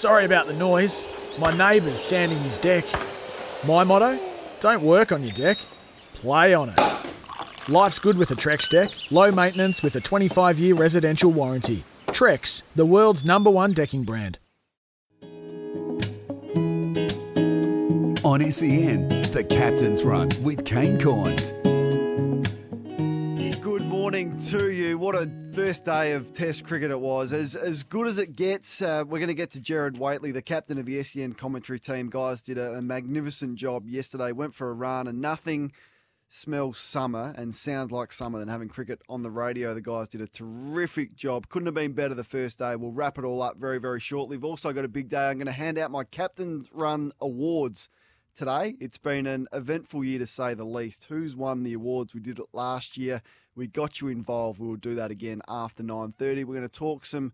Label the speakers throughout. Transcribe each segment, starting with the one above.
Speaker 1: Sorry about the noise. My neighbour's sanding his deck. My motto? Don't work on your deck, play on it. Life's good with a Trex deck. Low maintenance with a 25 year residential warranty. Trex, the world's number one decking brand.
Speaker 2: On SEN, the Captain's Run with Kane Cornes.
Speaker 3: Good morning to you. What a first day of Test cricket it was. As as good as it gets, uh, we're going to get to Gerard Whateley, the captain of the SEN commentary team. Guys did a, a magnificent job yesterday. Went for a run, and nothing smells summer and sounds like summer than having cricket on the radio. The guys did a terrific job. Couldn't have been better the first day. We'll wrap it all up very very shortly. We've also got a big day. I'm going to hand out my captain's run awards today. It's been an eventful year to say the least. Who's won the awards? We did it last year. We got you involved. We will do that again after 9:30. We're going to talk some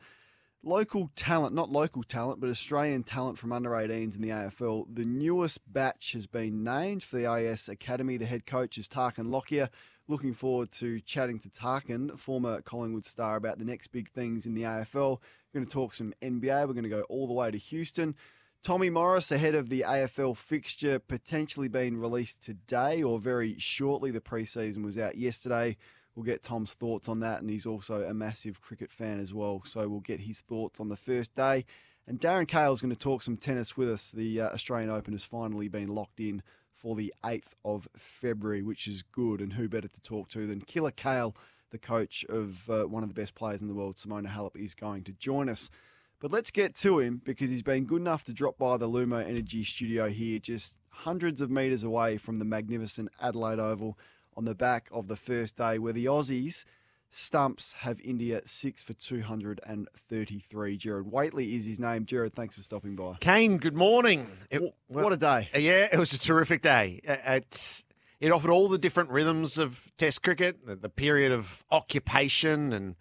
Speaker 3: local talent, not local talent, but Australian talent from under 18s in the AFL. The newest batch has been named for the AS Academy. The head coach is Tarkyn Lockyer. Looking forward to chatting to Tarkyn, former Collingwood star, about the next big things in the AFL. We're going to talk some NBA. We're going to go all the way to Houston. Tommy Morris ahead of the AFL fixture potentially being released today or very shortly. The preseason was out yesterday. We'll get Tom's thoughts on that, and he's also a massive cricket fan as well. So we'll get his thoughts on the first day. And Darren Cahill is going to talk some tennis with us. The uh, Australian Open has finally been locked in for the 8th of February, which is good. And who better to talk to than Killer Cahill, the coach of uh, one of the best players in the world, Simona Halep, is going to join us. But let's get to him because he's been good enough to drop by the Lumo Energy studio here, just hundreds of metres away from the magnificent Adelaide Oval on the back of the first day, where the Aussies stumps have India six for 233. Gerard Whateley is his name. Gerard, thanks for stopping by.
Speaker 4: Kane, good morning. It,
Speaker 3: what a day.
Speaker 4: Uh, yeah, it was a terrific day. Uh, it's, it offered all the different rhythms of Test cricket, the, the period of occupation and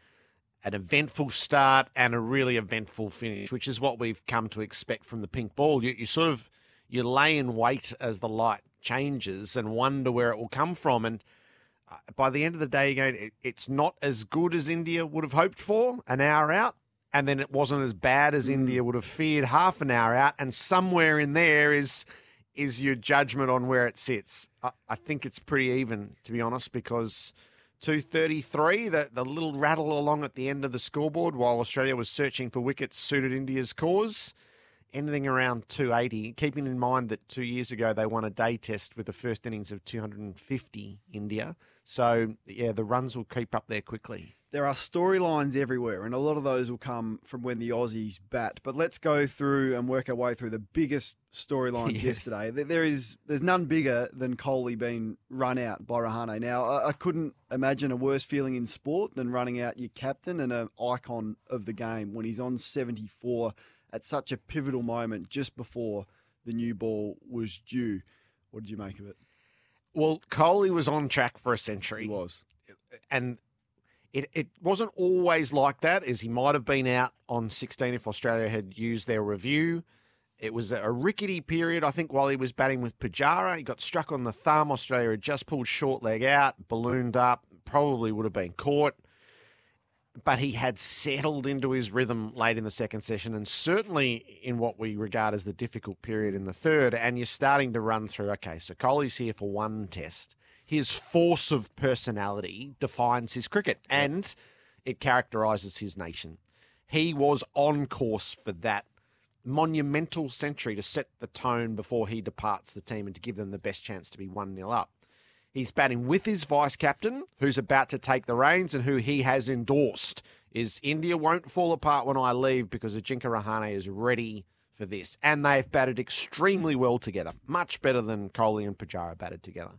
Speaker 4: an eventful start and a really eventful finish, which is what we've come to expect from the pink ball. You, you sort of you lay in wait as the light changes and wonder where it will come from. And uh, by the end of the day, again, it, it's not as good as India would have hoped for an hour out. And then it wasn't as bad as mm. India would have feared half an hour out. And somewhere in there is is your judgment on where it sits. I, I think it's pretty even, to be honest, because 233. The, the little rattle along at the end of the scoreboard while Australia was searching for wickets suited India's cause. Anything around 280, keeping in mind that two years ago they won a day test with the first innings of 250 India. So, yeah, the runs will creep up there quickly
Speaker 3: there are storylines everywhere, and a lot of those will come from when the Aussies bat. But let's go through and work our way through the biggest storylines yes. yesterday. There is there's none bigger than Kohli being run out by Rahane. Now I, I, couldn't imagine a worse feeling in sport than running out your captain and an icon of the game when he's on 74 at such a pivotal moment just before the new ball was due. What did you make of it?
Speaker 4: Well, Kohli was on track for a century.
Speaker 3: He was.
Speaker 4: And it, it wasn't always like that, as he might have been out on 16 if Australia had used their review. It was a rickety period, I think, while he was batting with Pujara. He got struck on the thumb. Australia had just pulled short leg out, ballooned up, probably would have been caught. But he had settled into his rhythm late in the second session and certainly in what we regard as the difficult period in the third. And you're starting to run through okay, so Kohli's here for one test his force of personality defines his cricket and it characterises his nation. He was on course for that monumental century to set the tone before he departs the team and to give them the best chance to be 1 0 up. He's batting with his vice captain, who's about to take the reins and who he has endorsed. Is India won't fall apart when I leave because Ajinkya Rahane is ready for this. And they've batted extremely well together, much better than Kohli and Pujara batted together.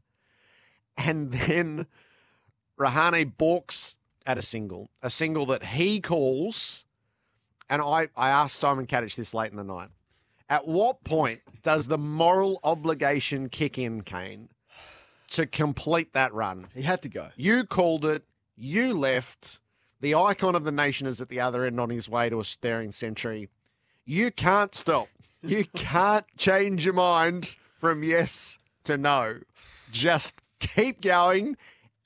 Speaker 4: And then Rahane balks at a single, a single that he calls. And I, I asked Simon Katich this late in the night. At what point does the moral obligation kick in, Kane, to complete that run?
Speaker 3: He had to go.
Speaker 4: You called it. You left. The icon of the nation is at the other end on his way to a staring century. You can't stop. You can't change your mind from yes to no. Just keep going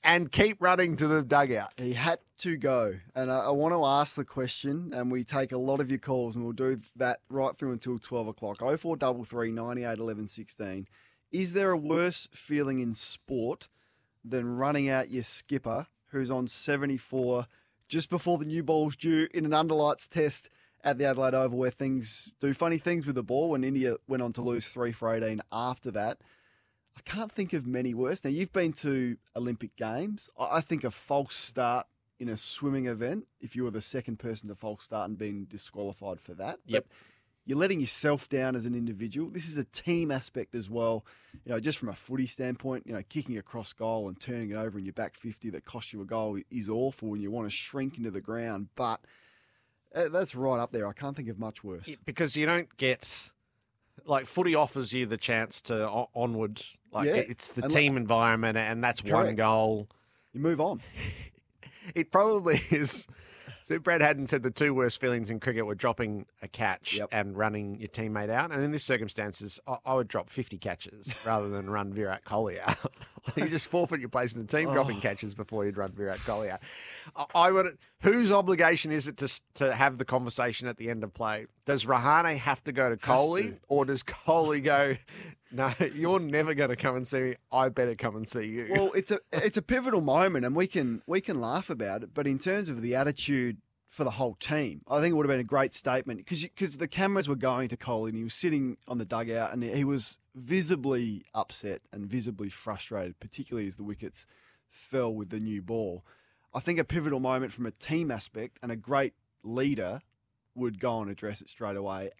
Speaker 4: and keep running to the dugout.
Speaker 3: He had to go. And I, I want to ask the question, and we take a lot of your calls, and we'll do that right through until 12 o'clock. 0433 98 11 16. Is there a worse feeling in sport than running out your skipper who's on 74 just before the new ball's due in an underlights test at the Adelaide Oval where things do funny things with the ball when India went on to lose 3 for 18 after that? I can't think of many worse. Now, you've been to Olympic Games. I think a false start in a swimming event, if you were the second person to false start and being disqualified for that.
Speaker 4: Yep.
Speaker 3: But you're letting yourself down as an individual. This is a team aspect as well. You know, just from a footy standpoint, you know, kicking across goal and turning it over in your back 50 that cost you a goal is awful and you want to shrink into the ground. But uh, that's right up there. I can't think of much worse.
Speaker 4: because you don't get like footy offers you the chance to o- onwards. Like
Speaker 3: Yeah.
Speaker 4: it's the
Speaker 3: And
Speaker 4: team environment, and that's one goal.
Speaker 3: You move on.
Speaker 4: It probably is. So Brad Haddin said the two worst feelings in cricket were dropping a catch
Speaker 3: Yep.
Speaker 4: and running your teammate out. And in this circumstances, I, I would drop 50 catches rather than run Virat Kohli out. you just forfeit your place in the team dropping
Speaker 3: Oh.
Speaker 4: catches before you'd run Virat Kohli out. I, I would. Whose obligation is it to to have the conversation at the end of play? Does Rahane have to go to Kohli,
Speaker 3: to.
Speaker 4: or does Kohli go? No, you're never going to come and see me. I better come and see you.
Speaker 3: well, it's a it's a pivotal moment, and we can we can laugh about it. But in terms of the attitude for the whole team, I think it would have been a great statement because because the cameras were going to Kohli, and he was sitting on the dugout, and he was visibly upset and visibly frustrated, particularly as the wickets fell with the new ball. I think a pivotal moment from a team aspect and a great leader would go and address it straight away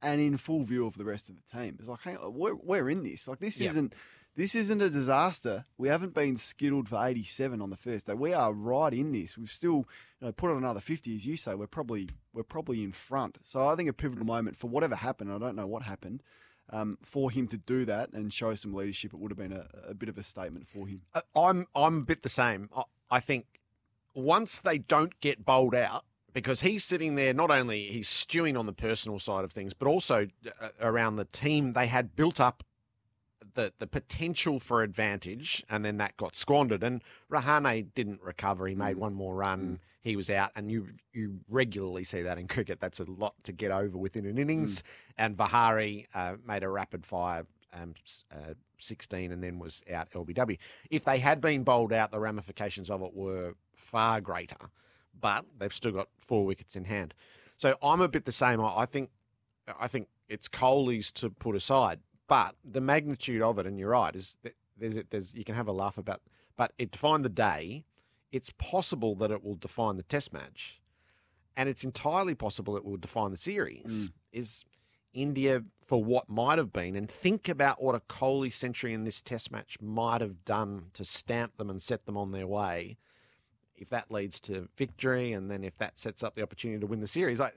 Speaker 3: and in full view of the rest of the team. It's like, hang on, we're, we're in this. Like, this isn't this isn't a disaster. We haven't been skittled for 87 on the first day. We are right in this. We've still, you know, put on another 50, as you say. We're probably we're probably in front. So I think a pivotal moment for whatever happened. I don't know what happened. Um, for him to do that and show some leadership, it would have been a, a bit of a statement for him.
Speaker 4: Uh, I'm I'm a bit the same. I, I think once they don't get bowled out, because he's sitting there, not only he's stewing on the personal side of things, but also uh, around the team. They had built up the the potential for advantage, and then that got squandered. And Rahane didn't recover. He made one more run. He was out, and you you regularly see that in cricket. That's a lot to get over within an innings. And Vihari uh, made a rapid fire um, uh, 16 and then was out LBW. If they had been bowled out, the ramifications of it were far greater, but they've still got four wickets in hand. So I'm a bit the same. I I think I think it's Kohli's to put aside, but the magnitude of it, and you're right, is that there's there's you can have a laugh about, but it defined the day. It's possible that it will define the Test match, and it's entirely possible it will define the series. Mm. Is India for what might have been, and think about what a Kohli century in this Test match might have done to stamp them and set them on their way. If that leads to victory, and then if that sets up the opportunity to win the series, like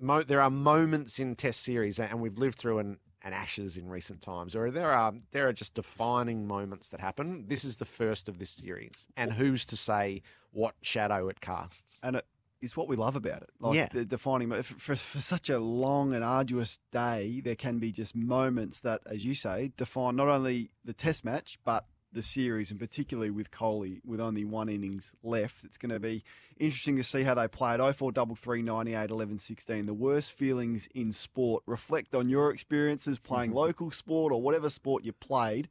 Speaker 4: mo- there are moments in Test series, and we've lived through an, an Ashes in recent times, or there are there are just defining moments that happen. This is the first of this series, and who's to say what shadow it casts?
Speaker 3: and it is what we love about it. Like
Speaker 4: Yeah.
Speaker 3: the defining for, for for such a long and arduous day, there can be just moments that, as you say, define not only the Test match but the series, and particularly with Kohli with only one innings left. It's going to be interesting to see how they play it. 0433 98 11 16. The worst feelings in sport. Reflect on your experiences playing local sport or whatever sport you played.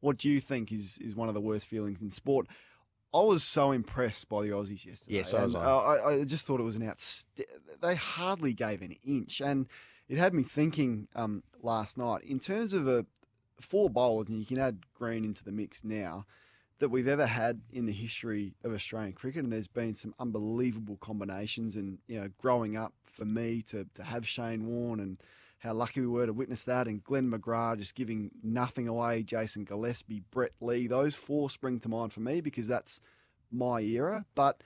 Speaker 3: What do you think is is one of the worst feelings in sport? I was so impressed by the Aussies yesterday.
Speaker 4: Was
Speaker 3: and,
Speaker 4: I.
Speaker 3: uh, I. I just thought it was an outstanding. They hardly gave an inch, and it had me thinking um, last night in terms of a four bowlers, and you can add Green into the mix now that we've ever had in the history of Australian cricket, and there's been some unbelievable combinations. And you know, growing up for me to to have Shane Warne and how lucky we were to witness that, and Glenn McGrath just giving nothing away, Jason Gillespie, Brett Lee, those four spring to mind for me because that's my era. But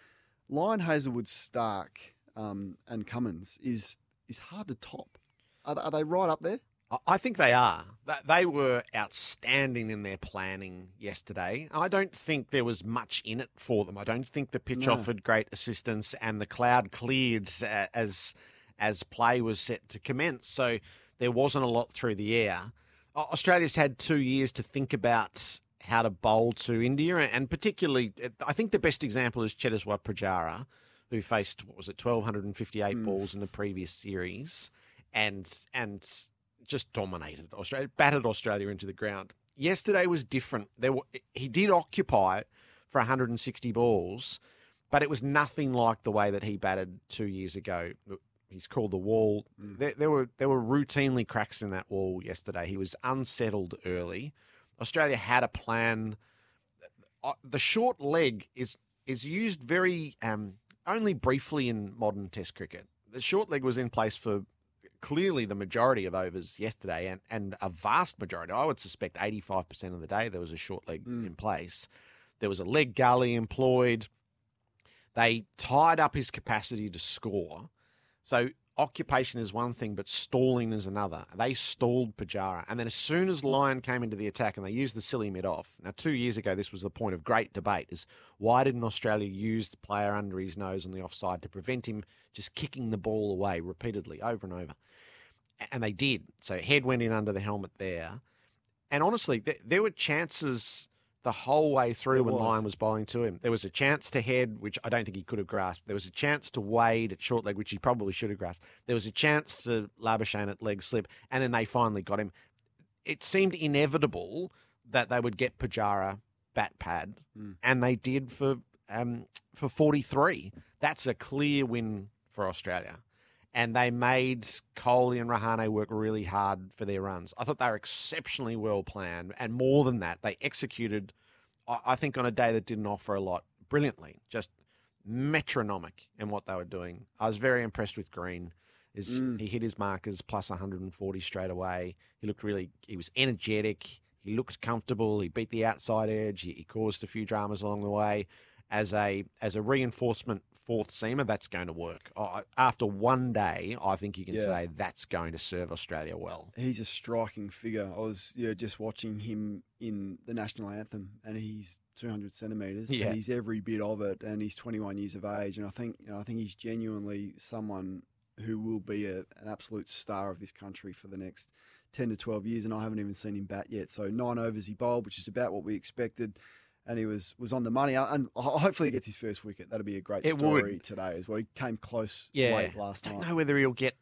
Speaker 3: Lyon Hazlewood, Stark, um, and Cummins is is hard to top. Are, are they right up there?
Speaker 4: I- think they are. They were outstanding in their planning yesterday. I don't think there was much in it for them. I don't think the pitch
Speaker 3: No.
Speaker 4: offered great assistance, and the cloud cleared uh, as as play was set to commence. So there wasn't a lot through the air. Australia's had two years to think about how to bowl to India, and particularly, I think the best example is Cheteshwar Pujara, who faced what was it, twelve hundred and fifty-eight
Speaker 3: Mm.
Speaker 4: balls in the previous series, and and just dominated Australia, battered Australia into the ground. Yesterday was different. There were, he did occupy for 160 balls, but it was nothing like the way that he batted two years ago. He's called the wall.
Speaker 3: Mm.
Speaker 4: There, there were there were routinely cracks in that wall yesterday. He was unsettled early. Australia had a plan. Uh, The short leg is is used very um, only briefly in modern Test cricket. The short leg was in place for clearly the majority of overs yesterday, and, and a vast majority. I would suspect eighty five percent of the day there was a short leg
Speaker 3: Mm.
Speaker 4: in place. There was a leg gully employed. They tied up his capacity to score. So occupation is one thing, but stalling is another. They stalled Pujara. And then as soon as Lyon came into the attack and they used the silly mid off. Now, two years ago, this was the point of great debate is why didn't Australia use the player under his nose on the offside to prevent him just kicking the ball away repeatedly over and over? And they did. So head went in under the helmet there. And honestly, th- there were chances the whole way through when
Speaker 3: was.
Speaker 4: Lyon was bowling to him. There was a chance to head, which I don't think he could have grasped. There was a chance to Wade at short leg, which he probably should have grasped. There was a chance to Labuschagne at leg slip, and then they finally got him. It seemed inevitable that they would get Pujara bat pad,
Speaker 3: Mm.
Speaker 4: and they did for um, for forty three. That's a clear win for Australia. And they made Kohli and Rahane work really hard for their runs. I thought they were exceptionally well planned. And more than that, they executed, I think, on a day that didn't offer a lot, brilliantly. Just metronomic in what they were doing. I was very impressed with Green. Is
Speaker 3: Mm.
Speaker 4: he hit his markers plus 140 straight away. He looked really he was energetic. He looked comfortable. He beat the outside edge. He, he caused a few dramas along the way. As a as a reinforcement fourth seamer, that's going to work. I after one day, I think you can
Speaker 3: Yeah.
Speaker 4: say that's going to serve Australia well.
Speaker 3: He's a striking figure. I was you know, just watching him in the national anthem, and he's 200 centimeters.
Speaker 4: Yeah.
Speaker 3: and he's every bit of it, and he's 21 years of age. And I think you know, I think he's genuinely someone who will be a, an absolute star of this country for the next 10 to 12 years. And I haven't even seen him bat yet. So nine overs he bowled, which is about what we expected. And he was, was on the money, and hopefully he gets his first wicket. That'd be a great
Speaker 4: It
Speaker 3: story
Speaker 4: would.
Speaker 3: today as well. He came close
Speaker 4: Yeah,
Speaker 3: late last time.
Speaker 4: I don't
Speaker 3: night.
Speaker 4: know whether he'll get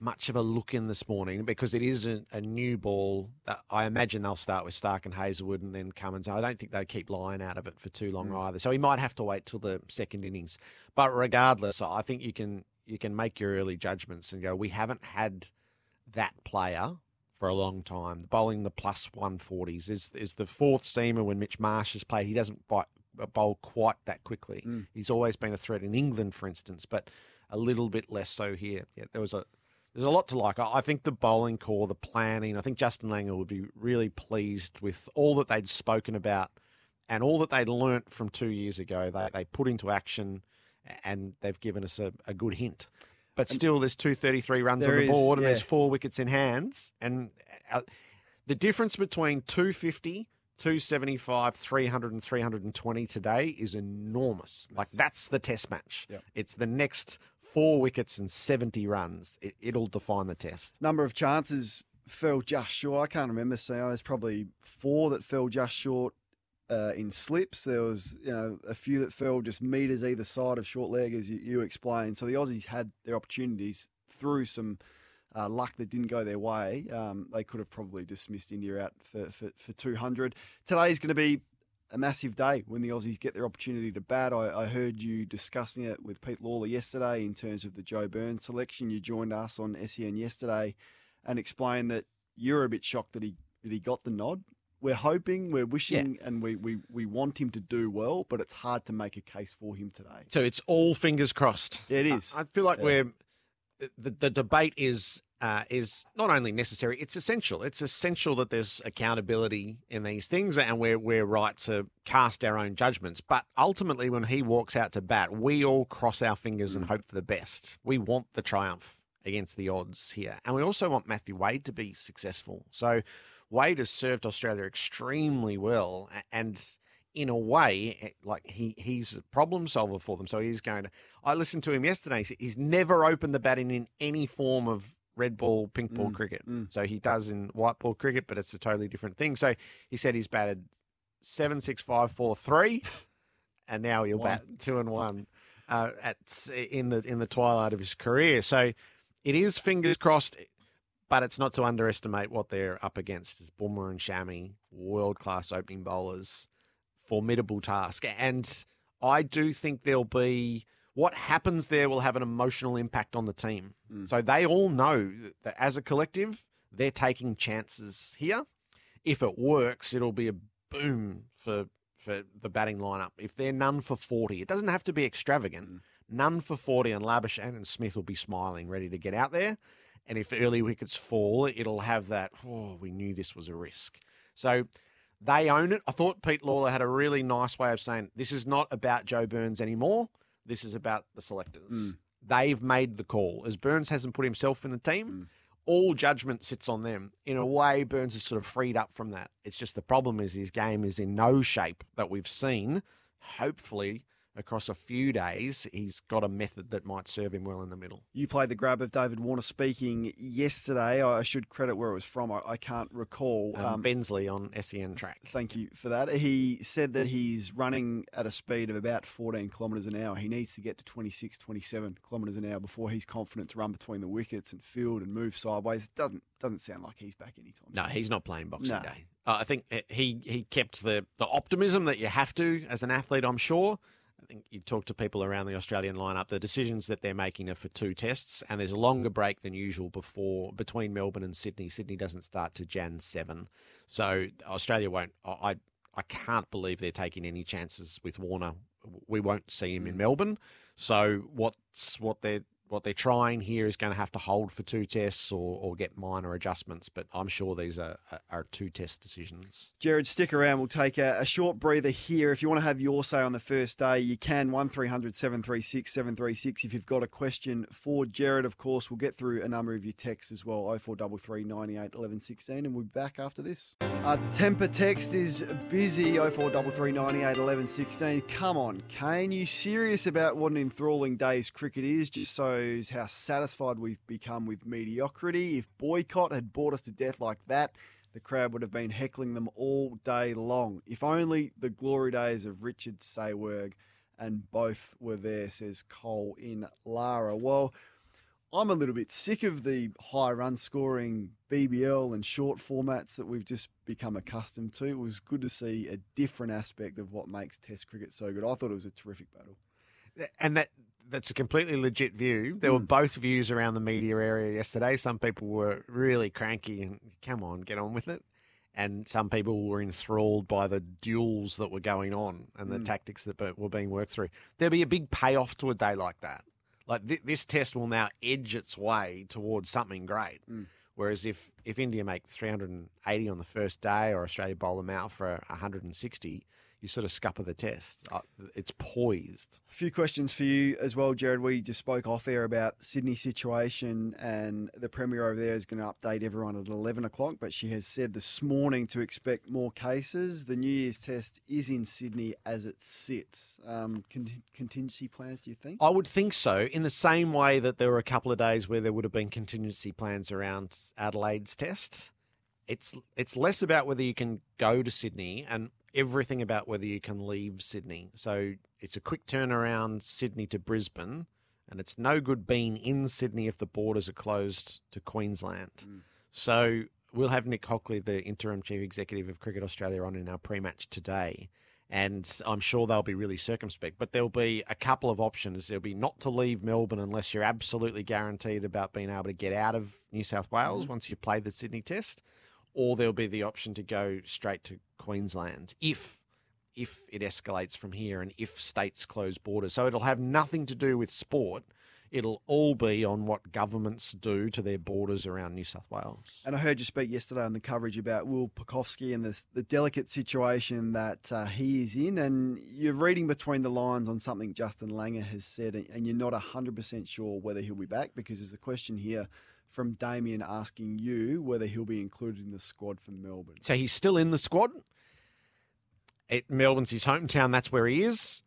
Speaker 4: much of a look in this morning because it is a, new ball. That I imagine they'll start with Stark and Hazlewood and then Cummins. I don't think they keep Lyon out of it for too long
Speaker 3: Mm.
Speaker 4: either. So he might have to wait till the second innings. But regardless, I think you can you can make your early judgments and go. We haven't had that player for a long time. The Bowling the plus one forties is is the fourth seamer when Mitch Marsh has played. He doesn't bite, bowl quite that quickly.
Speaker 3: Mm.
Speaker 4: He's always been a threat in England, for instance, but a little bit less so here. Yeah, there was a there's a lot to like. I I think the bowling core, the planning. I think Justin Langer would be really pleased with all that they'd spoken about and all that they'd learnt from two years ago. They they put into action, and they've given us a, a good hint. But still, there's 233 runs on
Speaker 3: There
Speaker 4: the
Speaker 3: is,
Speaker 4: board, and
Speaker 3: yeah.
Speaker 4: there's four wickets in hands. And uh, the difference between 250, 275, 300, and 320 today is enormous. Like that's the test match. It's the next four wickets and 70 runs. It, it'll define the test.
Speaker 3: number of chances fell just short. I can't remember seeing. There's probably four that fell just short uh, in slips. There was, you know, a few that fell just meters either side of short leg, as you, you explained. So the Aussies had their opportunities through some uh, luck that didn't go their way. Um, they could have probably dismissed India out for, for, for 200. Today's going to be a massive day when the Aussies get their opportunity to bat. I, I heard you discussing it with Pete Lalor yesterday in terms of the Joe Burns selection. You joined us on SEN yesterday and explained that you're a bit shocked that he that he got the nod. We're hoping, we're wishing, and we, we, we want him to do well, but it's hard to make a case for him today.
Speaker 4: So it's all fingers crossed.
Speaker 3: It is.
Speaker 4: I, I feel like
Speaker 3: Yeah.
Speaker 4: we're the, the debate is uh, is not only necessary; it's essential. It's essential that there's accountability in these things, and we're we're right to cast our own judgments. But ultimately, when he walks out to bat, we all cross our fingers and hope for the best. We want the triumph against the odds here, and we also want Matthew Wade to be successful. So Wade has served Australia extremely well, and in a way, eh, like he he's a problem solver for them. So he's going to. I listened to him yesterday. He's- He's never opened the batting in any form of red ball, pink ball
Speaker 3: Mm,
Speaker 4: cricket.
Speaker 3: mm.
Speaker 4: So he does in white ball cricket, but it's a totally different thing. So he said he's batted seven, six, five, four, three, and now he'll
Speaker 3: One.
Speaker 4: bat two and one uh, at in the in the twilight of his career. So it is fingers crossed, but it's not to underestimate what they're up against. Is Bumrah and Shami, world class opening bowlers, formidable task, and I do think there'll be what happens there will have an emotional impact on the team.
Speaker 3: Mm.
Speaker 4: So they all know that as a collective, they're taking chances here. If it works, it'll be a boom for for the batting lineup. If they're none for forty, it doesn't have to be extravagant.
Speaker 3: Mm.
Speaker 4: None for forty, and Labuschagne and Smith will be smiling, ready to get out there. And if early wickets fall, it'll have that. Oh, we knew this was a risk. So they own it. I thought Pete Lalor had a really nice way of saying this is not about Joe Burns anymore. This is about the selectors.
Speaker 3: Mm.
Speaker 4: They've made the call. As Burns hasn't put himself in the team,
Speaker 3: Mm.
Speaker 4: all judgment sits on them. In a way, Burns is sort of freed up from that. It's just the problem is his game is in no shape that we've seen. Hopefully, across a few days, he's got a method that might serve him well in the middle.
Speaker 3: You played the grab of David Warner speaking yesterday. I should credit where it was from. I, I can't recall.
Speaker 4: Um, Bensley on SEN track.
Speaker 3: Thank you for that. He said that he's running at a speed of about 14 kilometres an hour. He needs to get to 26, 27 kilometres an hour before he's confident to run between the wickets and field and move sideways. Doesn't doesn't sound like he's back anytime
Speaker 4: No,
Speaker 3: soon.
Speaker 4: he's not playing Boxing
Speaker 3: No.
Speaker 4: Day. Uh, I think he he kept the the optimism that you have to as an athlete. I'm sure. I think you talk to people around the Australian lineup. The decisions that they're making are for two tests, and there's a longer mm. break than usual before between Melbourne and Sydney. Sydney doesn't start to Jan seven, so Australia won't. I I I can't believe they're taking any chances with Warner. We won't see him in mm. Melbourne. So what's what they're what they're trying here is going to have to hold for two tests or, or get minor adjustments. But I'm sure these are, are- two test decisions.
Speaker 3: Gerard, stick around. We'll take a, a short breather here. If you want to have your say on the first day, you can. 1300 736 736. If you've got a question for Gerard, of course, we'll get through a number of your texts as well 0433 98 11 16. And we'll be back after this. Our temper text is busy 0433 98 11 16. Come on, Kane. You serious about what an enthralling day's cricket is? Just shows how satisfied we've become with mediocrity. If boycott had bored us to death like that, the crowd would have been heckling them all day long. If only the glory days of Richard Saywerg and both were there, says Cole in Lara. Well, I'm a little bit sick of the high run scoring BBL and short formats that we've just become accustomed to. It was good to see a different aspect of what makes Test cricket so good. I thought it was a terrific battle.
Speaker 4: And that that's a completely legit view. There were
Speaker 3: Mm.
Speaker 4: both views around the media area yesterday. Some people were really cranky and come on, get on with it. And some people were enthralled by the duels that were going on and the
Speaker 3: Mm.
Speaker 4: tactics that were being worked through. There'll be a big payoff to a day like that. Like th- this test will now edge its way towards something great.
Speaker 3: Mm.
Speaker 4: Whereas if, if India make 380 on the first day or Australia bowl them out for 160, you sort of scupper the test. Uh, It's poised.
Speaker 3: A few questions for you as well, Gerard. We just spoke off air about Sydney situation, and the Premier over there is going to update everyone at 11 o'clock. But she has said this morning to expect more cases. The New Year's test is in Sydney as it sits. Um, con- contingency plans, do you think?
Speaker 4: I would think so, in the same way that there were a couple of days where there would have been contingency plans around Adelaide's test. It's it's less about whether you can go to Sydney and everything about whether you can leave Sydney. So it's a quick turnaround Sydney to Brisbane, and it's no good being in Sydney if the borders are closed to Queensland.
Speaker 3: Mm.
Speaker 4: So we'll have Nick Hockley, the interim chief executive of Cricket Australia, on in our pre-match today and I'm sure they'll be really circumspect. But there'll be a couple of options. There'll be not to leave Melbourne unless you're absolutely guaranteed about being able to get out of New South Wales once you've played the Sydney Test, or there'll be the option to go straight to Queensland if if it escalates from here and if states close borders. So it'll have nothing to do with sport. It'll all be on what governments do to their borders around New South Wales.
Speaker 3: And I heard you speak yesterday on the coverage about Will Pucovski and this, the delicate situation that uh, he is in. And you're reading between the lines on something Justin Langer has said, and- and you're not 100% sure whether he'll be back because there's a question here from Damien asking you whether he'll be included in the squad for Melbourne.
Speaker 4: So he's still in the squad. It, Melbourne's his hometown. That's where he is.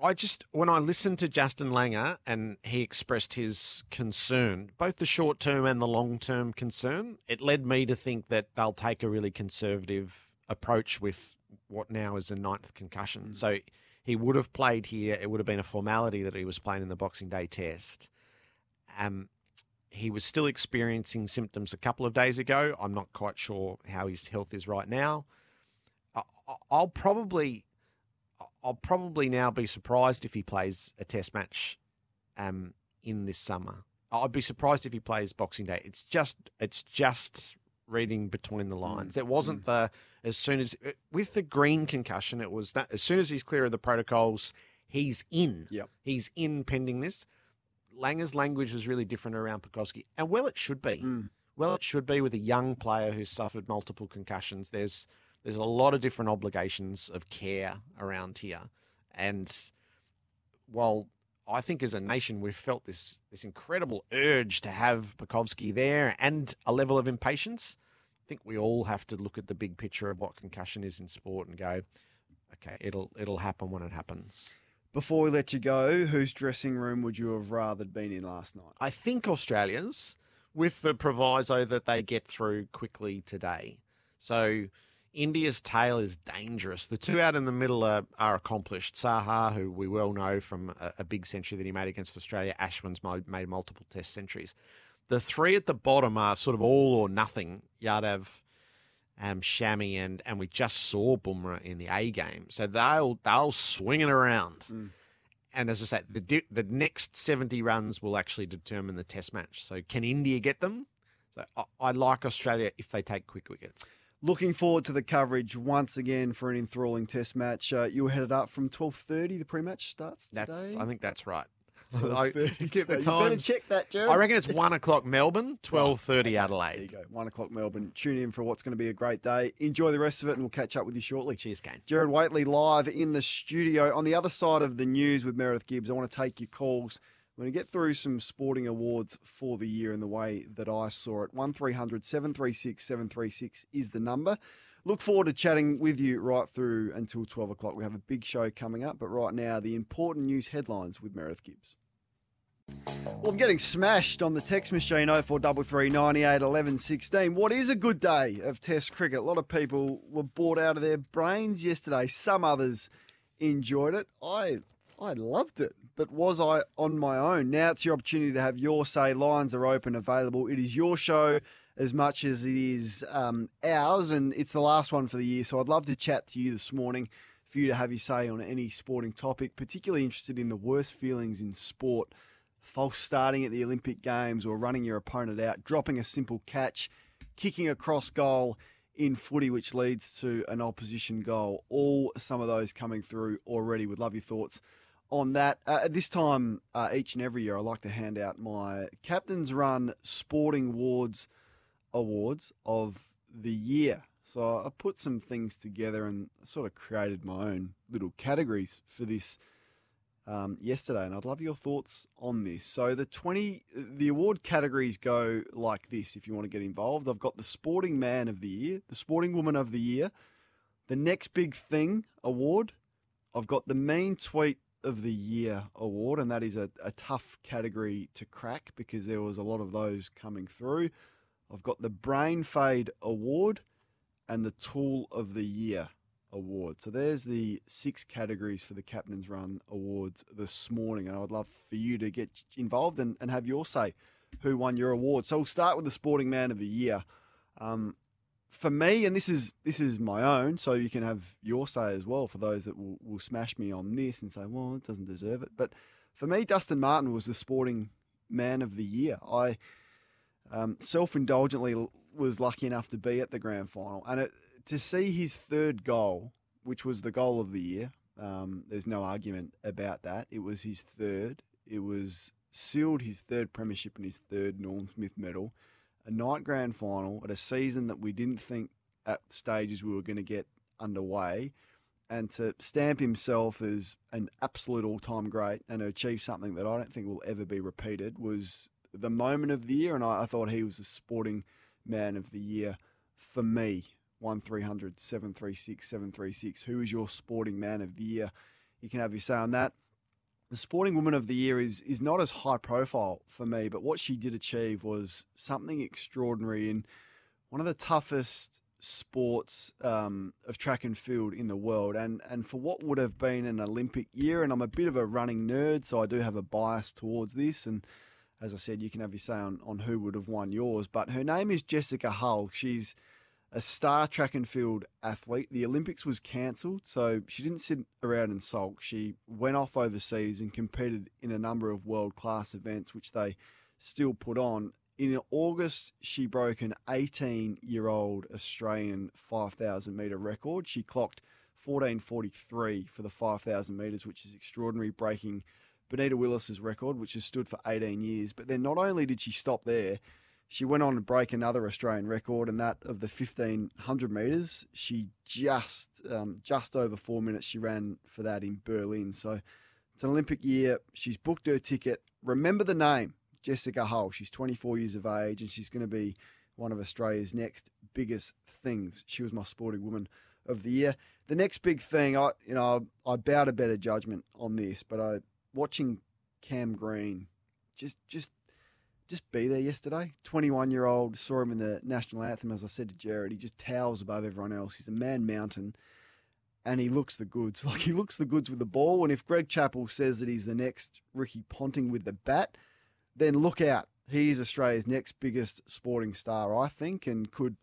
Speaker 4: I just when I listened to Justin Langer and he expressed his concern, both the short term and the long term concern, it led me to think that they'll take a really conservative approach with what now is a ninth concussion. So he would have played here. It would have been a formality that he was playing in the Boxing Day test. Um, he was still experiencing symptoms a couple of days ago. I'm not quite sure how his health is right now. I'll probably, I'll probably now be surprised if he plays a Test match, um, in this summer. I'd be surprised if he plays Boxing Day. It's just, it's just reading between the mm. lines. It wasn't mm. the as soon as uh, with the green concussion, it was that as soon as he's clear of the protocols, he's in.
Speaker 3: Yep.
Speaker 4: he's in pending this. Langer's language was really different around Pucovski, and well, it should be.
Speaker 3: Mm.
Speaker 4: Well, it should be with a young player who's suffered multiple concussions. There's there's a lot of different obligations of care around here, and while I think as a nation we've felt this this incredible urge to have Pucovski there and a level of impatience, I think we all have to look at the big picture of what concussion is in sport and go, okay, it'll it'll happen when it happens.
Speaker 3: Before we let you go, whose dressing room would you have rather been in last night?
Speaker 4: I think Australia's, with the proviso that they get through quickly today. So India's tail is dangerous. The two out in the middle are, are accomplished. Saha, who we well know from a, a big century that he made against Australia, Ashwin's made multiple test centuries. The three at the bottom are sort of all or nothing. Yadav, um, Shami, and and we just saw Bumrah in the A game, so they'll they'll swing it around.
Speaker 3: Mm.
Speaker 4: And as I said, the the next seventy runs will actually determine the Test match. So can India get them? So I, I like Australia if they take quick wickets.
Speaker 3: Looking forward to the coverage once again for an enthralling Test match. Uh, you were headed up from twelve thirty. The pre-match starts.
Speaker 4: That's? I think that's right.
Speaker 3: 12:30
Speaker 4: get the.
Speaker 3: You better check that, Gerard.
Speaker 4: I reckon it's one o'clock Melbourne, twelve thirty
Speaker 3: There you
Speaker 4: Adelaide.
Speaker 3: go. One o'clock Melbourne. Tune in for what's going to be a great day. Enjoy the rest of it, and we'll catch up with you shortly.
Speaker 4: Cheers, Kane.
Speaker 3: Gerard Whateley live in the studio. On the other side of the news with Meredith Gibbs, I want to take your calls. We're going to get through some sporting awards for the year in the way that I saw it. 1300 736 736 is the number. Look forward to chatting with you right through until 12 o'clock. We have a big show coming up, but right now, the important news headlines with Meredith Gibbs. Well, I'm getting smashed on the text machine 0433 98 11 16. What is a good day of Test cricket? A lot of people were bored out of their brains yesterday. Some others enjoyed it. I I loved it. But was I on my own? Now it's your opportunity to have your say. Lines are open, available. It is your show as much as it is um, ours, and it's the last one for the year. So I'd love to chat to you this morning for you to have your say on any sporting topic, particularly interested in the worst feelings in sport false starting at the Olympic Games or running your opponent out, dropping a simple catch, kicking a cross goal in footy, which leads to an opposition goal. All some of those coming through already. Would love your thoughts on that. Uh, at this time, uh, each and every year, I like to hand out my Captain's Run Sporting Awards awards of the year. So I put some things together and sort of created my own little categories for this um, yesterday, and I'd love your thoughts on this. So the twenty, the award categories go like this. If you want to get involved, I've got the Sporting Man of the Year, the Sporting Woman of the Year, the Next Big Thing award. I've got the Mean Tweet of the Year award, and that is a, a tough category to crack because there was a lot of those coming through. I've got the Brain Fade award and the Tool of the Year award. So there's the six categories for the Captain's Run awards this morning, and I'd love for you to get involved and, and have your say who won your award. So we'll start with the Sporting Man of the Year. Um, for me, and this is this is my own, so you can have your say as well. For those that will, will smash me on this and say, "Well, it doesn't deserve it," but for me, Dustin Martin was the Sporting Man of the Year. I um, self-indulgently was lucky enough to be at the grand final, and it, to see his third goal, which was the goal of the year, um, there's no argument about that. It was his third. It was sealed his third premiership and his third Norm Smith medal. A night grand final at a season that we didn't think at stages we were going to get underway, and to stamp himself as an absolute all-time great and achieve something that I don't think will ever be repeated was the moment of the year, and I, I thought he was the sporting man of the year for me. 1300 736 736. Who is your sporting man of the year? You can have your say on that. the sporting woman of the year is is not as high profile for me, but what she did achieve was something extraordinary in one of the toughest sports um, of track and field in the world, and and for what would have been an Olympic year, and I'm a bit of a running nerd, so I do have a bias towards this, and as I said, you can have your say on, on who would have won yours, but her name is Jessica Hull. She's a star track and field athlete. The Olympics was cancelled, so she didn't sit around and sulk. She went off overseas and competed in a number of world class events, which they still put on. In August, she broke an 18 year old Australian 5,000 metre record. She clocked 1443 for the 5,000 metres, which is extraordinary, breaking Benita Willis's record, which has stood for 18 years. But then not only did she stop there, she went on to break another Australian record, and that of the 1500 metres. She just um, just over four minutes she ran for that in Berlin. So it's an Olympic year. She's booked her ticket. Remember the name, Jessica Hull. She's 24 years of age, and she's going to be one of Australia's next biggest things. She was my sporting woman of the year. The next big thing, I you know I bow to better judgment on this, but I watching Cam Green just just just be there yesterday. 21 year old, saw him in the national anthem, as I said to Gerard. He just towers above everyone else. He's a man mountain and he looks the goods. Like he looks the goods with the ball. And if Greg Chappell says that he's the next Ricky Ponting with the bat, then look out. He is Australia's next biggest sporting star, I think, and could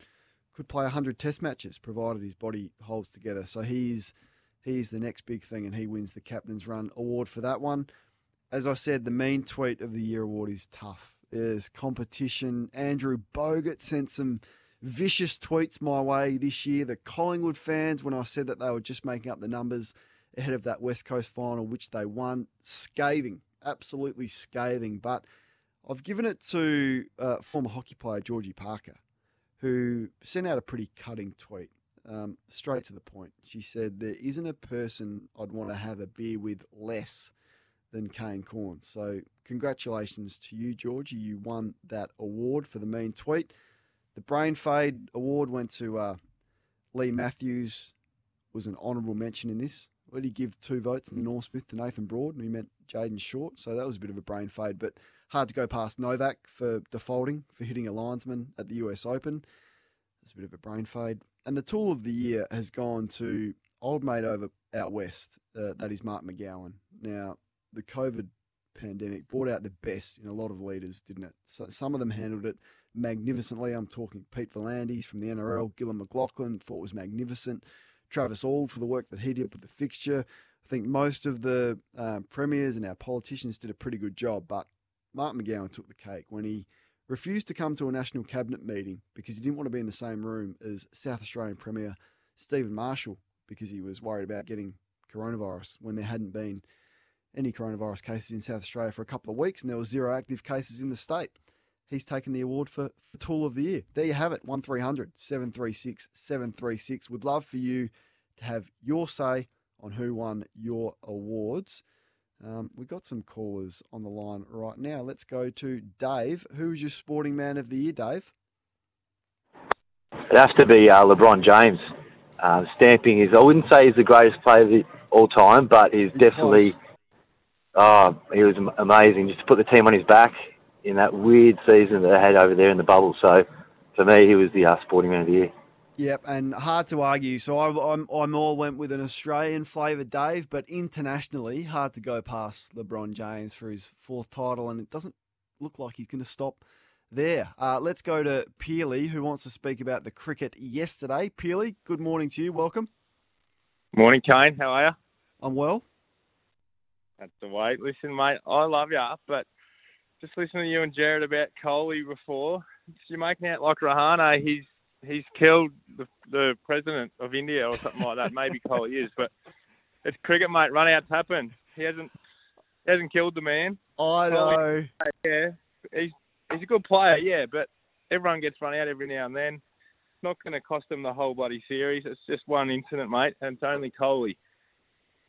Speaker 3: could play 100 test matches provided his body holds together. So he's he's the next big thing and he wins the captain's run award for that one. As I said, the mean tweet of the year award is tough is competition. Andrew Bogut sent some vicious tweets my way this year. The Collingwood fans, when I said that they were just making up the numbers ahead of that West Coast final, which they won, scathing, absolutely scathing. But I've given it to uh, former hockey player Georgie Parker, who sent out a pretty cutting tweet. Um, straight to the point. She said, There isn't a person I'd want to have a beer with less than Kane Corn. So congratulations to you, Georgie. You won that award for the mean tweet. The Brain Fade award went to uh, Leigh Matthews. Was an honourable mention in this. Where did he give two votes in the Norm Smith to Nathan Broad, and he meant Jayden Short. So that was a bit of a brain fade, but hard to go past Novak for defaulting for hitting a linesman at the US Open. It's a bit of a brain fade. And the tool of the year has gone to old mate over out west. Uh, that is Mark McGowan. Now the COVID pandemic brought out the best in a lot of leaders, didn't it? So some of them handled it magnificently. I'm talking Pete V'landys from the NRL, Gillon McLachlan thought was magnificent. Travis Auld for the work that he did with the fixture. I think most of the uh, premiers and our politicians did a pretty good job, but Mark McGowan took the cake when he refused to come to a national cabinet meeting because he didn't want to be in the same room as South Australian Premier Stephen Marshall because he was worried about getting coronavirus when there hadn't been any coronavirus cases in South Australia for a couple of weeks, and there were zero active cases in the state. He's taken the award for, for Tool of the Year. There you have it, 1300 736 736. Would love for you to have your say on who won your awards. Um, we've got some callers on the line right now. Let's go to Dave. Who's your sporting man of the year, Dave?
Speaker 5: It'd have to be uh, LeBron James. Uh, stamping is, I wouldn't say he's the greatest player of all time, but he's, he's definitely. Oh, he was amazing. Just to put the team on his back in that weird season that they had over there in the bubble. So for me, he was the uh, sporting man of the year.
Speaker 3: Yep, and hard to argue. So I, I'm, I more went with an Australian flavour, Dave, but internationally, hard to go past LeBron James for his fourth title, and it doesn't look like he's going to stop there. Uh, let's go to Peely, who wants to speak about the cricket yesterday. Peely, good morning to you. Welcome.
Speaker 6: Morning, Kane. How are you?
Speaker 3: I'm well.
Speaker 6: That's the way. Listen, mate, I love you, but just listening to you and Gerard about Kohli before, you're making out like Rahane. He's he's killed the, the president of India or something like that. Maybe Kohli is, but it's cricket, mate. Run outs happen. He hasn't he hasn't killed the man.
Speaker 3: I know.
Speaker 6: Yeah, he's he's a good player, yeah, but everyone gets run out every now and then. It's not going to cost them the whole bloody series. It's just one incident, mate, and it's only Kohli.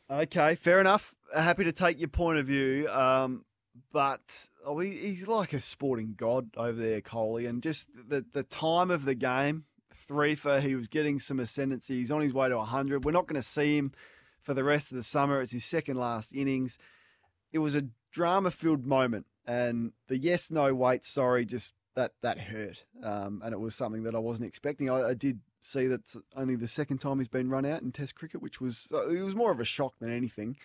Speaker 3: Okay, fair enough. Happy to take your point of view. Um, but oh, he, he's like a sporting god over there, Kohli, and just the the time of the game, three for he was getting some ascendancy. He's on his way to hundred. We're not going to see him for the rest of the summer. It's his second last innings. it was a drama filled moment, and the yes, no, wait, sorry, just that that hurt, um, and it was something that I wasn't expecting. I, I did see that's only the second time he's been run out in Test cricket, which was uh, it was more of a shock than anything.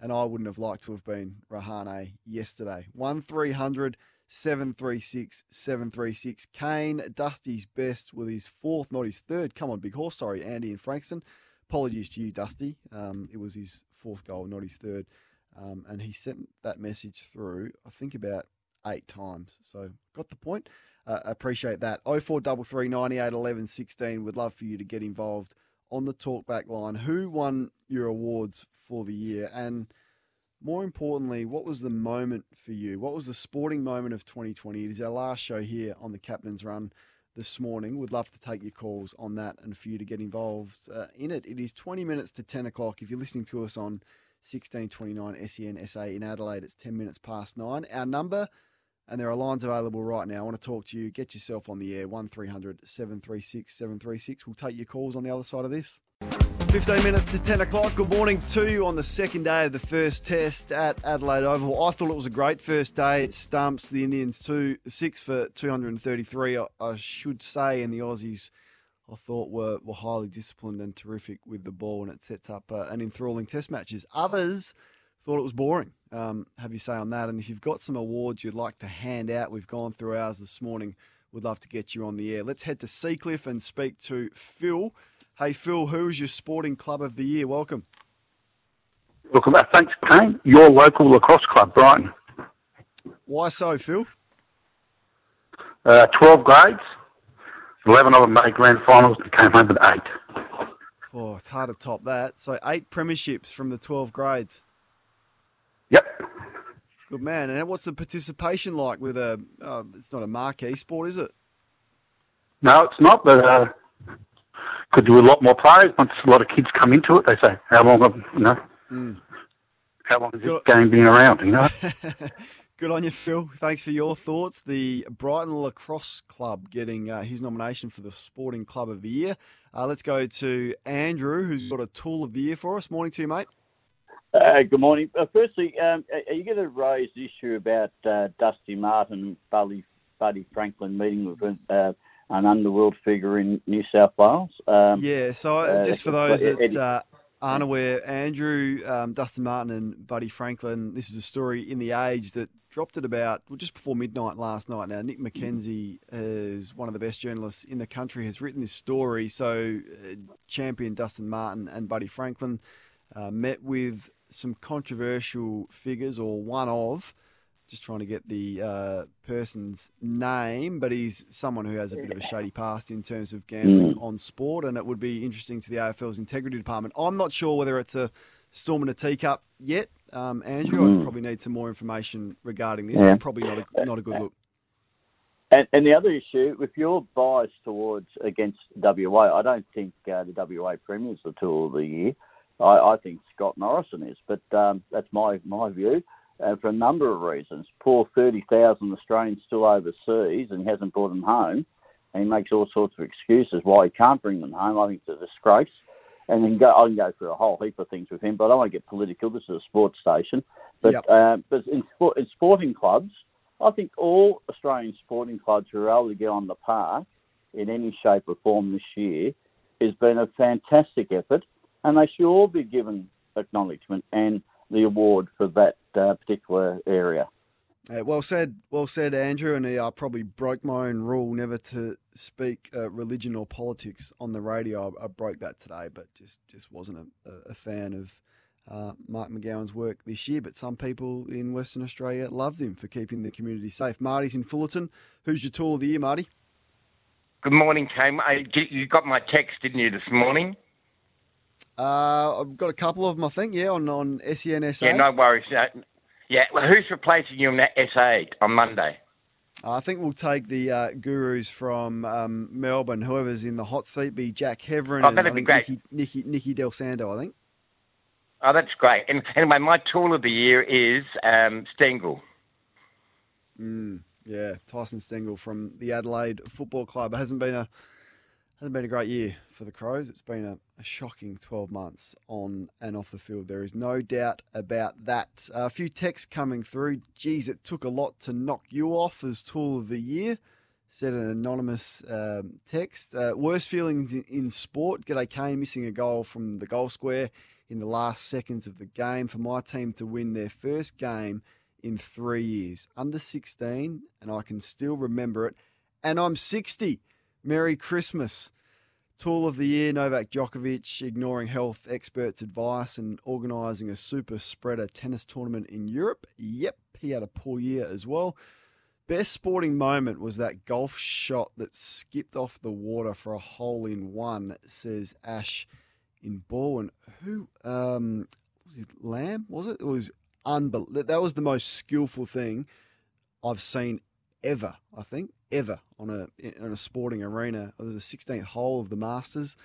Speaker 3: And I wouldn't have liked to have been Rahane yesterday. One 300, 736, 736. Kane, Dusty's best with his fourth, not his third. Come on, big horse. Sorry, Andy and Frankston. Apologies to you, Dusty. Um, it was his fourth goal, not his third. Um, and he sent that message through, I think, about eight times. So got the point. Uh, appreciate that. 0433 98 11 16. Would love for you to get involved on the talkback line. Who won your awards for the year? And more importantly, what was the moment for you? What was the sporting moment of 2020? It is our last show here on the Captain's Run this morning. Would love to take your calls on that and for you to get involved uh, in it. It is 20 minutes to 10 o'clock. If you're listening to us on 1629 SEN SA in Adelaide, it's 10 minutes past nine. Our number and there are lines available right now. I want to talk to you. Get yourself on the air. 1300 736 736. We'll take your calls on the other side of this. 15 minutes to 10 o'clock. Good morning to you on the second day of the first test at Adelaide Oval. I thought it was a great first day. It stumps the Indians two six for 233. I, should say, and the Aussies, I thought were, were highly disciplined and terrific with the ball, and it sets up uh, an enthralling test matches. Others thought it was boring. Um, have you say on that? And if you've got some awards you'd like to hand out, we've gone through ours this morning. We'd love to get you on the air. Let's head to Seacliff and speak to Phil. Hey, Phil, who is your sporting club of the year? Welcome.
Speaker 7: Welcome back. Thanks, Kane. Your local lacrosse club, Brighton.
Speaker 3: Why so, Phil?
Speaker 7: Uh, 12 grades. 11 of them made grand finals and came home with eight.
Speaker 3: Oh, it's hard to top that. So, eight premierships from the 12 grades.
Speaker 7: Yep.
Speaker 3: Good man. And what's the participation like with a? Uh, it's not a marquee sport, is it?
Speaker 7: No, it's not, but uh, could do a lot more players. Once a lot of kids come into it, they say, "How long have you know?
Speaker 3: Mm.
Speaker 7: How long has this
Speaker 3: Good.
Speaker 7: game been around?" You know.
Speaker 3: Good on you, Phil. Thanks for your thoughts. The Brighton Lacrosse Club getting uh, his nomination for the Sporting Club of the Year. Uh, let's go to Andrew, who's got a Tool of the Year for us. Morning to you, mate.
Speaker 8: Uh, good morning. Uh, firstly, um, are you going to raise the issue about uh, Dusty Martin, Buddy, Buddy Franklin meeting with uh, an underworld figure in New South Wales? Um,
Speaker 3: Yeah, so uh,
Speaker 8: uh,
Speaker 3: just for those that uh, aren't aware, Andrew, um, Dustin Martin, and Buddy Franklin, this is a story in the age that dropped at about well, just before midnight last night. Now, Nick McKenzie is one of the best journalists in the country, has written this story. So, uh, champion Dustin Martin and Buddy Franklin uh, met with some controversial figures, or one of. Just trying to get the uh, person's name, but he's someone who has a bit of a shady past in terms of gambling on sport, and it would be interesting to the AFL's integrity department. I'm not sure whether it's a storm in a teacup yet, um, Andrew. I probably need some more information regarding this.
Speaker 8: Yeah.
Speaker 3: Probably not a not a good look.
Speaker 8: And, and the other issue, if you're biased towards against WA, I don't think uh, the WA Premier's the tool of the year. I, I think Scott Morrison is, but um, that's my my view. Uh, for a number of reasons, poor thirty thousand Australians still overseas, and he hasn't brought them home, and he makes all sorts of excuses why he can't bring them home. I think it's a disgrace. And then go, I can go through a whole heap of things with him, but I don't want to get political. This is a sports station. But
Speaker 3: Yep.
Speaker 8: uh, but in, sport, in sporting clubs, I think all Australian sporting clubs who are able to get on the park in any shape or form this year has been a fantastic effort, and they should all be given acknowledgement and the award for that uh, particular area.
Speaker 3: Uh, well said, well said, Andrew. And I probably broke my own rule never to speak uh, religion or politics on the radio. I, I broke that today, but just just wasn't a, a fan of uh, Mark McGowan's work this year. But some people in Western Australia loved him for keeping the community safe. Marty's in Fullarton. Who's your tool of the year, Marty?
Speaker 9: Good morning, Cam. You got my text, didn't you, this morning?
Speaker 3: Uh, I've got a couple of them, I think. Yeah, on on SENSA.
Speaker 9: Yeah, no worries. Yeah, well, who's replacing you in that SA on Monday?
Speaker 3: I think we'll take the uh, gurus from um, Melbourne. Whoever's in the hot seat, be Jack Heverin
Speaker 9: Oh,
Speaker 3: and
Speaker 9: that'd be great.
Speaker 3: Nicky, Nicky Nicky Dal Santo. I think.
Speaker 9: Oh, that's great. And anyway, my tool of the year is um, Stengel.
Speaker 3: Mm, yeah, Tyson Stengel from the Adelaide Football Club hasn't been a Hasn't been a great year for the Crows. It's been a, a, shocking 12 months on and off the field. There is no doubt about that. A few texts coming through. Geez, it took a lot to knock you off as Tool of the Year, said an anonymous um, text. Uh, worst feelings in, in sport. G'day Kane missing a goal from the goal square in the last seconds of the game for my team to win their first game in three years. Under 16, and I can still remember it. And I'm 60. Merry Christmas. Tool of the Year, Novak Djokovic, ignoring health experts' advice and organising a super spreader tennis tournament in Europe. Yep, he had a poor year as well. Best sporting moment was that golf shot that skipped off the water for a hole in one, says Ash in Bowen. Who um, was it? Lamb was it? It was unbelievable. That was the most skillful thing I've seen ever. I think ever on a in a sporting arena. There's a 16th hole of the Masters.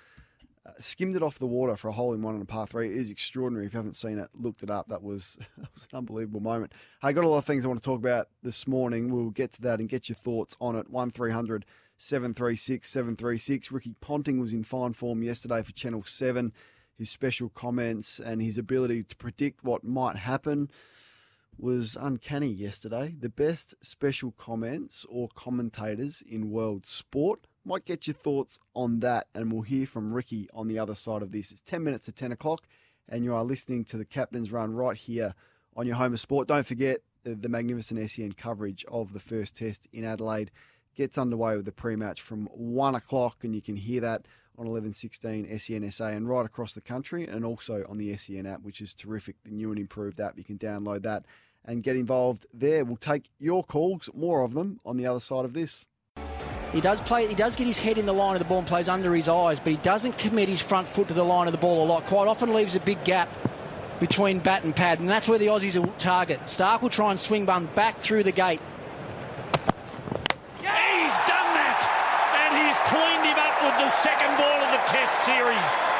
Speaker 3: Uh, skimmed it off the water for a hole in one on a par three. It is extraordinary. If you haven't seen it, looked it up. That was that was an unbelievable moment. I got a lot of things I want to talk about this morning. We'll get to that and get your thoughts on it. One 736 736. Ricky Ponting was in fine form yesterday for Channel 7. His special comments and his ability to predict what might happen was uncanny yesterday. The best special comments or commentators in world sport. Might get your thoughts on that, and we'll hear from Ricky on the other side of this. It's 10 minutes to 10 o'clock, and you are listening to the Captain's Run right here on your home of sport. Don't forget the, the magnificent SEN coverage of the first test in Adelaide gets underway with the pre-match from 1 o'clock, and you can hear that on 1116 SENSA and right across the country, and also on the SEN app, which is terrific. The new and improved app, you can download that and get involved there. We'll take your calls, more of them, on the other side of this.
Speaker 10: He does play. He does get his head in the line of the ball and plays under his eyes, but he doesn't commit his front foot to the line of the ball a lot. Quite often leaves a big gap between bat and pad, and that's where the Aussies will target. Stark will try and swing bun back through the gate.
Speaker 11: Yeah, he's done that, and he's cleaned him up with the second ball of the Test series.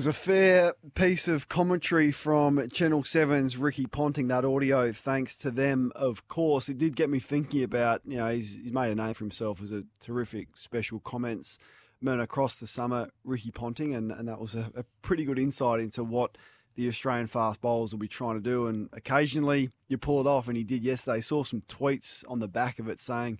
Speaker 3: It's a fair piece of commentary from Channel 7's Ricky Ponting, that audio, thanks to them, of course. It did get me thinking about, you know, he's, he's made a name for himself as a terrific special comments man across the summer, Ricky Ponting, and, and that was a, a pretty good insight into what the Australian fast bowlers will be trying to do. And occasionally you pull it off, and he did yesterday. Saw some tweets on the back of it saying,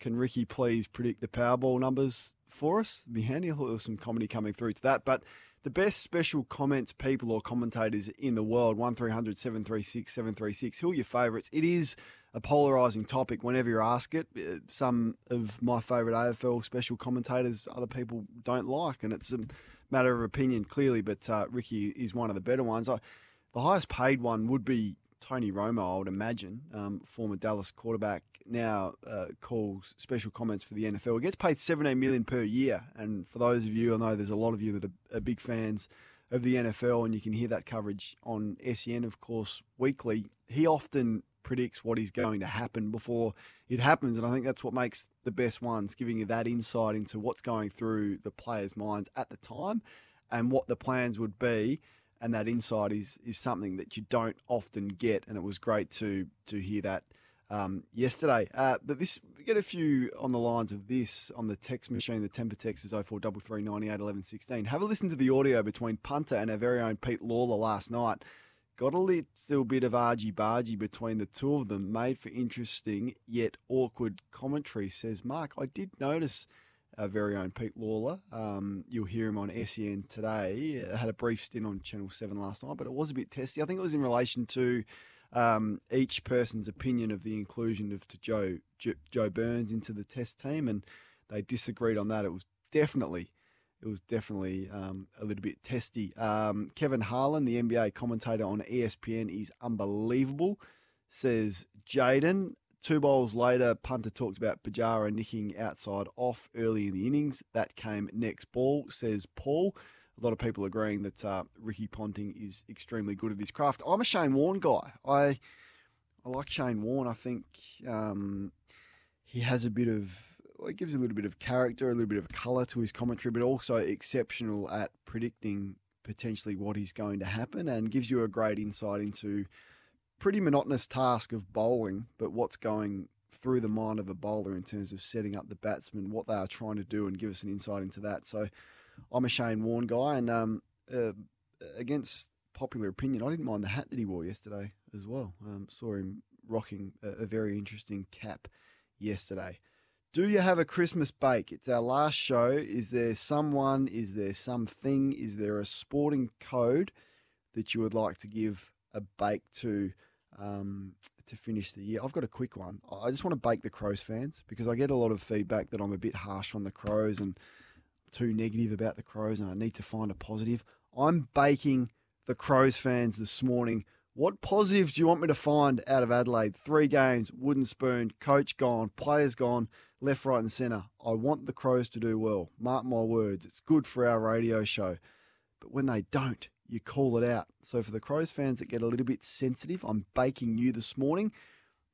Speaker 3: Can Ricky please predict the Powerball numbers for us? It'd be handy. I thought there was some comedy coming through to that. But the best special comments people or commentators in the world, 1300 736 736. Who are your favourites? It is a polarising topic whenever you ask it. Uh, some of my favourite AFL special commentators, other people don't like, and it's a matter of opinion, clearly. But uh, Ricky is one of the better ones. I, the highest paid one would be Tony Romo, I would imagine, um, former Dallas quarterback, now uh, calls special comments for the NFL. He gets paid 17 million per year, and for those of you, I know there's a lot of you that are, are big fans of the NFL, and you can hear that coverage on SEN, of course, weekly. He often predicts what is going to happen before it happens, and I think that's what makes the best ones, giving you that insight into what's going through the players' minds at the time and what the plans would be and that insight is is something that you don't often get, and it was great to to hear that um, yesterday. Uh, but this we get a few on the lines of this on the text machine. The temper text is 0433981116. Have a listen to the audio between Punter and our very own Pete Lalor last night. Got a little bit of argy bargy between the two of them, made for interesting yet awkward commentary. Says Mark, I did notice our very own Pete Lalor. Um, you'll hear him on SEN today. I had a brief stint on Channel 7 last night, but it was a bit testy. I think it was in relation to um, each person's opinion of the inclusion of to Joe, Joe, Burns into the test team, and they disagreed on that. It was definitely it was definitely um, a little bit testy. Um, Kevin Harlan, the NBA commentator on ESPN, is unbelievable, says Jaden. Two bowls later, punter talked about Pujara nicking outside off early in the innings. That came next ball, says Paul. A lot of people agreeing that uh, Ricky Ponting is extremely good at his craft. I'm a Shane Warne guy. I I like Shane Warne. I think um, he has a bit of well, it gives a little bit of character, a little bit of colour to his commentary, but also exceptional at predicting potentially what is going to happen and gives you a great insight into pretty monotonous task of bowling, but what's going through the mind of a bowler in terms of setting up the batsman, what they are trying to do, and give us an insight into that. So I'm a Shane Warne guy, and um, uh, against popular opinion, I didn't mind the hat that he wore yesterday as well. Um, saw him rocking a, a very interesting cap yesterday. Do you have a Christmas bake? It's our last show. Is there someone? Is there something? Is there a sporting code that you would like to give a bake to um, to finish the year? I've got a quick one. I just want to bake the Crows fans because I get a lot of feedback that I'm a bit harsh on the Crows and too negative about the Crows, and I need to find a positive. I'm baking the Crows fans this morning. What positives do you want me to find out of Adelaide? Three games, wooden spoon, coach gone, players gone, left, right, and centre. I want the Crows to do well. Mark my words, it's good for our radio show. But when they don't, you call it out. So for the Crows fans that get a little bit sensitive, I'm baking you this morning.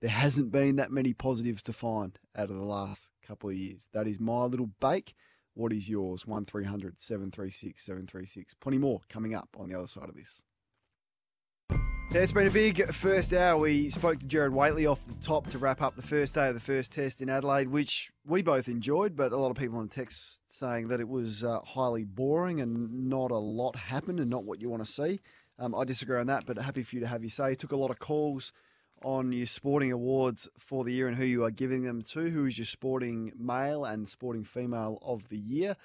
Speaker 3: There hasn't been that many positives to find out of the last couple of years. That is my little bake. What is yours? 1300 736 736. Plenty more coming up on the other side of this. It's been a big first hour. We spoke to Gerard Whateley off the top to wrap up the first day of the first test in Adelaide, which we both enjoyed, but a lot of people on text saying that it was uh, highly boring and not a lot happened and not what you want to see. Um, I disagree on that, but happy for you to have your say. Took a lot of calls on your sporting awards for the year and who you are giving them to. Who is your sporting male and sporting female of the year?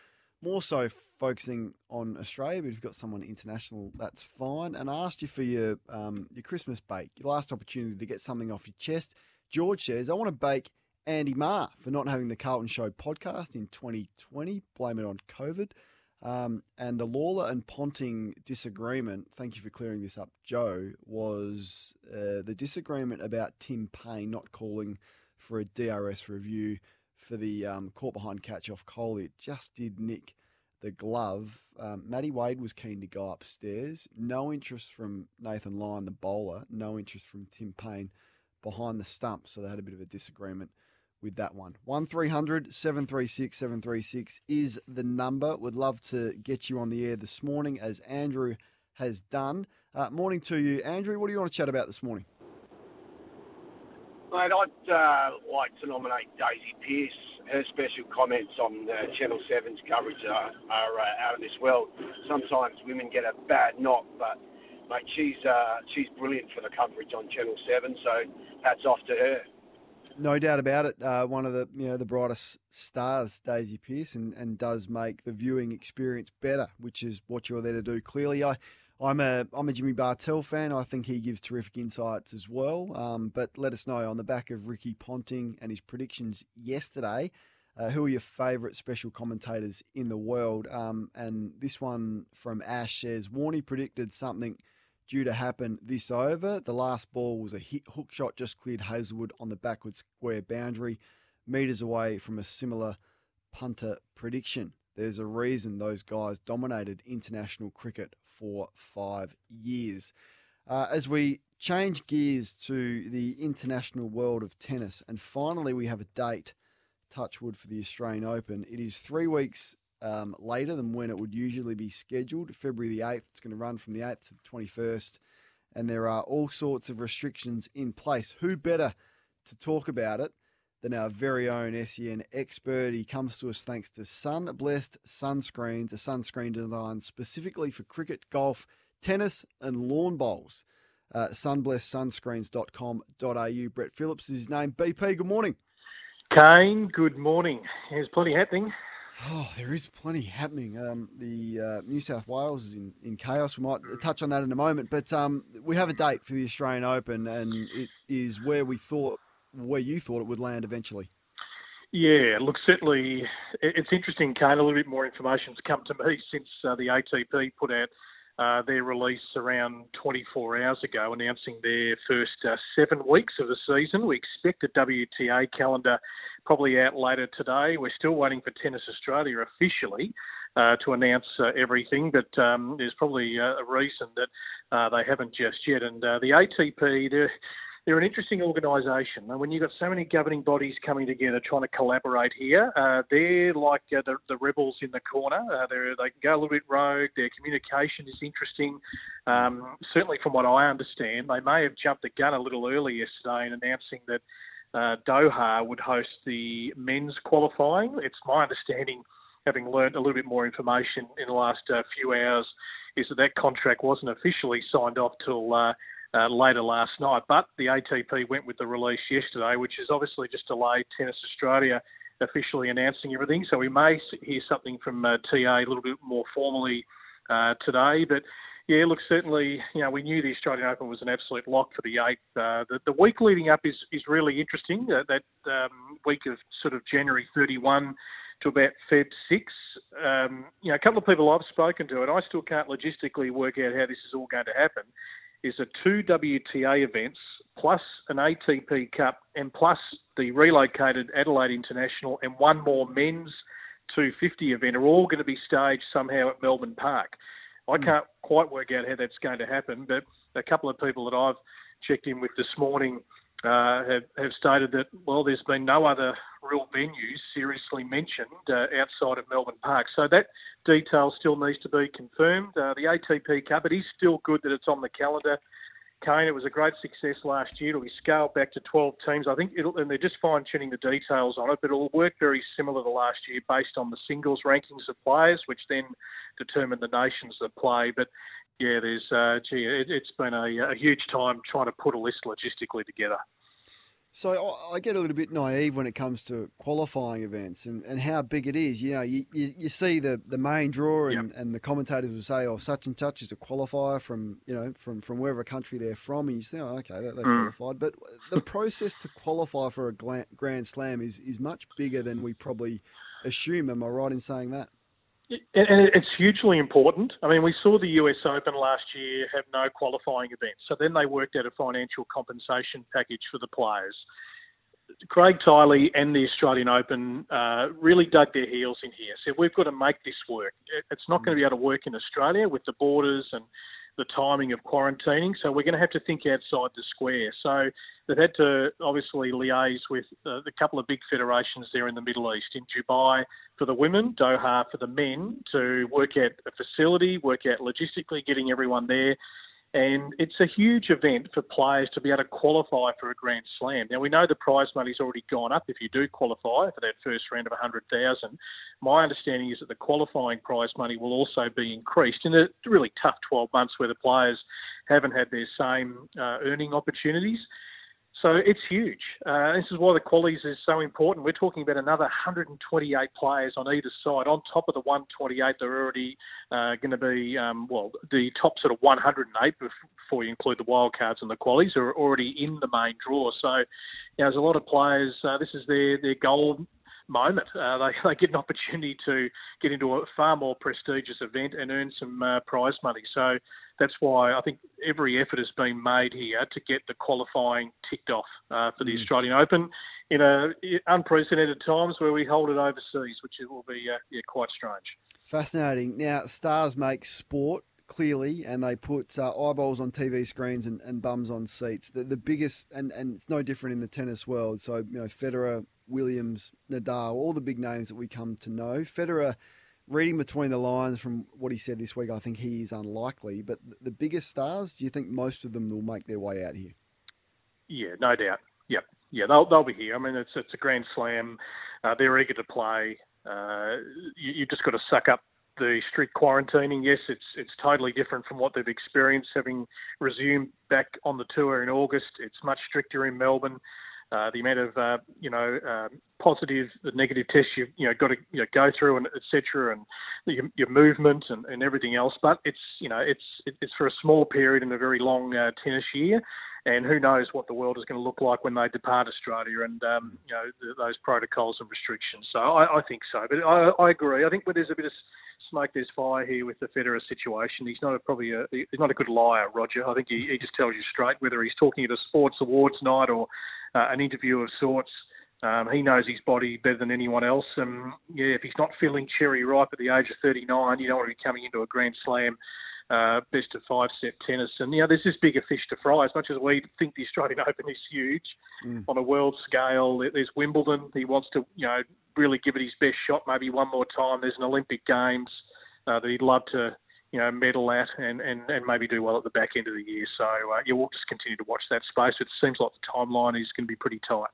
Speaker 3: More so focusing on Australia, but if you've got someone international, that's fine. And I asked you for your um, your Christmas bake, your last opportunity to get something off your chest. George says, I want to bake Andy Maher for not having the Carlton Show podcast in 2020. Blame it on COVID. Um, and the Lalor and Ponting disagreement, thank you for clearing this up, Joe, was uh, the disagreement about Tim Paine not calling for a DRS review for the um, caught behind catch off Kohli. It just did nick the glove. Um, Matty Wade was keen to go upstairs. No interest from Nathan Lyon, the bowler. No interest from Tim Paine behind the stump. So they had a bit of a disagreement with that one. 1300 736 736 is the number. Would love to get you on the air this morning as Andrew has done. Uh, morning to you, Andrew. What do you want to chat about this morning?
Speaker 12: Mate, I'd uh, like to nominate Daisy Pearce. Her special comments on uh, Channel 7's coverage are, are uh, out of this world. Sometimes women get a bad knock, but mate, she's uh, she's brilliant for the coverage on Channel 7. So hats off to her.
Speaker 3: No doubt about it. Uh, one of the you know the brightest stars, Daisy Pearce, and, and does make the viewing experience better, which is what you're there to do. Clearly, I I'm a I'm a Jimmy Bartel fan. I think he gives terrific insights as well. Um, but let us know on the back of Ricky Ponting and his predictions yesterday. Uh, who are your favourite special commentators in the world? Um, and this one from Ash says Warney predicted something due to happen this over. The last ball was a hit hook shot, just cleared Hazlewood on the backward square boundary, metres away from a similar punter prediction. There's a reason those guys dominated international cricket for five years. Uh, as we change gears to the international world of tennis, and finally we have a date, touchwood, for the Australian Open. It is three weeks um, later than when it would usually be scheduled, February the 8th. It's going to run from the 8th to the 21st, and there are all sorts of restrictions in place. Who better to talk about it than our very own SEN expert. He comes to us thanks to Sun Blessed Sunscreens, a sunscreen designed specifically for cricket, golf, tennis, and lawn bowls. Uh, sunblessedsunscreens.com.au. Brett Phillips is his name. BP, good morning.
Speaker 13: Kane, good morning. There's plenty happening.
Speaker 3: Oh, there is plenty happening. Um, the uh, New South Wales is in, in chaos. We might touch on that in a moment, but um, we have a date for the Australian Open, and it is where we thought, where you thought it would land eventually.
Speaker 13: Yeah, look, certainly it's interesting, Kane. A little bit more information's come to me since uh, the ATP put out uh, their release around 24 hours ago, announcing their first uh, seven weeks of the season. We expect a WTA calendar probably out later today. We're still waiting for Tennis Australia officially uh, to announce uh, everything, but um, there's probably uh, a reason that uh, they haven't just yet. And uh, the ATP, they're, they're an interesting organisation. And when you've got so many governing bodies coming together trying to collaborate here, uh, they're like the, the rebels in the corner. they can go a little bit rogue. Their communication is interesting. Um, certainly, from what I understand, they may have jumped the gun a little early yesterday in announcing that uh, Doha would host the men's qualifying. It's my understanding, having learned a little bit more information in the last uh, few hours, is that that contract wasn't officially signed off till uh, later last night. But the ATP went with the release yesterday, which is obviously just delayed Tennis Australia officially announcing everything. So we may hear something from uh, TA a little bit more formally uh, today. But yeah, look, certainly, you know, we knew the Australian Open was an absolute lock for the eighth. Uh, the, the week leading up is is really interesting. Uh, that um, week of sort of January 31 to about Feb 6. Um, you know, a couple of people I've spoken to, and I still can't logistically work out how this is all going to happen. Is a two WTA events plus an ATP Cup and plus the relocated Adelaide International and one more men's 250 event are all going to be staged somehow at Melbourne Park. I hmm. can't quite work out how that's going to happen, but a couple of people that I've checked in with this morning uh, have, have stated that, well, there's been no other real venues seriously mentioned uh, outside of Melbourne Park. So that detail still needs to be confirmed. Uh, the ATP Cup, it is still good that it's on the calendar. Kane, it was a great success last year. It'll be scaled back to 12 teams. I think it'll, and they're just fine tuning the details on it, but it'll work very similar to last year based on the singles rankings of players, which then determine the nations that play. But yeah, there's, uh, gee, it, has been a, a huge time trying to put a list logistically together.
Speaker 3: So I get a little bit naive when it comes to qualifying events and, and how big it is. You know, you, you, you see the, the main draw and, yep. and the commentators will say, oh, such and such is a qualifier from, you know, from, from wherever country they're from. And you say, oh, okay, they, they're mm. qualified. But the process to qualify for a Grand Slam is, is much bigger than we probably assume. Am I right in saying that?
Speaker 13: And it's hugely important. I mean, we saw the US Open last year have no qualifying events. So then they worked out a financial compensation package for the players. Craig Tiley and the Australian Open uh, really dug their heels in here. Said we've got to make this work. It's not going to be able to work in Australia with the borders and the timing of quarantining. So we're going to have to think outside the square. So they've had to obviously liaise with uh, the couple of big federations there in the Middle East, in Dubai for the women, Doha for the men, to work out a facility, work out logistically getting everyone there. And it's a huge event for players to be able to qualify for a Grand Slam. Now we know the prize money's already gone up if you do qualify for that first round of 100,000. My understanding is that the qualifying prize money will also be increased in a really tough 12 months where the players haven't had their same uh, earning opportunities. So it's huge. Uh, this is why the qualities is so important. We're talking about another 128 players on either side, on top of the 128 that are already uh, going to be, um, well, the top sort of 108 before you include the wildcards and the qualities are already in the main draw. So you know, there's a lot of players. Uh, this is their their goal moment. Uh, they, they get an opportunity to get into a far more prestigious event and earn some uh, prize money. So that's why I think every effort has been made here to get the qualifying ticked off uh, for the mm. Australian Open in a unprecedented times where we hold it overseas, which will be uh, yeah, quite strange.
Speaker 3: Fascinating. Now, stars make sport clearly, and they put uh, eyeballs on TV screens and, and bums on seats. The, the biggest, and, and it's no different in the tennis world. So, you know, Federer, Williams, Nadal, all the big names that we come to know. Federer, reading between the lines from what he said this week, I think he is unlikely. But the biggest stars, do you think most of them will make their way out here?
Speaker 13: Yeah, no doubt. Yep. Yeah, they'll, they'll be here. I mean, it's, it's a grand slam. Uh, they're eager to play. Uh, you, you've just got to suck up the strict quarantining, yes, it's it's totally different from what they've experienced having resumed back on the tour in August. It's much stricter in Melbourne. Uh, the amount of uh, you know um, positive, the negative tests you've you know got to you know, go through and etc. and your, your movement and, and everything else. But it's you know it's it's for a small period in a very long uh, tennis year, and who knows what the world is going to look like when they depart Australia and um, you know those protocols and restrictions. So I, I think so, but I, I agree. I think where there's a bit of smoke, there's fire here with the Federer situation. He's not a, probably a he's not a good liar, Roger. I think he, he just tells you straight whether he's talking at a sports awards night or uh, an interview of sorts. Um, he knows his body better than anyone else. And yeah, if he's not feeling cherry ripe at the age of 39, you don't want to be coming into a Grand Slam uh, best of five set tennis. And, you know, there's this bigger fish to fry. As much as we think the Australian Open is huge mm. on a world scale, there's Wimbledon. He wants to, you know, really give it his best shot maybe one more time. There's an Olympic Games uh, that he'd love to, you know, medal at and, and, and maybe do well at the back end of the year. So, uh, yeah, we'll just continue to watch that space. It seems like the timeline is going to be pretty tight.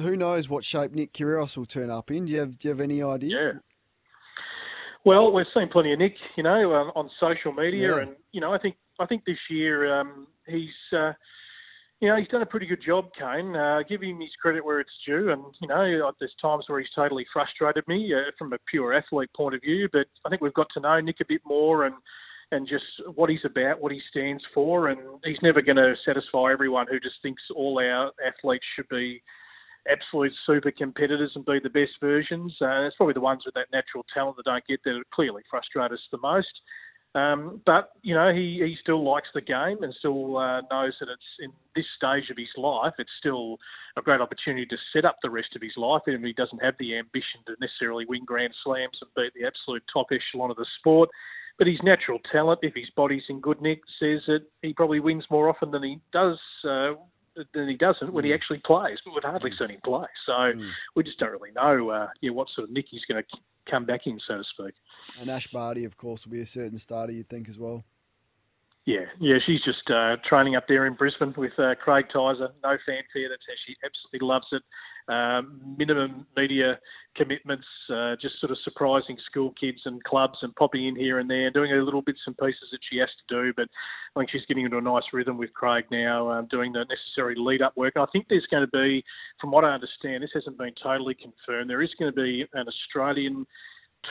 Speaker 3: who knows what shape Nick Kyrgios will turn up in? Do you have Do you have any idea?
Speaker 13: Yeah. Well, we've seen plenty of Nick, you know, um, on social media,
Speaker 3: Yeah.
Speaker 13: and you know, I think I think this year um, he's, uh, you know, he's done a pretty good job. Kane, uh, give him his credit where it's due, and you know, there's times where he's totally frustrated me uh, from a pure athlete point of view, but I think we've got to know Nick a bit more and. And just what he's about, what he stands for, and he's never going to satisfy everyone who just thinks all our athletes should be absolute super competitors and be the best versions. Uh, it's probably the ones with that natural talent that don't get there that clearly frustrate us the most. Um, but you know, he, he still likes the game and still uh, knows that it's in this stage of his life. It's still a great opportunity to set up the rest of his life, and he doesn't have the ambition to necessarily win Grand Slams and beat the absolute top echelon of the sport. But his natural talent, if his body's in good nick, says that he probably wins more often than he does uh, than he doesn't when he actually plays. But we've hardly seen him play, so we just don't really know, uh, yeah, what sort of nick he's going to come back in, so to speak.
Speaker 3: And Ash Barty, of course, will be a certain starter, you'd think, as well.
Speaker 13: Yeah, yeah, she's just uh, training up there in Brisbane with uh, Craig Tyzzer. No fanfare. That's how she absolutely loves it. Um, minimum media commitments, uh, just sort of surprising school kids and clubs and popping in here and there, doing her little bits and pieces that she has to do. But I think she's getting into a nice rhythm with Craig now, um, doing the necessary lead up work. And I think there's going to be, from what I understand, this hasn't been totally confirmed, there is going to be an Australian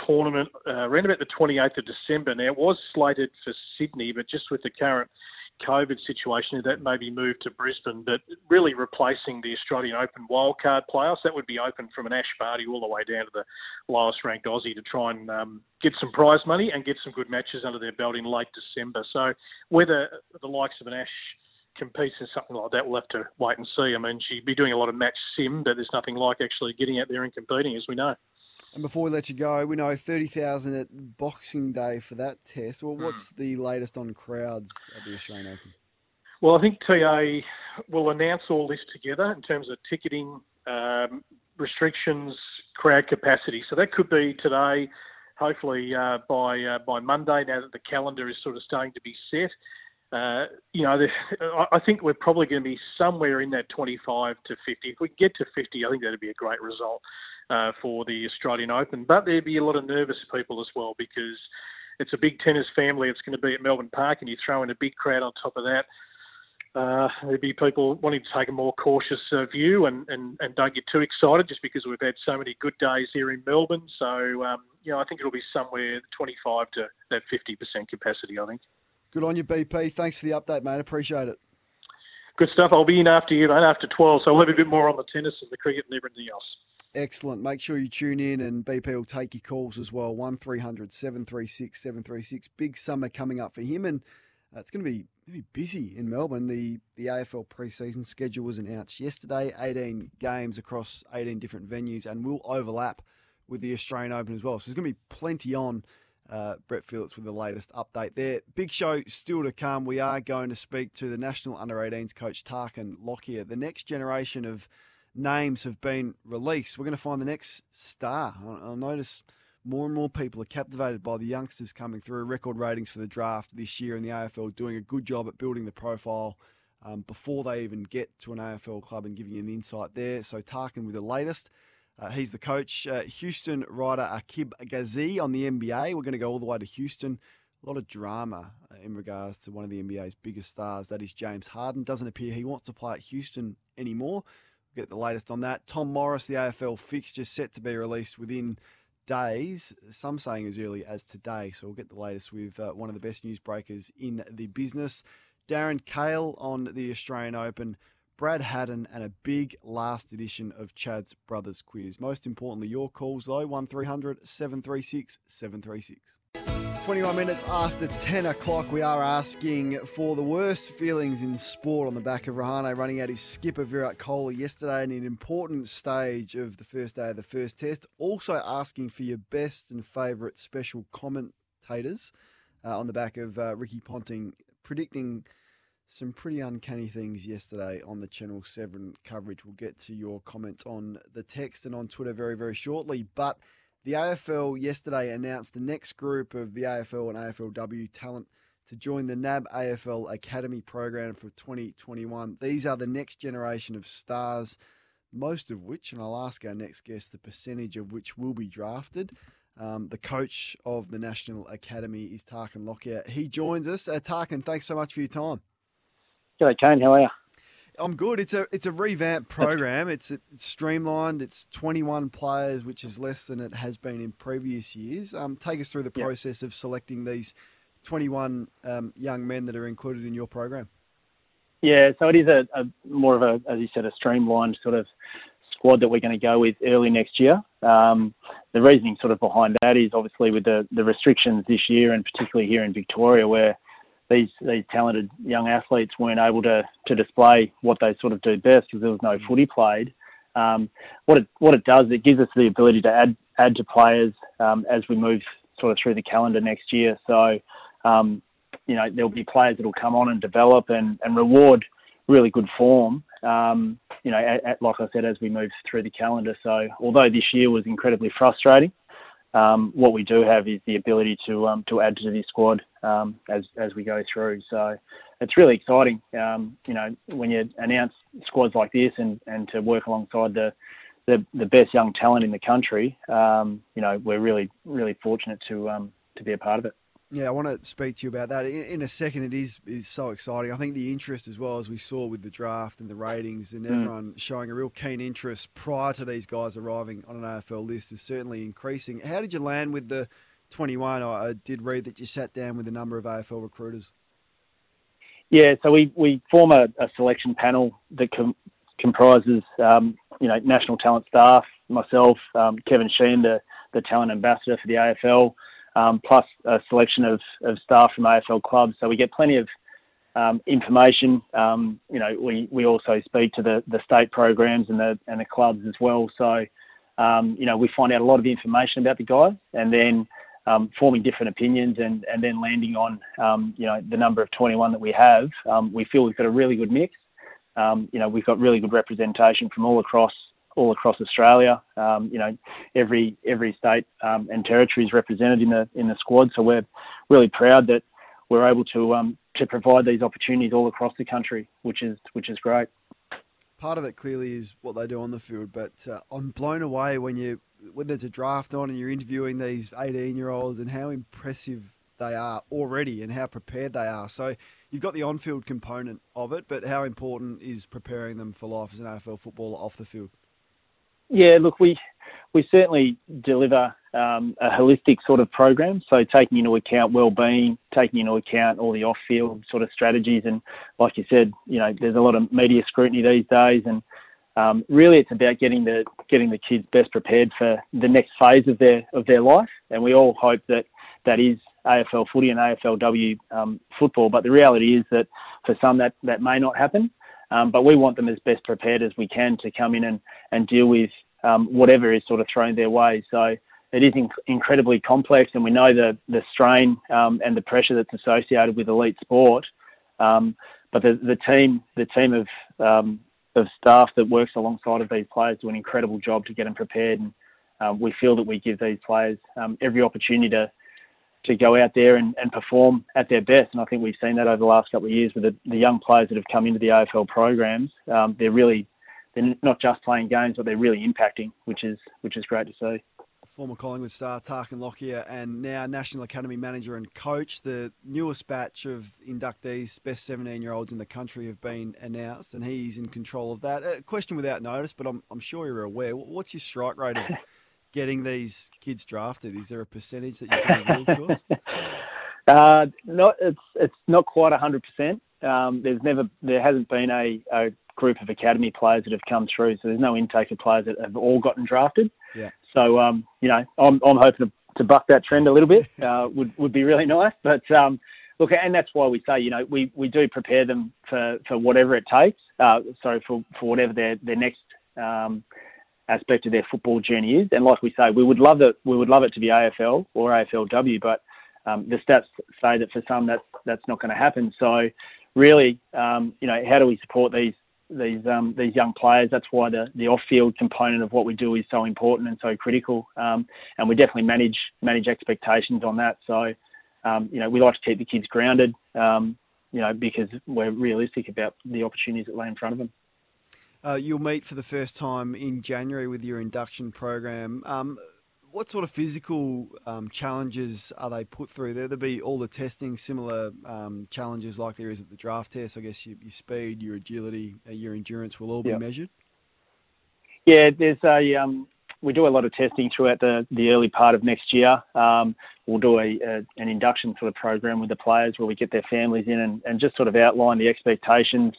Speaker 13: tournament uh, around about the 28th of December. Now, it was slated for Sydney, but just with the current COVID situation, that may be moved to Brisbane, but really replacing the Australian Open wildcard playoffs. That would be open from an Ash Barty all the way down to the lowest ranked Aussie to try and um, get some prize money and get some good matches under their belt in late December. So whether the likes of an Ash competes in something like that, we'll have to wait and see. I mean, she'd be doing a lot of match sim, but there's nothing like actually getting out there and competing, as we know.
Speaker 3: And before we let you go, we know 30,000 at Boxing Day for that test. Well, what's the latest on crowds at the Australian Open?
Speaker 13: Well, I think TA will announce all this together in terms of ticketing um, restrictions, crowd capacity. So that could be today, hopefully uh, by uh, by Monday. Now that the calendar is sort of starting to be set, uh, you know, I think we're probably going to be somewhere in that 25 to 50. If we get to 50, I think that'd be a great result uh, for the Australian Open. But there'd be a lot of nervous people as well because it's a big tennis family. It's going to be at Melbourne Park, and you throw in a big crowd on top of that. Uh, there'd be people wanting to take a more cautious uh, view and, and, and don't get too excited just because we've had so many good days here in Melbourne. So, um, you know, I think it'll be somewhere 25 to that 50% capacity, I think.
Speaker 3: Good on you, BP. Thanks for the update, mate. Appreciate it.
Speaker 13: Good stuff. I'll be in after you, mate, after 12. So I'll have a bit more on the tennis and the cricket and everything else.
Speaker 3: Excellent. Make sure you tune in and BP will take your calls as well. 1300 736 736. Big summer coming up for him and uh, it's going to be be busy in Melbourne. The the AFL preseason schedule was announced yesterday. 18 games across 18 different venues and will overlap with the Australian Open as well. So there's going to be plenty on. Uh, Brett Phillips with the latest update there. Big show still to come. We are going to speak to the national under 18s coach Tarkyn Lockyer. The next generation of names have been released. We're going to find the next star. I, notice more and more people are captivated by the youngsters coming through. Record ratings for the draft this year, in the AFL doing a good job at building the profile um, before they even get to an AFL club and giving you an insight there. So Tarkyn with the latest. Uh, he's the coach. Uh, Houston writer Akib Ghazi on the NBA. We're going to go all the way to Houston. A lot of drama uh, in regards to one of the NBA's biggest stars. That is James Harden. Doesn't appear he wants to play at Houston anymore. We'll get the latest on that. Tom Morris, the AFL fixture set to be released within days. Some saying as early as today. So we'll get the latest with uh, one of the best newsbreakers in the business. Darren Cahill on the Australian Open. Brad Haddin, and a big last edition of Chad's Brothers Quiz. Most importantly, your calls though 1300 736 736. 21 minutes after 10 o'clock, we are asking for the worst feelings in sport on the back of Rahane running out his skipper Virat Kohli yesterday in an important stage of the first day of the first test. Also asking for your best and favourite special commentators uh, on the back of uh, Ricky Ponting predicting some pretty uncanny things yesterday on the Channel 7 coverage. We'll get to your comments on the text and on Twitter very, very shortly. But the AFL yesterday announced the next group of the AFL and AFLW talent to join the NAB AFL Academy program for 2021. These are the next generation of stars most of which, and I'll ask our next guest the percentage of which will be drafted. Um, the coach of the National Academy is Tarkyn Lockyer. He joins us. Uh, Tarkyn, thanks so much for your time.
Speaker 14: G'day, Kane. How are you?
Speaker 3: I'm good. It's a it's a revamped program. It's, it's streamlined. It's 21 players, which is less than it has been in previous years. Um, take us through the process of selecting these 21 um, young men that are included in your program.
Speaker 14: Yeah, so it is a, a more of a, as you said, a streamlined sort of squad that we're going to go with early next year. Um, the reasoning sort of behind that is obviously with the, the restrictions this year, and particularly here in Victoria, where these these talented young athletes weren't able to to display what they sort of do best because there was no footy played. Um, what it what it does, it gives us the ability to add add to players um, as we move sort of through the calendar next year. So, um, you know, there'll be players that will come on and develop and, and reward really good form. Um, you know, at, at, like I said, as we move through the calendar. So, although this year was incredibly frustrating, um, what we do have is the ability to um, to add to the squad um, as as we go through. So it's really exciting. Um, you know, when you announce squads like this and, and to work alongside the, the the best young talent in the country, um, you know, we're really really fortunate to um, to be a part of it.
Speaker 3: Yeah, I want to speak to you about that in, in a second. It is is so exciting. I think the interest as well as we saw with the draft and the ratings and
Speaker 14: Mm.
Speaker 3: everyone showing a real keen interest prior to these guys arriving on an AFL list is certainly increasing. How did you land with the 21? I, I did read that you sat down with a number of AFL recruiters.
Speaker 14: Yeah, so we, we form a, a selection panel that com- comprises, um, you know, national talent staff, myself, um, Kevin Sheehan, the, the talent ambassador for the AFL, um, plus a selection of, of staff from AFL clubs. So we get plenty of um, information. Um, you know, we, we also speak to the, the state programs and the and the clubs as well. So, um, you know, we find out a lot of information about the guys, and then um, forming different opinions, and, and then landing on um, you know the number of 21 that we have. Um, we feel we've got a really good mix. Um, you know, we've got really good representation from all across all across Australia. Um, you know, every every state um, and territory is represented in the in the squad. So we're really proud that we're able to um, to provide these opportunities all across the country, which is which is great.
Speaker 3: Part of it clearly is what they do on the field, but uh, I'm blown away when you when there's a draft on and you're interviewing these 18 year olds and how impressive they are already and how prepared they are. So you've got the on-field component of it, but how important is preparing them for life as an AFL footballer off the field?
Speaker 14: Yeah, look, we we certainly deliver um, a holistic sort of program. So taking into account well-being, taking into account all the off-field sort of strategies, and like you said, you know, there's a lot of media scrutiny these days, and um, really it's about getting the getting the kids best prepared for the next phase of their of their life. And we all hope that that is AFL footy and AFLW um, football. But the reality is that for some that that may not happen. Um, but we want them as best prepared as we can to come in and, and deal with um, whatever is sort of thrown their way. So it is inc- incredibly complex, and we know the the strain um, and the pressure that's associated with elite sport. Um, but the, the team, the team of um, of staff that works alongside of these players do an incredible job to get them prepared, and um, we feel that we give these players um, every opportunity to to go out there and, and perform at their best. And I think we've seen that over the last couple of years with the, the young players that have come into the AFL programs. Um, they're really they're not just playing games, but they're really impacting, which is which is great to see.
Speaker 3: Former Collingwood star Tarkyn Lockyer and now National Academy manager and coach. The newest batch of inductees, best 17 year olds in the country, have been announced, and he's in control of that. A question without notice, but I'm, I'm sure you're aware. What's your strike rate of getting these kids drafted? Is there a percentage that you can reveal to us?
Speaker 14: Uh, not it's it's not quite hundred percent. Um, there's never there hasn't been a, a group of academy players that have come through, so there's no intake of players that have all gotten drafted.
Speaker 3: Yeah.
Speaker 14: So um, you know, I'm I'm hoping to, to buck that trend a little bit. Uh, would would be really nice. But um, look, and that's why we say you know we, we do prepare them for, for whatever it takes. Uh, sorry for for whatever their their next um, aspect of their football journey is. And like we say, we would love it. We would love it to be AFL or AFLW, but um, the stats say that for some that's that's not going to happen. So really, um, you know, how do we support these these um, these young players? That's why the, the off field component of what we do is so important and so critical. Um, and we definitely manage manage expectations on that. So um, you know, we like to keep the kids grounded. Um, you know, because we're realistic about the opportunities that lay in front of them.
Speaker 3: Uh, you'll meet for the first time in January with your induction program. What sort of physical um, challenges are they put through? There to be all the testing, similar um, challenges like there is at the draft test. I guess your, your speed, your agility, uh, your endurance will all be
Speaker 14: Yep.
Speaker 3: measured.
Speaker 14: Yeah, there's a um, we do a lot of testing throughout the, the early part of next year. Um, we'll do a, a an induction sort of program with the players where we get their families in and, and just sort of outline the expectations,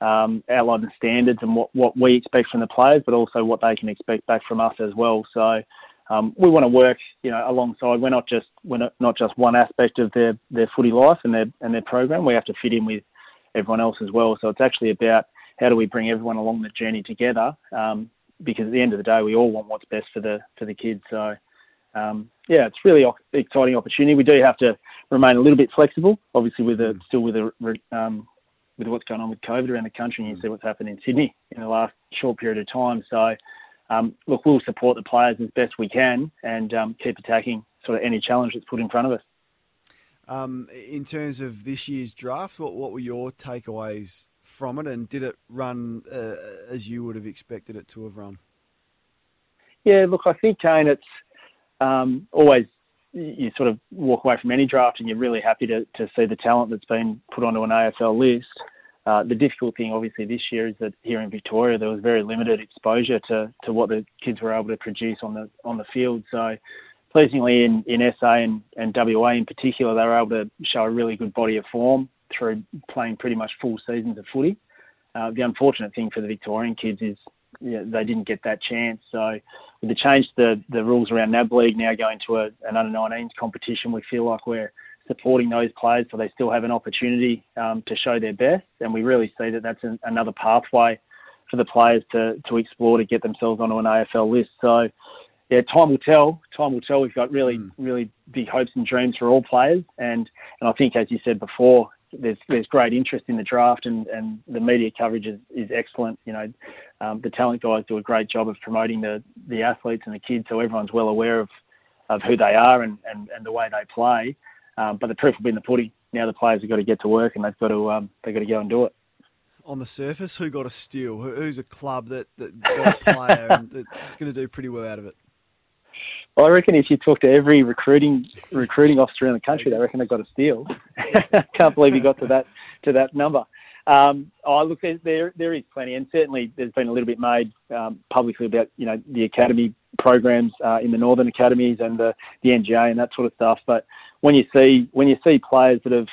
Speaker 14: um, outline the standards and what, what we expect from the players, but also what they can expect back from us as well. So um, we want to work, you know, alongside. We're not just we're not, not just one aspect of their, their footy life and their and their program. We have to fit in with everyone else as well. So it's actually about how do we bring everyone along the journey together? Um, because at the end of the day, we all want what's best for the for the kids. So um, yeah, it's really exciting opportunity. We do have to remain a little bit flexible, obviously with a still with a um, with what's going on with COVID around the country, and you see what's happened in Sydney in the last short period of time. So um, look, we'll support the players as best we can and um, keep attacking sort of any challenge that's put in front of us.
Speaker 3: Um, in terms of this year's draft, what, what were your takeaways from it, and did it run uh, as you would have expected it to have run?
Speaker 14: Yeah, look, I think Kane, it's um, always you sort of walk away from any draft and you're really happy to, to see the talent that's been put onto an AFL list. Uh, the difficult thing, obviously, this year is that here in Victoria there was very limited exposure to, to what the kids were able to produce on the on the field. So, pleasingly in, in SA and, and WA in particular, they were able to show a really good body of form through playing pretty much full seasons of footy. Uh, the unfortunate thing for the Victorian kids is know, they didn't get that chance. So with the change to the, the rules around NAB League now going to a, an under 19s competition, we feel like we're supporting those players so they still have an opportunity um, to show their best. And we really see that that's an, another pathway for the players to, to explore to get themselves onto an AFL list. So yeah, time will tell. Time will tell. We've got really, really big hopes and dreams for all players, and and I think, as you said before, there's there's great interest in the draft, and, and the media coverage is, is excellent. You know, um, the talent guys do a great job of promoting the the athletes and the kids, so everyone's well aware of of who they are and, and, and the way they play. Um, but the proof will be in the pudding. Now the players have got to get to work, and they've got to um, they've got to go and do it.
Speaker 3: On the surface, who got a steal? Who's a club that, that got a player and that's going to do pretty well out of it?
Speaker 14: Well, I reckon if you talk to every recruiting recruiting officer in the country, they reckon they've got a steal. Can't believe you got to that to that number. Um, oh, look, there, there there is plenty, and certainly there's been a little bit made um, publicly about you know the academy programs uh, in the northern academies and the the NGA and that sort of stuff. But when you see when you see players that have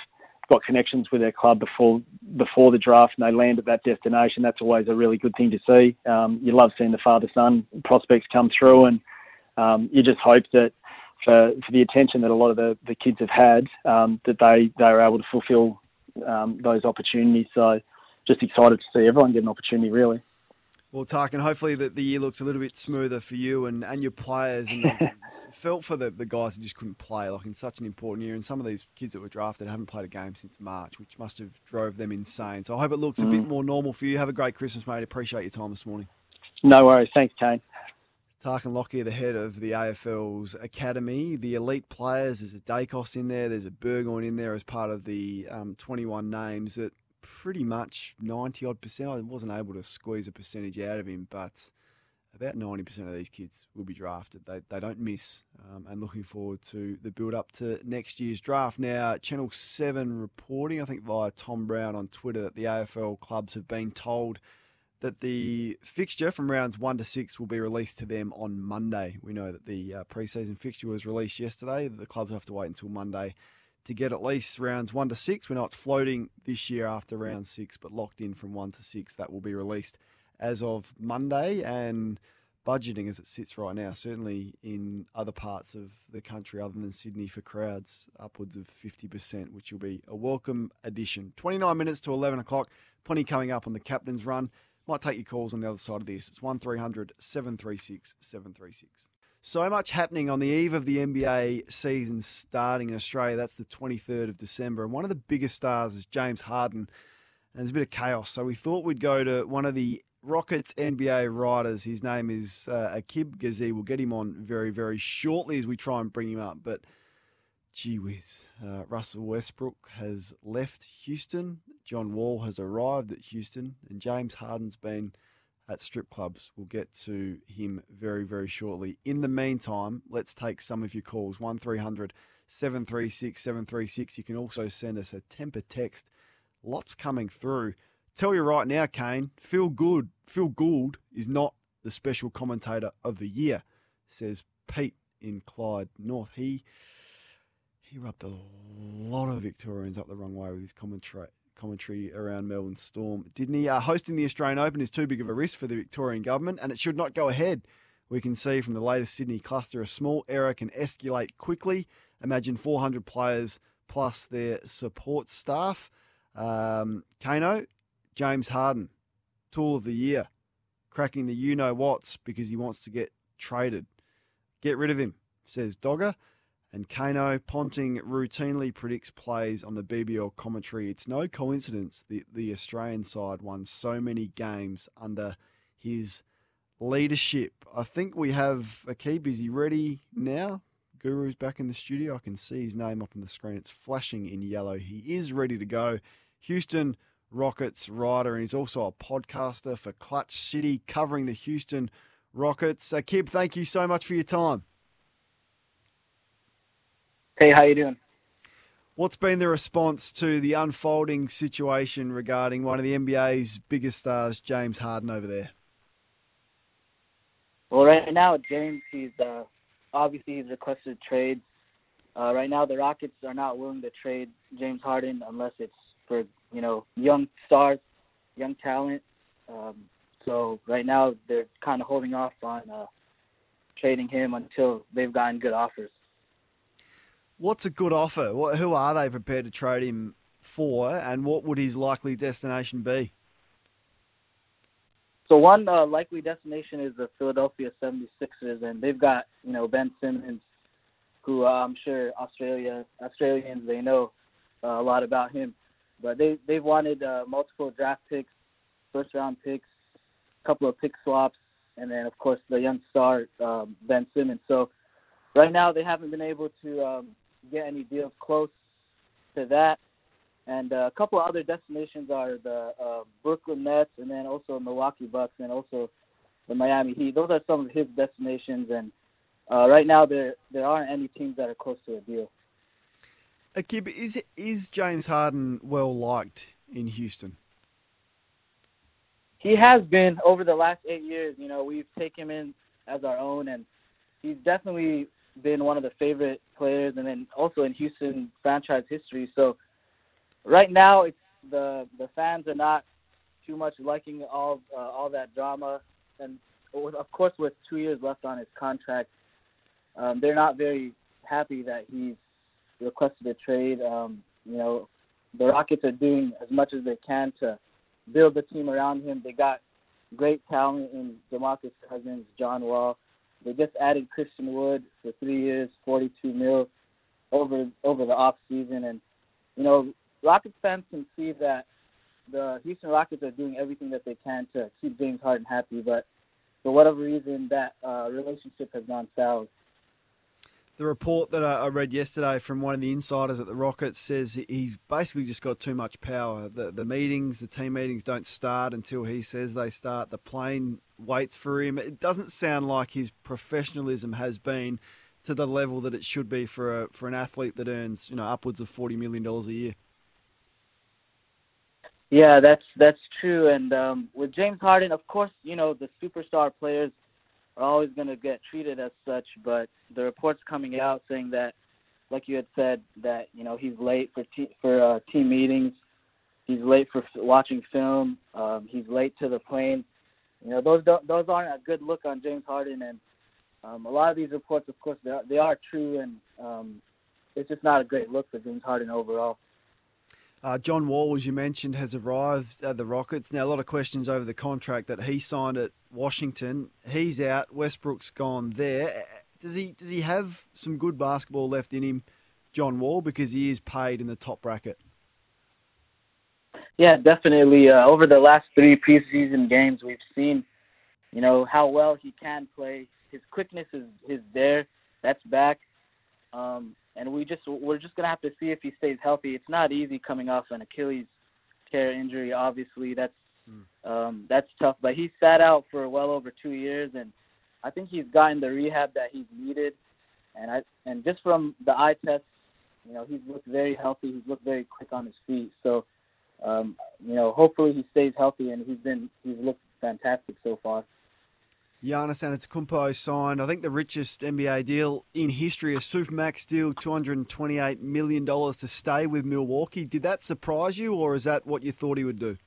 Speaker 14: got connections with their club before before the draft and they land at that destination, that's always a really good thing to see. Um, you love seeing the father son prospects come through and um, you just hope that for, for the attention that a lot of the, the kids have had, um, that they, they are able to fulfil um, those opportunities. So just excited to see everyone get an opportunity, really.
Speaker 3: Well, Tarkyn, hopefully that the year looks a little bit smoother for you and, and your players. And felt for the, the guys who just couldn't play, like in such an important year. And some of these kids that were drafted haven't played a game since March, which must have drove them insane. So I hope it looks a bit
Speaker 14: Mm.
Speaker 3: more normal for you. Have a great Christmas, mate. Appreciate your time this morning.
Speaker 14: No worries. Thanks, Kane.
Speaker 3: Tarkyn Lockyer, the head of the AFL's academy. The elite players, there's a Daicos in there, there's a Burgoyne in there as part of the um, 21 names that pretty much 90 odd percent. I wasn't able to squeeze a percentage out of him, but about 90% of these kids will be drafted. They, they don't miss. Um, and looking forward to the build up to next year's draft. Now, Channel 7 reporting, I think via Tom Brown on Twitter, that the AFL clubs have been told that the fixture from rounds one to six will be released to them on Monday. We know that the uh, preseason fixture was released yesterday. The clubs have to wait until Monday to get at least rounds one to six. We know it's floating this year after round six, but locked in from one to six. That will be released as of Monday and budgeting as it sits right now, certainly in other parts of the country other than Sydney for crowds, upwards of 50%, which will be a welcome addition. 29 minutes to 11 o'clock. Plenty coming up on the captain's run. Might take your calls on the other side of this. It's 1300 736 736. So much happening on the eve of the NBA season starting in Australia. That's the 23rd of December. And one of the biggest stars is James Harden. And there's a bit of chaos. So we thought we'd go to one of the Rockets NBA writers. His name is uh, Akib Ghazi. We'll get him on very, very shortly as we try and bring him up. But gee whiz, uh, Russell Westbrook has left Houston. John Wall has arrived at Houston. And James Harden's been at strip clubs. We'll get to him very, very shortly. In the meantime, let's take some of your calls 1300 736 736. You can also send us a temper text. Lots coming through. Tell you right now, Kane, Phil Good, Phil Gould is not the special commentator of the year, says Pete in Clyde North. He he rubbed a lot of Victorians up the wrong way with his commentary commentary around Melbourne Storm, didn't he? Uh, hosting the Australian Open is too big of a risk for the Victorian government, and it should not go ahead. We can see from the latest Sydney cluster a small error can escalate quickly. Imagine 400 players plus their support staff. Um, Kano, James Harden, tool of the year, cracking the you know what's because he wants to get traded. Get rid of him, says Dogger. And Kano Ponting routinely predicts plays on the BBL commentary. It's no coincidence that the Australian side won so many games under his leadership. I think we have a. Is he ready now? Guru's back in the studio. I can see his name up on the screen. It's flashing in yellow. He is ready to go. Houston Rockets rider, and he's also a podcaster for Clutch City, covering the Houston Rockets. Uh, Kib, thank you so much for your time.
Speaker 15: Hey, how you doing?
Speaker 3: What's been the response to the unfolding situation regarding one of the NBA's biggest stars, James Harden, over there?
Speaker 15: Well, right now, James, he's uh, obviously he's requested trade. Uh, right now, the Rockets are not willing to trade James Harden unless it's for you know young stars, young talent. Um, so right now, they're kind of holding off on uh, trading him until they've gotten good offers.
Speaker 3: What's a good offer? What, who are they prepared to trade him for, and what would his likely destination be?
Speaker 15: So one uh, likely destination is the Philadelphia 76ers, and they've got you know Ben Simmons, who uh, I'm sure Australia Australians they know uh, a lot about him, but they they've wanted uh, multiple draft picks, first round picks, a couple of pick swaps, and then of course the young star um, Ben Simmons. So right now they haven't been able to um, get any deals close to that. And uh, a couple of other destinations are the uh, Brooklyn Nets, and then also Milwaukee Bucks, and also the Miami Heat. Those are some of his destinations, and uh, right now there there aren't any teams that are close to a deal.
Speaker 3: Akib, is is James Harden well liked in Houston?
Speaker 15: He has been over the last eight years. You know, we've taken him in as our own, and he's definitely been one of the favorite players, and then also in Houston franchise history. So right now, it's the the fans are not too much liking all uh, all that drama, and of course, with two years left on his contract, um, they're not very happy that he's requested a trade. Um, you know, the Rockets are doing as much as they can to build the team around him. They got great talent in DeMarcus Cousins, John Wall. They just added Christian Wood for three years, 42 mil over over the off season, and you know Rockets fans can see that the Houston Rockets are doing everything that they can to keep James Harden happy, but for whatever reason, that uh, relationship has gone south.
Speaker 3: The report that I read yesterday from one of the insiders at the Rockets says he's basically just got too much power. The, the meetings, the team meetings don't start until he says they start. The plane waits for him. It doesn't sound like his professionalism has been to the level that it should be for a, for an athlete that earns you know upwards of forty million dollars a year.
Speaker 15: Yeah, that's that's true. And um, with James Harden, of course, you know the superstar players are always going to get treated as such. But the reports coming out saying that, like you had said, that you know he's late for te- for uh, team meetings, he's late for watching film, um, he's late to the plane. You know those don't, those aren't a good look on James Harden, and um, a lot of these reports, of course, they are, they are true, and um, it's just not a great look for James Harden overall.
Speaker 3: Uh, John Wall, as you mentioned, has arrived at the Rockets. Now, a lot of questions over the contract that he signed at Washington. He's out. Westbrook's gone there. Does he does he have some good basketball left in him, John Wall? Because he is paid in the top bracket.
Speaker 15: Yeah, definitely. Uh, over the last three preseason games, we've seen, you know, how well he can play. His quickness is is there. That's back. Um, and we just we're just gonna have to see if he stays healthy. It's not easy coming off an Achilles tear injury. Obviously, that's um, that's tough. But he sat out for well over two years, and I think he's gotten the rehab that he's needed. And I and just from the eye test, you know, he's looked very healthy. He's looked very quick on his feet. So, um, you know, hopefully he stays healthy, and he's been he's looked fantastic so far.
Speaker 3: Giannis Antetokounmpo signed, I think, the richest NBA deal in history, a supermax deal, $228 million to stay with Milwaukee. Did that surprise you, or is that what you thought he would do?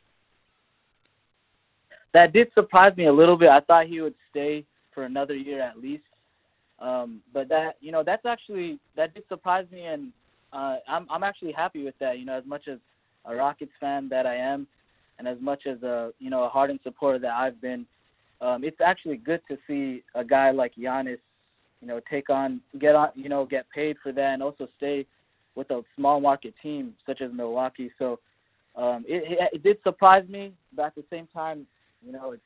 Speaker 15: That did surprise me a little bit. I thought he would stay for another year at least. Um, but that, you know, that's actually, that did surprise me, and uh, I'm, I'm actually happy with that, you know, as much as a Rockets fan that I am, and as much as a, you know, a Harden supporter that I've been, um, it's actually good to see a guy like Giannis, you know, take on, get on, you know, get paid for that, and also stay with a small market team such as Milwaukee. So um, it, it, it did surprise me, but at the same time, you know, it's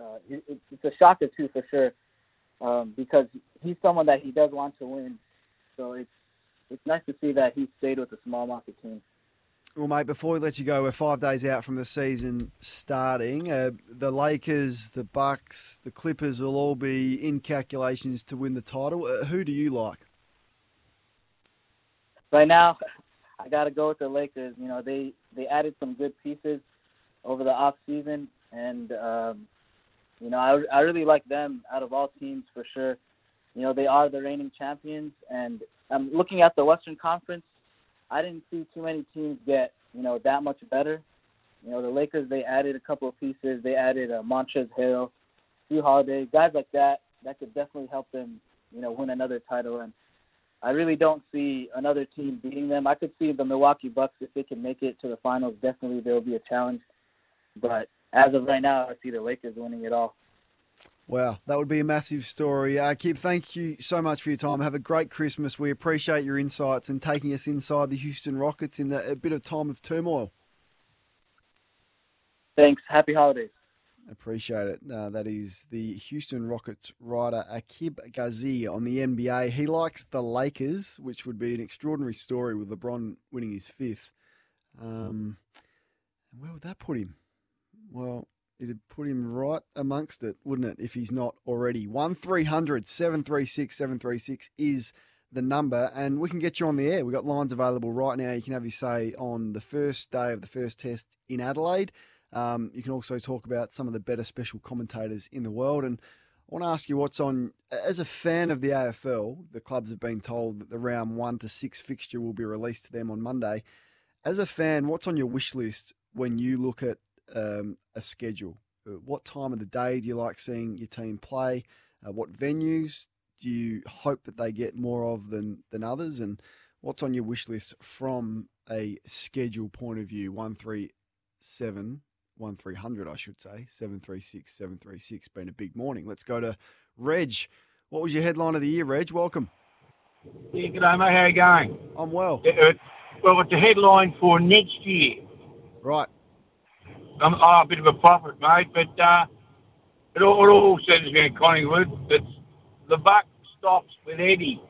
Speaker 15: uh, it, it's a shocker too for sure, um, because he's someone that he does want to win. So it's it's nice to see that he stayed with a small market team.
Speaker 3: Well, mate, before we let you go, we're five days out from the season starting. Uh, the Lakers, the Bucks, the Clippers will all be in calculations to win the title. Uh, who do you like?
Speaker 15: Right now, I got to go with the Lakers. You know, they they added some good pieces over the off season, and um, you know, I I really like them out of all teams for sure. You know, they are the reigning champions, and I'm looking at the Western Conference. I didn't see too many teams get you know that much better. You know, the Lakers they added a couple of pieces. They added uh, Montrezl Harrell, Jrue Holiday, guys like that that could definitely help them you know win another title. And I really don't see another team beating them. I could see the Milwaukee Bucks if they can make it to the finals. Definitely there will be a challenge. But as of right now, I see the Lakers winning it all.
Speaker 3: Wow, that would be a massive story. Uh, thank you so much for your time. Have a great Christmas. We appreciate your insights and taking us inside the Houston Rockets in the, a bit of time of turmoil.
Speaker 15: Thanks. Happy holidays.
Speaker 3: Appreciate it. Uh, that is the Houston Rockets writer Akib Ghazi on the NBA. He likes the Lakers, which would be an extraordinary story with LeBron winning his fifth. Um, where would that put him? Well, it'd put him right amongst it, wouldn't it, if he's not already? 1300 736 736 is the number, and we can get you on the air. We've got lines available right now. You can have your say on the first day of the first test in Adelaide. Um, you can also talk about some of the better special commentators in the world. And I want to ask you what's on, as a fan of the AFL, the clubs have been told that the round one to six fixture will be released to them on Monday. As a fan, what's on your wish list when you look at um, a schedule? Uh, What time of the day do you like seeing your team play? Uh, what venues do you hope that they get more of than, than others? And what's on your wish list from a schedule point of view? 137 1300, I should say. 736 736. Been a big morning. Let's go to Reg. What was your headline of the year, Reg? Welcome.
Speaker 16: Yeah, g'day, mate. How you going?
Speaker 3: I'm well.
Speaker 16: Uh, well, it's a headline for next year.
Speaker 3: Right.
Speaker 16: I'm oh, a bit of a prophet, mate, but uh, it, all, it all centres around Collingwood. It's the buck stops with Eddie.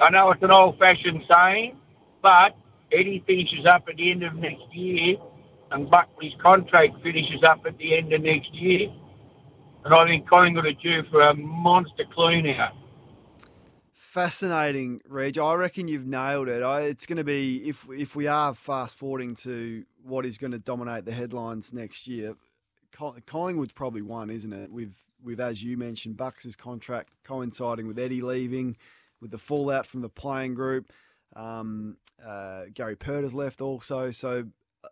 Speaker 16: I know it's an old-fashioned saying, but Eddie finishes up at the end of next year, and Buckley's contract finishes up at the end of next year. And I think Collingwood are due for a monster clean out.
Speaker 3: Fascinating, Reg. I reckon you've nailed it. I, it's going to be if if we are fast forwarding to what is going to dominate the headlines next year. Collingwood's probably one, isn't it? With with as you mentioned, Bucks' contract coinciding with Eddie leaving, with the fallout from the playing group. Um, uh, Gary Purter's left also, so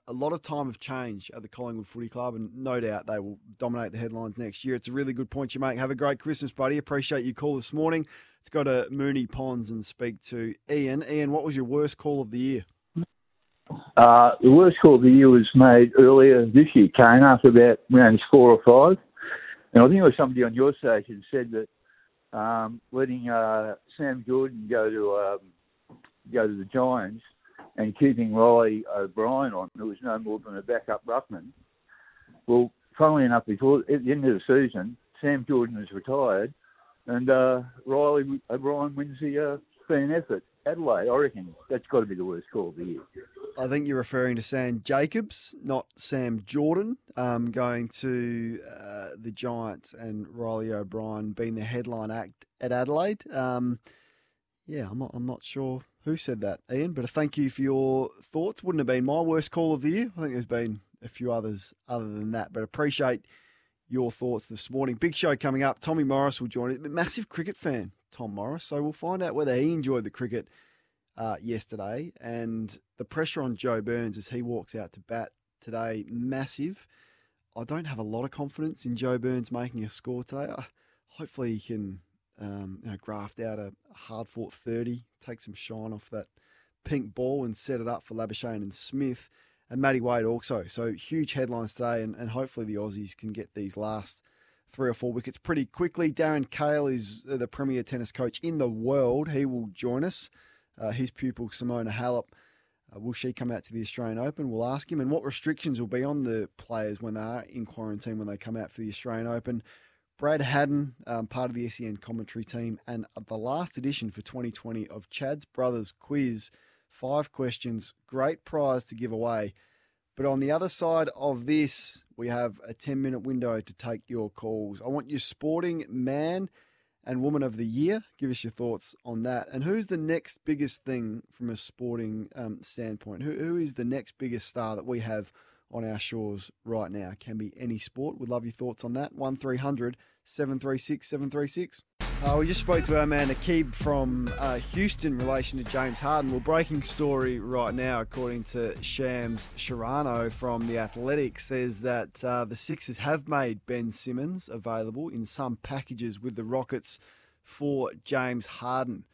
Speaker 3: a lot of time have changed at the Collingwood Footy Club, and no doubt they will dominate the headlines next year. It's a really good point you make. Have a great Christmas, buddy. Appreciate your call this morning. Let's go to Moonee Ponds and speak to Ian. Ian, what was your worst call of the year?
Speaker 17: Uh, the worst call of the year was made earlier this year, Kane, after about rounds four or five. And I think it was somebody on your station said that um, letting uh, Sam Jordan go to um, go to the Giants and keeping Riley O'Brien on, who was no more than a backup ruckman. Well, funnily enough, before at the end of the season, Sam Jordan is retired, and uh, Riley O'Brien wins the uh, fan effort. Adelaide, I reckon that's got to be the worst call of the year.
Speaker 3: I think you're referring to Sam Jacobs, not Sam Jordan, um, going to uh, the Giants and Riley O'Brien being the headline act at Adelaide. Um, yeah, I'm not, I'm not sure who said that, Ian, but thank you for your thoughts. Wouldn't have been my worst call of the year. I think there's been a few others other than that, but appreciate your thoughts this morning. Big show coming up. Tommy Morris will join it. Massive cricket fan, Tom Morris. So we'll find out whether he enjoyed the cricket uh, yesterday and the pressure on Joe Burns as he walks out to bat today. Massive. I don't have a lot of confidence in Joe Burns making a score today. Uh, hopefully he can um, you know, graft out a hard fought 30, take some shine off that pink ball and set it up for Labuschagne and Smith and Matty Wade also. So huge headlines today, and, and hopefully the Aussies can get these last three or four wickets pretty quickly. Darren Cahill is the premier tennis coach in the world. He will join us. Uh, his pupil Simona Halep. Uh, will she come out to the Australian Open? We'll ask him. And what restrictions will be on the players when they are in quarantine when they come out for the Australian Open? Brad Haddin, um, part of the SEN commentary team, and the last edition for 2020 of Chad's Brothers Quiz. Five questions, great prize to give away. But on the other side of this, we have a 10 minute window to take your calls. I want your sporting man and woman of the year. Give us your thoughts on that. And who's the next biggest thing from a sporting um, standpoint? Who, who is the next biggest star that we have on our shores right now. Can be any sport. Would love your thoughts on that. 1300 736 736. Uh, we just spoke to our man Akib from uh, Houston in relation to James Harden. Well, breaking story right now, according to Shams Charania from The Athletic, says that uh, the Sixers have made Ben Simmons available in some packages with the Rockets for James Harden.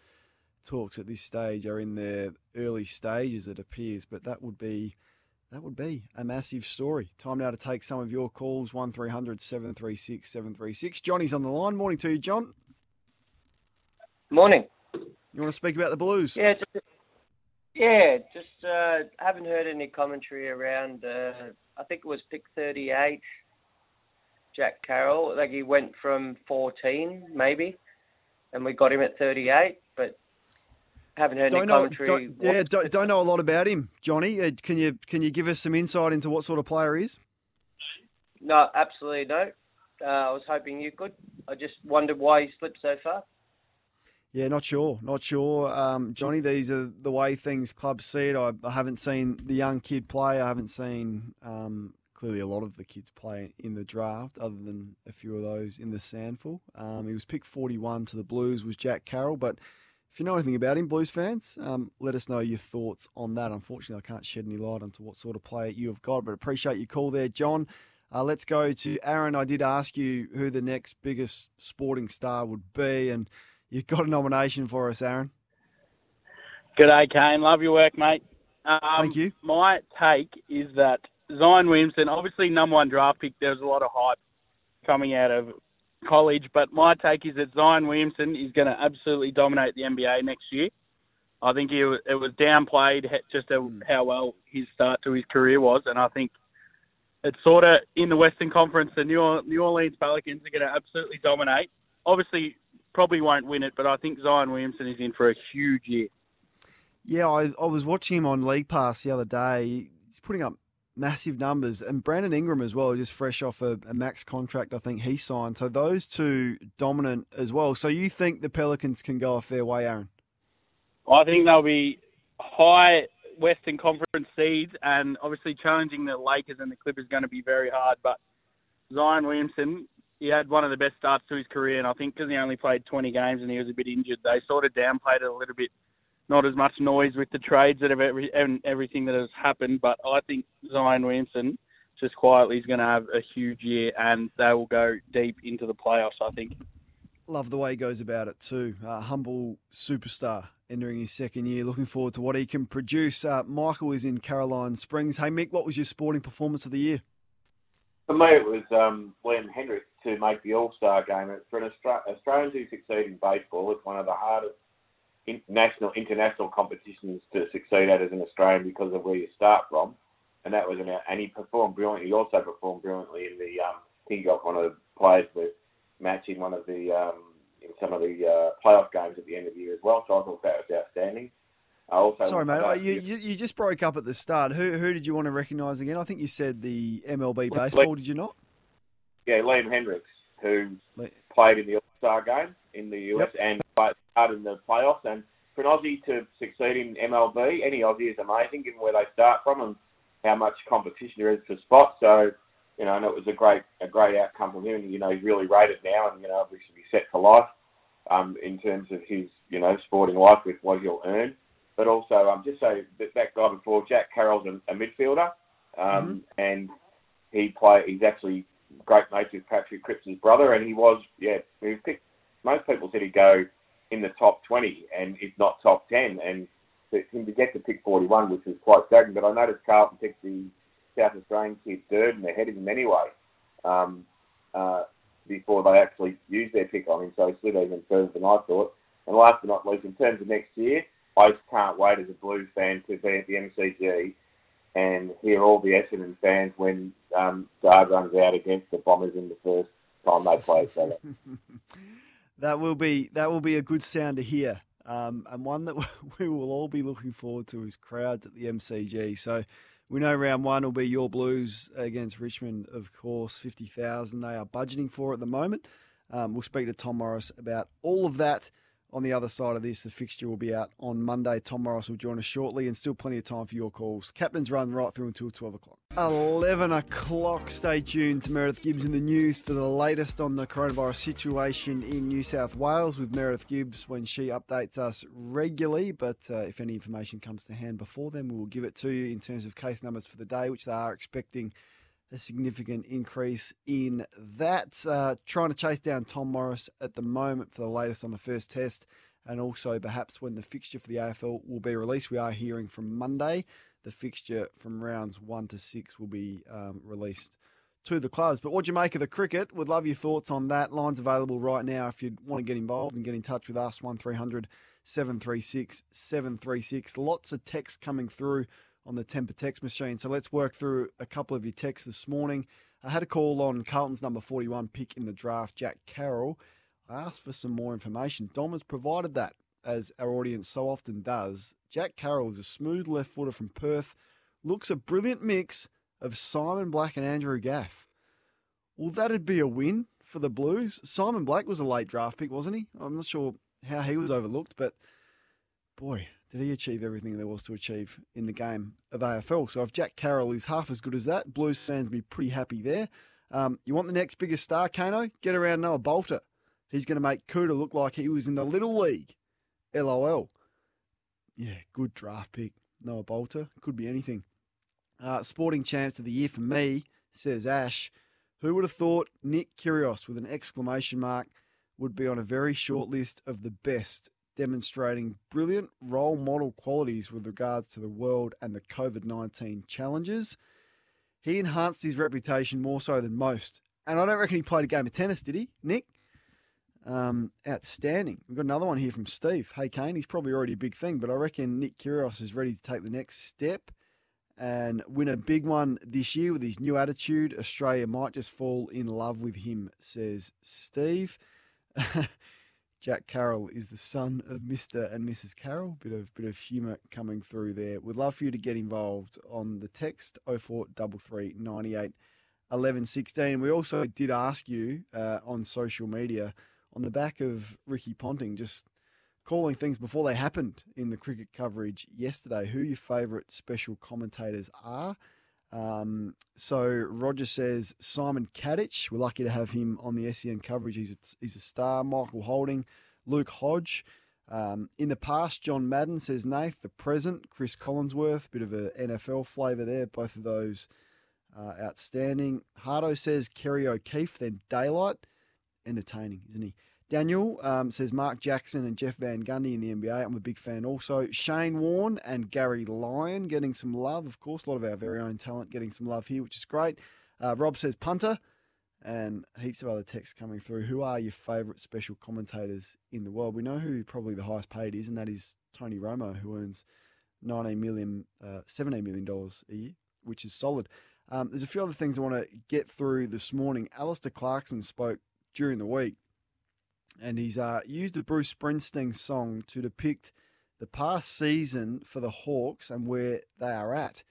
Speaker 3: Talks at this stage are in their early stages, it appears, but that would be that would be a massive story. Time now to take some of your calls 1300 736 736. Johnny's on the line. Morning to you, John.
Speaker 18: Morning.
Speaker 3: You want to speak about the Blues?
Speaker 18: Yeah, just, yeah, just uh, haven't heard any commentary around. Uh, I think it was pick 38, Jack Carroll. Like he went from 14, maybe, and we got him at 38, but haven't heard
Speaker 3: don't
Speaker 18: any
Speaker 3: know,
Speaker 18: commentary.
Speaker 3: don't, yeah, don't, don't know a lot about him, Johnny. Uh, can you can you give us some insight into what sort of player he is?
Speaker 18: No, absolutely no. Uh, I was hoping you could. I just wondered why he slipped so far.
Speaker 3: Yeah, not sure, not sure, um, Johnny. These are the way things clubs see it. I, I haven't seen the young kid play. I haven't seen um, clearly a lot of the kids play in the draft, other than a few of those in the Sandful. Um, he was picked 41 to the Blues. Was Jack Carroll, but if you know anything about him, Blues fans, um, let us know your thoughts on that. Unfortunately, I can't shed any light onto what sort of player you have got, but appreciate your call there, John. Uh, let's go to Aaron. I did ask you who the next biggest sporting star would be, and you've got a nomination for us, Aaron.
Speaker 19: Good day, Kane. Love your work, mate. Um,
Speaker 3: Thank you.
Speaker 19: My take is that Zion Williamson, obviously number one draft pick, there was a lot of hype coming out of college, but my take is that Zion Williamson is going to absolutely dominate the NBA next year. I think he, it was downplayed just how well his start to his career was, and I think it's sort of in the Western Conference. The New New Orleans Pelicans are going to absolutely dominate. Obviously, probably won't win it, but I think Zion Williamson is in for a huge year.
Speaker 3: Yeah, I, I was watching him on League Pass the other day. He's putting up massive numbers, and Brandon Ingram as well, just fresh off a, a, max contract. I think he signed. So those two dominant as well. So you think the Pelicans can go a fair way, Aaron?
Speaker 19: I think they'll be high Western Conference seeds, and obviously challenging the Lakers and the Clippers is going to be very hard. But Zion Williamson, he had one of the best starts to his career, and I think because he only played 20 games and he was a bit injured, they sort of downplayed it a little bit not as much noise with the trades that have every, and everything that has happened. But I think Zion Williamson just quietly is going to have a huge year, and they will go deep into the playoffs. I think.
Speaker 3: Love the way he goes about it too. Uh, humble superstar entering his second year. Looking forward to what he can produce. Uh, Michael is in Caroline Springs. Hey Mick, what was your sporting performance of the year?
Speaker 20: For me, it was um, Liam Hendriks to make the All Star game. For an Austra- Australian to succeed in baseball, it's one of the hardest national international competitions to succeed at as an Australian because of where you start from, and that was an and he performed brilliantly. He also performed brilliantly in the um, he got one of the players with matching one of the um, in some of the uh, playoff games at the end of the year as well. So I thought that was outstanding. I also
Speaker 3: Sorry, mate. oh, you, you you just broke up at the start. Who who did you want to recognise again? I think you said the MLB baseball. Did you not?
Speaker 20: Yeah, Liam Hendriks, who played in the All Star game in the US and played hard in the playoffs. And for an Aussie to succeed in MLB, any Aussie is amazing, given where they start from and how much competition there is for spots. So, you know, and it was a great a great outcome from him. And, you know, he's really rated now, and you know, obviously be set for life um, in terms of his you know sporting life with what he'll earn. But also, um, just say that that guy before Jack Carroll's a, a midfielder, um, and he play. He's actually great mates with Patrick Cripps' brother, and he was yeah. He picked. Most people said he'd go in the top twenty, and if not top ten, and for him to get to pick forty one, which was quite staggering. But I noticed Carlton picked the South Australian kid third, and ahead of him anyway. Um, uh, before they actually used their pick on him, so he slid even further than I thought. And last but not least, in terms of next year, I just can't wait as a Blues fan to be at the MCG and hear all the Essendon fans when um, runs out against the Bombers in the first time they play each other.
Speaker 3: That will be that will be a good sound to hear, um, and one that we will all be looking forward to is crowds at the MCG. So we know round one will be your Blues against Richmond, of course, fifty thousand. They are budgeting for at the moment. Um, we'll speak to Tom Morris about all of that. On the other side of this, the fixture will be out on Monday. Tom Morris will join us shortly, and still plenty of time for your calls. Captains run right through until 12 o'clock. 11 o'clock. Stay tuned to Meredith Gibbs in the news for the latest on the coronavirus situation in New South Wales with Meredith Gibbs when she updates us regularly. But uh, if any information comes to hand before then, we will give it to you in terms of case numbers for the day, which they are expecting a significant increase in that. Uh, trying to chase down Tom Morris at the moment for the latest on the first test and also perhaps when the fixture for the AFL will be released. We are hearing from Monday. The fixture from rounds one to six will be um, released to the clubs. But what do you make of the cricket? Would love your thoughts on that. Lines available right now if you want to get involved and get in touch with us 1300 736 736. Lots of text coming through on the Temper text machine. So let's work through a couple of your texts this morning. I had a call on Carlton's number 41 pick in the draft, Jack Carroll. I asked for some more information. Dom has provided that, as our audience so often does. Jack Carroll is a smooth left footer from Perth, looks a brilliant mix of Simon Black and Andrew Gaff. Well, that'd be a win for the Blues. Simon Black was a late draft pick, wasn't he? I'm not sure how he was overlooked, but boy, did he achieve everything there was to achieve in the game of AFL. So if Jack Carroll is half as good as that, Blues fans be pretty happy there. Um, you want the next biggest star, Kano? Get around Noah Bolter. He's going to make Cooter look like he was in the little league. LOL. Yeah, good draft pick. Noah Bolter. Could be anything. Uh, sporting chance of the year for me, says Ash. Who would have thought Nick Kyrgios with an exclamation mark would be on a very short list of the best, demonstrating brilliant role model qualities with regards to the world and the COVID 19 challenges? He enhanced his reputation more so than most. And I don't reckon he played a game of tennis, did he, Nick? Um, outstanding. We've got another one here from Steve. Hey, Kane, he's probably already a big thing, but I reckon Nick Kyrgios is ready to take the next step and win a big one this year with his new attitude. Australia might just fall in love with him, says Steve. Jack Carroll is the son of Mr. and Mrs. Carroll. Bit of bit of humour coming through there. We'd love for you to get involved on the text 0433 98 11 16. We also did ask you uh, on social media on the back of Ricky Ponting just calling things before they happened in the cricket coverage yesterday. Who your favourite special commentators are? Um, so Roger says Simon Katich. We're lucky to have him on the SEN coverage. He's a, he's a star. Michael Holding, Luke Hodge. Um, in the past, John Madden says Nath. The present, Cris Collinsworth. Bit of a NFL flavour there. Both of those uh, outstanding. Hardo says Kerry O'Keeffe. Then Daylight. Entertaining, isn't he? Daniel um, says Mark Jackson and Jeff Van Gundy in the NBA. I'm a big fan also. Shane Warne and Gary Lyon getting some love. Of course, a lot of our very own talent getting some love here, which is great. Uh, Rob says punter and heaps of other texts coming through. Who are your favourite special commentators in the world? We know who probably the highest paid is, and that is Tony Romo, who earns 19 million, uh, 17 million dollars a year, which is solid. Um, there's a few other things I want to get through this morning. Alastair Clarkson spoke during the week and he's uh, used a Bruce Springsteen song to depict the past season for the Hawks and where they are at.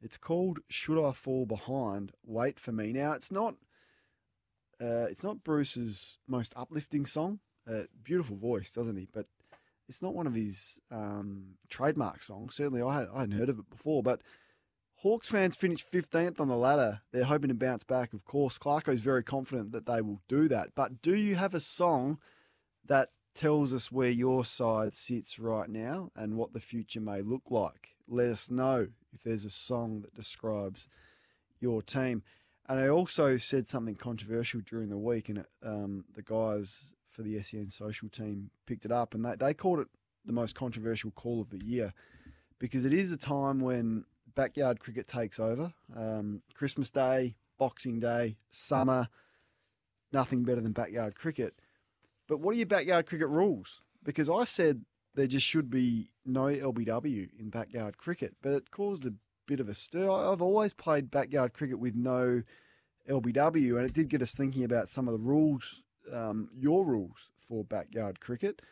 Speaker 3: It's called "Should I Fall Behind? Wait for Me." Now, it's not. Uh, it's not Bruce's most uplifting song. Uh, beautiful voice, doesn't he? But it's not one of his um, trademark songs. Certainly, I, had, I hadn't heard of it before. But Hawks fans finished 15th on the ladder. They're hoping to bounce back, of course. Clarko's very confident that they will do that. But do you have a song that tells us where your side sits right now and what the future may look like? Let us know if there's a song that describes your team. And I also said something controversial during the week, and um, the guys for the SEN social team picked it up, and they, they called it the most controversial call of the year because it is a time when backyard cricket takes over. Um, Christmas Day, Boxing Day, summer, nothing better than backyard cricket. But what are your backyard cricket rules? Because I said there just should be no LBW in backyard cricket, but it caused a bit of a stir. I've always played backyard cricket with no LBW, and it did get us thinking about some of the rules, um, your rules for backyard cricket.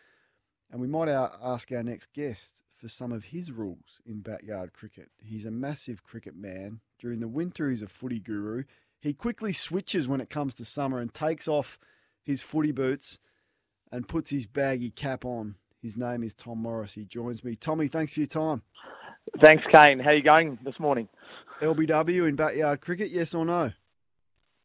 Speaker 3: And we might ask our next guest for some of his rules in backyard cricket. He's a massive cricket man. During the winter, he's a footy guru. He quickly switches when it comes to summer and takes off his footy boots and puts his baggy cap on. His name is Tom Morris. He joins me. Tommy, thanks for your time.
Speaker 21: Thanks, Kane. How you going this morning?
Speaker 3: LBW in backyard cricket, yes or no?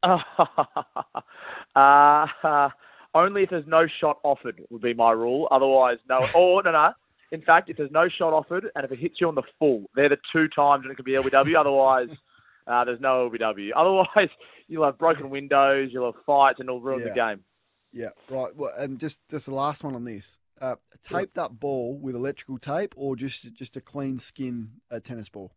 Speaker 21: uh, only if there's no shot offered would be my rule. Otherwise, no. Or no, no. In fact, if there's no shot offered and if it hits you on the full, they're the two times when it could be LBW. Otherwise, uh, there's no LBW. Otherwise, you'll have broken windows, you'll have fights, and it'll ruin
Speaker 3: Yeah.
Speaker 21: the game.
Speaker 3: Yeah, right. Well, and just just the last one on this: uh, a taped up ball with electrical tape, or just just a clean skin uh, tennis ball.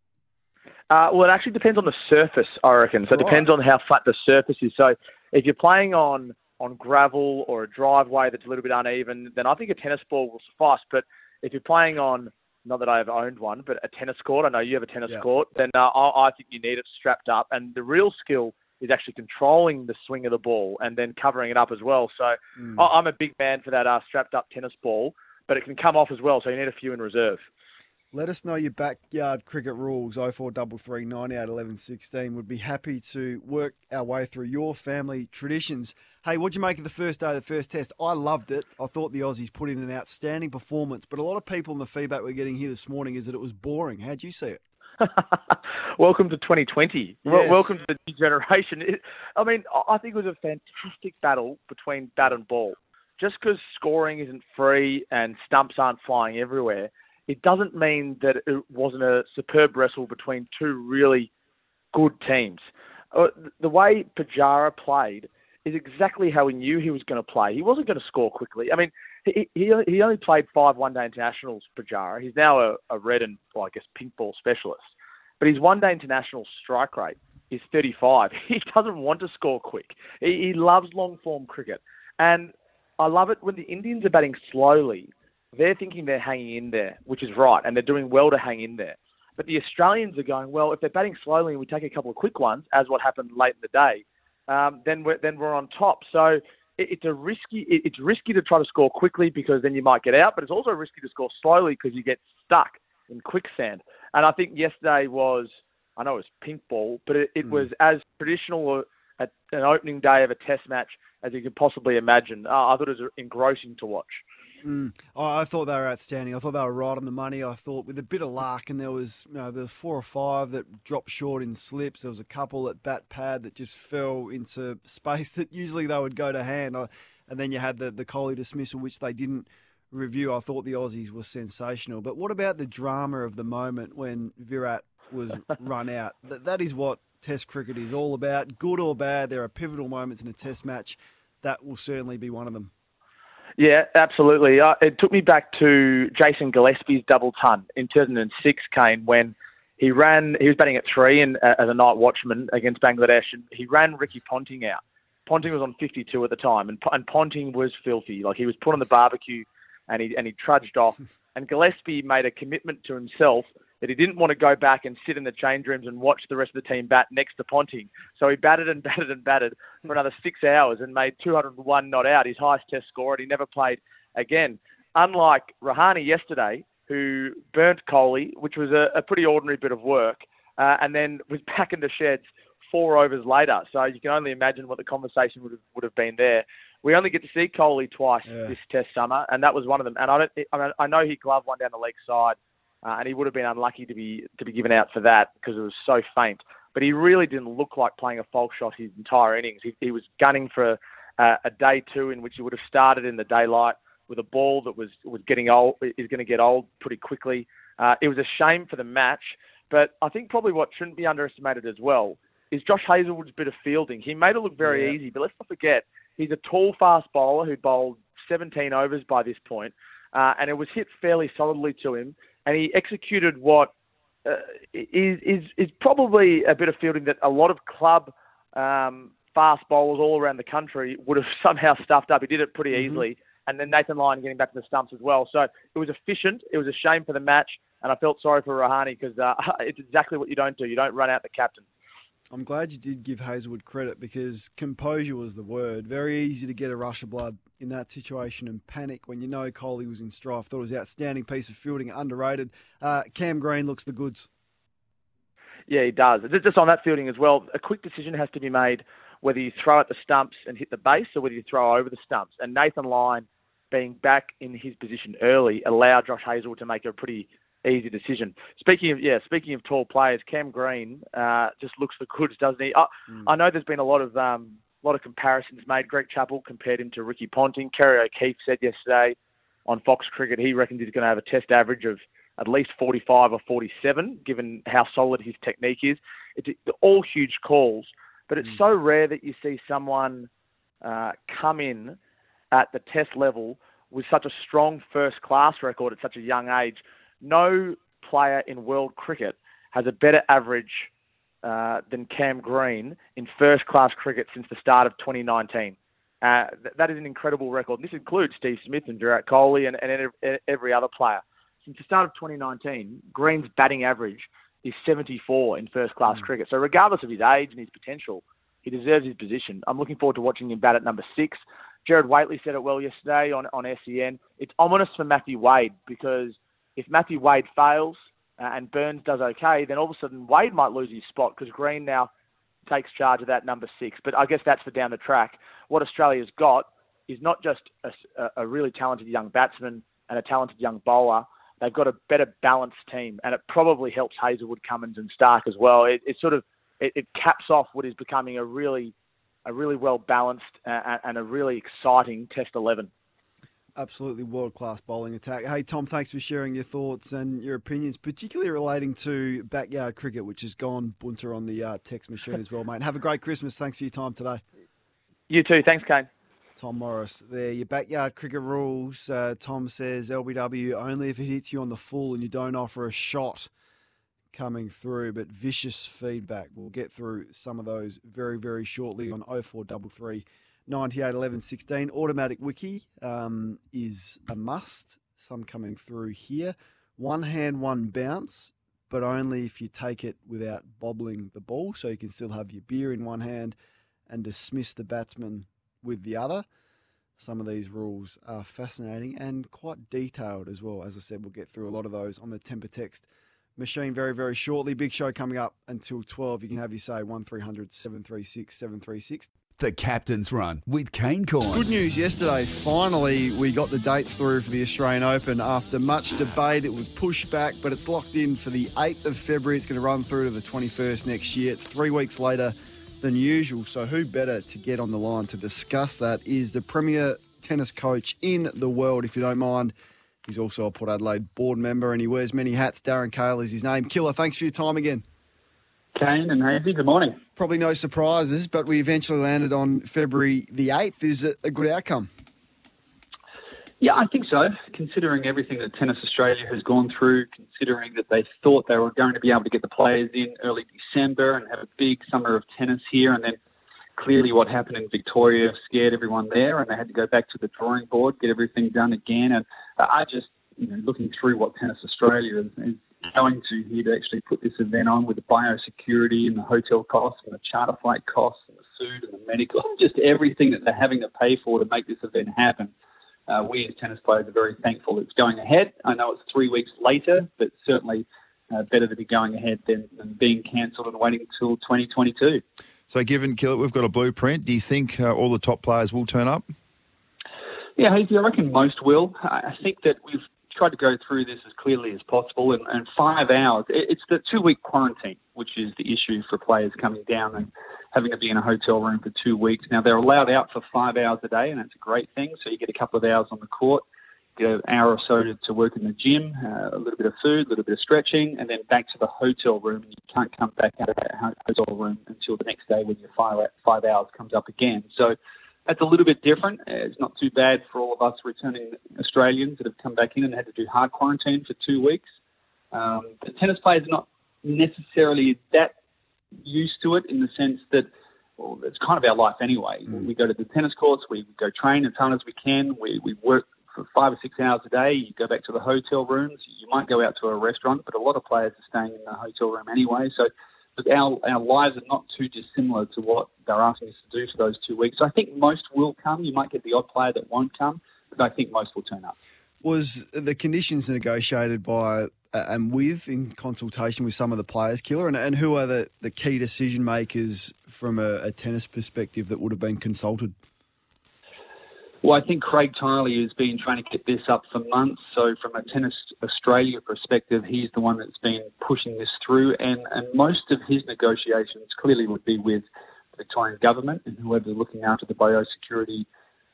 Speaker 21: Uh, well, it actually depends on the surface, I reckon. So it depends on how flat the surface is. So if you're playing on on gravel or a driveway that's a little bit uneven, then I think a tennis ball will suffice. But if you're playing on, not that I've owned one, but a tennis court, I know you have a tennis
Speaker 3: Yeah.
Speaker 21: court, then uh, I, I think you need it strapped up. And the real skill is actually controlling the swing of the ball and then covering it up as well. So
Speaker 3: Mm.
Speaker 21: I, I'm a big man for that uh, strapped up tennis ball, but it can come off as well. So you need a few in reserve.
Speaker 3: Let us know your backyard cricket rules. 0433 98 11 16. Would be happy to work our way through your family traditions. Hey, what'd you make of the first day of the first test? I loved it. I thought the Aussies put in an outstanding performance, but a lot of people in the feedback we're getting here this morning is that it was boring. How'd you see it?
Speaker 21: Welcome to 2020. Wel-
Speaker 3: Yes.
Speaker 21: Welcome to the new generation. It, I mean, I- I think it was a fantastic battle between bat and ball. Just because scoring isn't free and stumps aren't flying everywhere, it doesn't mean that it wasn't a superb wrestle between two really good teams. Uh, The way Pujara played is exactly how we knew he was going to play. He wasn't going to score quickly. I mean, he he, he only played five one-day internationals, Pujara. He's now a, a red and, well, I guess, pink ball specialist. But his one-day international strike rate is 35. He doesn't want to score quick. He, he loves long-form cricket. And I love it when the Indians are batting slowly. They're thinking they're hanging in there, which is right, and they're doing well to hang in there. But the Australians are going, well, if they're batting slowly and we take a couple of quick ones, as what happened late in the day, um, then we're then we're on top. So it, it's a risky it, it's risky to try to score quickly because then you might get out, but it's also risky to score slowly because you get stuck in quicksand. And I think yesterday was I know it was pink ball, but it, it was as traditional a, a, an opening day of a Test match as you could possibly imagine. Uh, I thought it was engrossing to watch.
Speaker 3: Mm. Oh, I thought they were outstanding. I thought they were right on the money. I thought with a bit of luck, and there was you know there was four or five that dropped short in slips. There was a couple at bat pad that just fell into space that usually they would go to hand. I, and then you had the the Kohli dismissal, which they didn't review. I thought the Aussies were sensational. But what about the drama of the moment when Virat was run out? That that is what Test cricket is all about. Good or bad, there are pivotal moments in a Test match. That will certainly be one of them.
Speaker 21: Yeah, absolutely. Uh, it took me back to Jason Gillespie's double ton in 2006, Kane, when he ran. He was batting at three and uh, as a night watchman against Bangladesh, and he ran Ricky Ponting out. Ponting was on 52 at the time, and, and Ponting was filthy. Like he was put on the barbecue, and he and he trudged off. And Gillespie made a commitment to himself that he didn't want to go back and sit in the change rooms and watch the rest of the team bat next to Ponting. So he batted and batted and batted for another six hours and made 201 not out, his highest test score, and he never played again. Unlike Rahane yesterday, who burnt Kohli, which was a, a pretty ordinary bit of work, uh, and then was back in the sheds four overs later. So you can only imagine what the conversation would have, would have been there. We only get to see Kohli twice
Speaker 3: Yeah.
Speaker 21: this Test summer, and that was one of them. And I don't, I, mean, I know he gloved one down the leg side, uh, and he would have been unlucky to be to be given out for that because it was so faint. But he really didn't look like playing a false shot his entire innings. He, he was gunning for uh, a day two in which he would have started in the daylight with a ball that was was getting old is going to get old pretty quickly. Uh, it was a shame for the match, but I think probably what shouldn't be underestimated as well is Josh Hazlewood's bit of fielding. He made it look very
Speaker 3: Yeah.
Speaker 21: easy, but let's not forget he's a tall, fast bowler who bowled 17 overs by this point, uh, and it was hit fairly solidly to him, and he executed what uh, is is is probably a bit of fielding that a lot of club um, fast bowlers all around the country would have somehow stuffed up. He did it pretty
Speaker 3: Mhm.
Speaker 21: easily, and then Nathan Lyon getting back to the stumps as well. So it was efficient. It was a shame for the match, and I felt sorry for Rahane because uh, it's exactly what you don't do. You don't run out the captain.
Speaker 3: I'm glad you did give Hazlewood credit because composure was the word. Very easy to get a rush of blood in that situation and panic when you know Kohli was in strife. Thought it was an outstanding piece of fielding, underrated. Uh, Cam Green looks the goods.
Speaker 21: Yeah, he does. Just- on that fielding as well, a quick decision has to be made whether you throw at the stumps and hit the base or whether you throw over the stumps. And Nathan Lyon being back in his position early allowed Josh Hazlewood to make a pretty easy decision. Speaking of yeah, speaking of tall players, Cam Green uh, just looks the goods, doesn't he? I, I know there's been a lot of um, lot of comparisons made. Greg Chappell compared him to Ricky Ponting. Kerry O'Keeffe said yesterday on Fox Cricket he reckons he's going to have a Test average of at least 45 or 47, given how solid his technique is. It's all huge calls, but it's so rare that you see someone uh, come in at the Test level with such a strong first class record at such a young age. No player in world cricket has a better average uh, than Cam Green in first class cricket since the start of 2019. Uh, th- that is an incredible record. This includes Steve Smith and Virat Kohli and, and every other player. Since the start of 2019, Green's batting average is 74 in first class cricket. So regardless of his age and his potential, he deserves his position. I'm looking forward to watching him bat at number six. Gerard Whateley said it well yesterday on, on SEN. It's ominous for Matthew Wade because if Matthew Wade fails uh, and Burns does okay, then all of a sudden Wade might lose his spot because Green now takes charge of that number six. But I guess that's for down the track. What Australia's got is not just a, a really talented young batsman and a talented young bowler. They've got a better balanced team, and it probably helps Hazlewood, Cummins, and Stark as well. It, it sort of it, it caps off what is becoming a really a really well balanced uh, and a really exciting Test eleven.
Speaker 3: Absolutely world class bowling attack. Hey, Tom, thanks for sharing your thoughts and your opinions, particularly relating to backyard cricket, which has gone bunter on the uh, text machine as well, mate. Have a great Christmas. Thanks for your time today.
Speaker 21: You too. Thanks, Kane.
Speaker 3: Tom Morris there. Your backyard cricket rules. Uh, Tom says LBW only if it hits you on the full and you don't offer a shot coming through, but vicious feedback. We'll get through some of those very, very shortly on 0433 98 11 16. Automatic wiki um, is a must. Some coming through here. One hand, one bounce, but only if you take it without bobbling the ball. So you can still have your beer in one hand and dismiss the batsman with the other. Some of these rules are fascinating and quite detailed as well. As I said, we'll get through a lot of those on the temper text machine very, very shortly. Big show coming up until 12. You can have your say 1300 736 736.
Speaker 2: The Captain's Run with Kane Cornes.
Speaker 3: Good news yesterday. Finally, we got the dates through for the Australian Open. After much debate, it was pushed back, but it's locked in for the 8th of February. It's going to run through to the 21st next year. It's three weeks later than usual. So, who better to get on the line to discuss that is the premier tennis coach in the world, if you don't mind. He's also a Port Adelaide board member and he wears many hats. Darren Cahill is his name. Killer, thanks for your time again.
Speaker 22: Kane and Hazy, good morning.
Speaker 3: Probably no surprises, but we eventually landed on February the 8th. Is it a good outcome?
Speaker 22: Yeah, I think so. Considering everything that Tennis Australia has gone through, considering that they thought they were going to be able to get the players in early December and have a big summer of tennis here, and then clearly what happened in Victoria scared everyone there, and they had to go back to the drawing board, get everything done again. And I just, you know, looking through what Tennis Australia is, is going to here to actually put this event on with the biosecurity and the hotel costs and the charter flight costs and the food and the medical, just everything that they're having to pay for to make this event happen. uh, we as tennis players are very thankful it's going ahead. I know it's three weeks later, but certainly uh, better to be going ahead than, than being cancelled and waiting until 2022.
Speaker 23: So, given Killett, we've got a blueprint. Do you think uh, all the top players will turn up?
Speaker 22: Yeah, Hazy, I reckon most will. I think that we've tried to go through this as clearly as possible. And, and five hours, it's the two week quarantine, which is the issue for players coming down and having to be in a hotel room for two weeks. Now, they're allowed out for five hours a day, and that's a great thing. So you get a couple of hours on the court, get an hour or so to, to work in the gym, uh, a little bit of food, a little bit of stretching, and then back to the hotel room. And you can't come back out of that hotel room until the next day when your five, five hours comes up again. So that's a little bit different. It's not too bad for all of us returning Australians that have come back in and had to do hard quarantine for two weeks. Um, the tennis players are not necessarily that used to it in the sense that well, it's kind of our life anyway. Mm. We go to the tennis courts, we go train as hard as we can, we, we work for five or six hours a day. You go back to the hotel rooms. You might go out to a restaurant, but a lot of players are staying in the hotel room anyway. So but our, our lives are not too dissimilar to what they're asking us to do for those two weeks. So I think most will come. You might get the odd player that won't come, but I think most will turn up.
Speaker 3: Was the conditions negotiated by uh, and with in consultation with some of the players, Killer, and, and who are the, the key decision makers from a, a tennis perspective that would have been consulted?
Speaker 22: Well, I think Craig Tiley has been trying to get this up for months. So, from a Tennis Australia perspective, he's the one that's been pushing this through. And, and most of his negotiations clearly would be with the Victorian government and whoever's looking after the biosecurity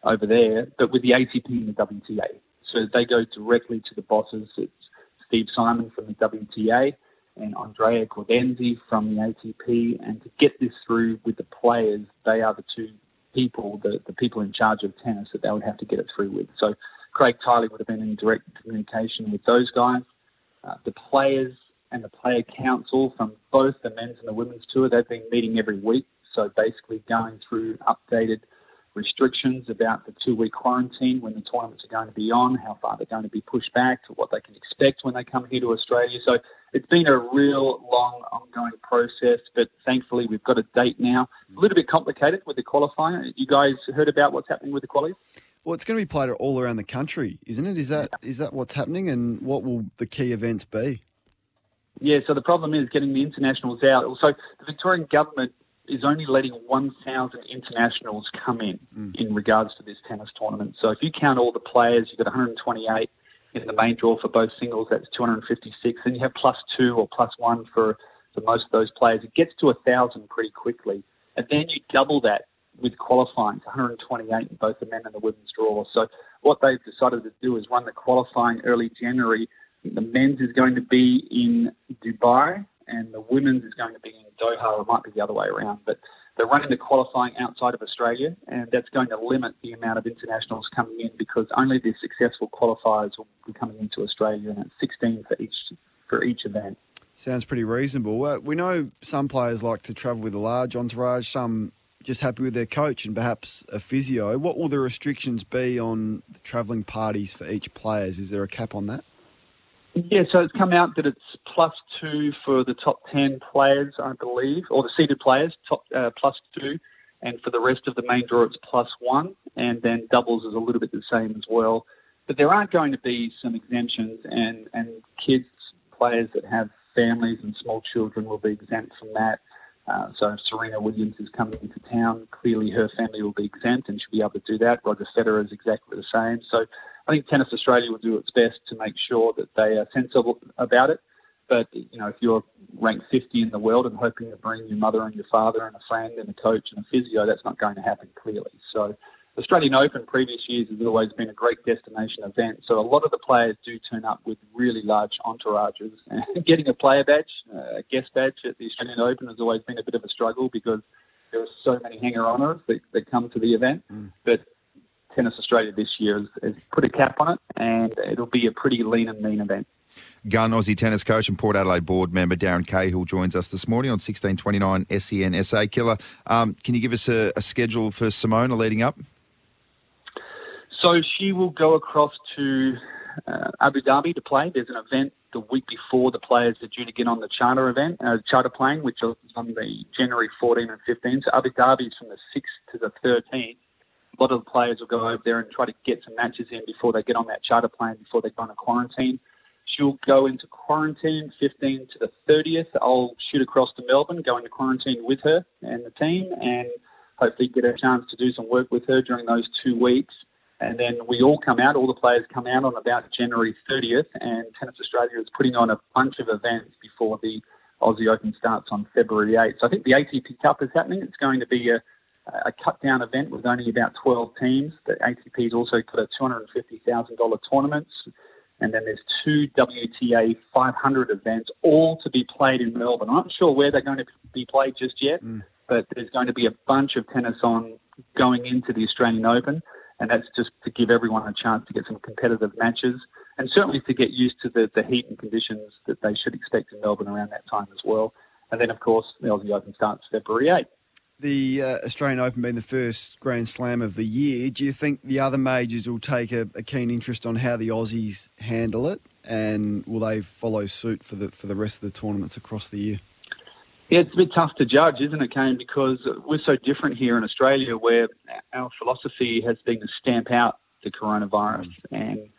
Speaker 22: over there, but with the ATP and the WTA. So, they go directly to the bosses. It's Steve Simon from the WTA and Andrea Gaudenzi from the ATP. And to get this through with the players, they are the two people, the, the people in charge of tennis, that they would have to get it through with. So Craig Tiley would have been in direct communication with those guys. Uh, the players and the player council from both the men's and the women's tour, they've been meeting every week. So basically going through updated restrictions about the two week quarantine when the tournaments are going to be on, how far they're going to be pushed back, to what they can expect when they come here to Australia. So it's been a real long, ongoing process, but thankfully we've got a date now. A little bit complicated with the qualifying. You guys heard about what's happening with the qualies?
Speaker 3: Well, it's going to be played all around the country, isn't it? Is that yeah. is that what's happening, and what will the key events be?
Speaker 22: Yeah, so the problem is getting the internationals out. So the Victorian government is only letting 1,000 internationals come in mm. in regards to this tennis tournament. So if you count all the players, you've got 128 in the main draw for both singles. That's 256. And you have plus two or plus one for, for most of those players. It gets to 1,000 pretty quickly. And then you double that with qualifying to 128 in both the men and the women's draw. So what they've decided to do is run the qualifying early January. The men's is going to be in Dubai and the women's is going to be in Doha, or it might be the other way around. But they're running the qualifying outside of Australia, and that's going to limit the amount of internationals coming in because only the successful qualifiers will be coming into Australia, and it's 16 for each for each event.
Speaker 3: Sounds pretty reasonable. Uh, we know some players like to travel with a large entourage, some just happy with their coach and perhaps a physio. What will the restrictions be on the travelling parties for each players? Is there a cap on that?
Speaker 22: Yeah, so it's come out that it's plus two for the top 10 players, I believe, or the seeded players, top uh, plus two. And for the rest of the main draw, it's plus one. And then doubles is a little bit the same as well. But there are going to be some exemptions, and, and kids, players that have families and small children will be exempt from that. Uh, so Serena Williams is coming into town. Clearly, her family will be exempt and she'll be able to do that. Roger Federer is exactly the same. So I think Tennis Australia will do its best to make sure that they are sensible about it. But you know, if you're ranked 50 in the world and hoping to bring your mother and your father and a friend and a coach and a physio, that's not going to happen clearly. So, Australian Open previous years has always been a great destination event. So a lot of the players do turn up with really large entourages. And getting a player badge, a guest badge at the Australian Open has always been a bit of a struggle because there are so many hanger-oners that, that come to the event. Mm. But Tennis Australia this year has, has put a cap on it, and it'll be a pretty lean and mean event.
Speaker 23: Gun Aussie tennis coach and Port Adelaide board member Darren Cahill joins us this morning on 1629 SEN SA Killer. Um, can you give us a, a, schedule for Simona leading up?
Speaker 22: So she will go across to uh, Abu Dhabi to play. There's an event the week before the players are due to get on the charter event, uh, charter plane, which is on the January 14 and 15. So Abu Dhabi is from the 6th to the 13th a lot of the players will go over there and try to get some matches in before they get on that charter plane before they go into quarantine. She'll go into quarantine 15 to the 30th. I'll shoot across to Melbourne, go into quarantine with her and the team, and hopefully get a chance to do some work with her during those two weeks. And then we all come out, all the players come out on about January 30th, and Tennis Australia is putting on a bunch of events before the Aussie Open starts on February 8th. So I think the ATP Cup is happening. It's going to be a, a cut down event with only about 12 teams. The ATP's also got a $250,000 tournament. And then there's two WTA 500 events, all to be played in Melbourne. I'm not sure where they're going to be played just yet,
Speaker 3: Mm.
Speaker 22: but there's going to be a bunch of tennis on going into the Australian Open. And that's just to give everyone a chance to get some competitive matches and certainly to get used to the, the heat and conditions that they should expect in Melbourne around that time as well. And then, of course, the Aussie Open starts February 8th.
Speaker 3: The uh, Australian Open being the first Grand Slam of the year, do you think the other majors will take a, a keen interest on how the Aussies handle it, and will they follow suit for the for the rest of the tournaments across the year?
Speaker 22: Yeah, it's a bit tough to judge, isn't it, Kane? Because we're so different here in Australia, where our philosophy has been to stamp out the coronavirus, and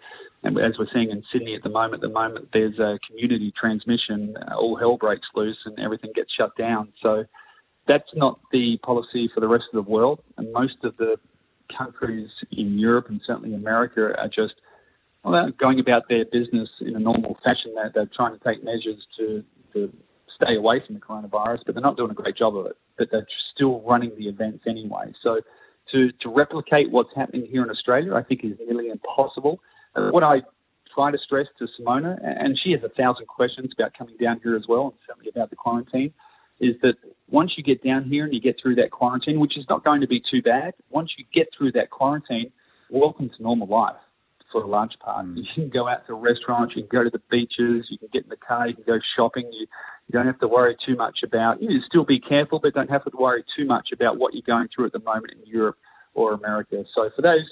Speaker 22: and as we're seeing in Sydney at the moment, at the moment there's a community transmission, all hell breaks loose, and everything gets shut down. So that's not the policy for the rest of the world, and most of the countries in Europe and certainly America are just well, going about their business in a normal fashion. They're, they're trying to take measures to, to stay away from the coronavirus, but they're not doing a great job of it. But they're still running the events anyway. So to, to replicate what's happening here in Australia, I think is nearly impossible. Uh, what I try to stress to Simona, and she has a thousand questions about coming down here as well, and certainly about the quarantine, is that once you get down here and you get through that quarantine, which is not going to be too bad, once you get through that quarantine, welcome to normal life for a large part. Mm. You can go out to restaurants, you can go to the beaches, you can get in the car, you can go shopping. You, you don't have to worry too much about. You still be careful, but don't have to worry too much about what you're going through at the moment in Europe or America. So for those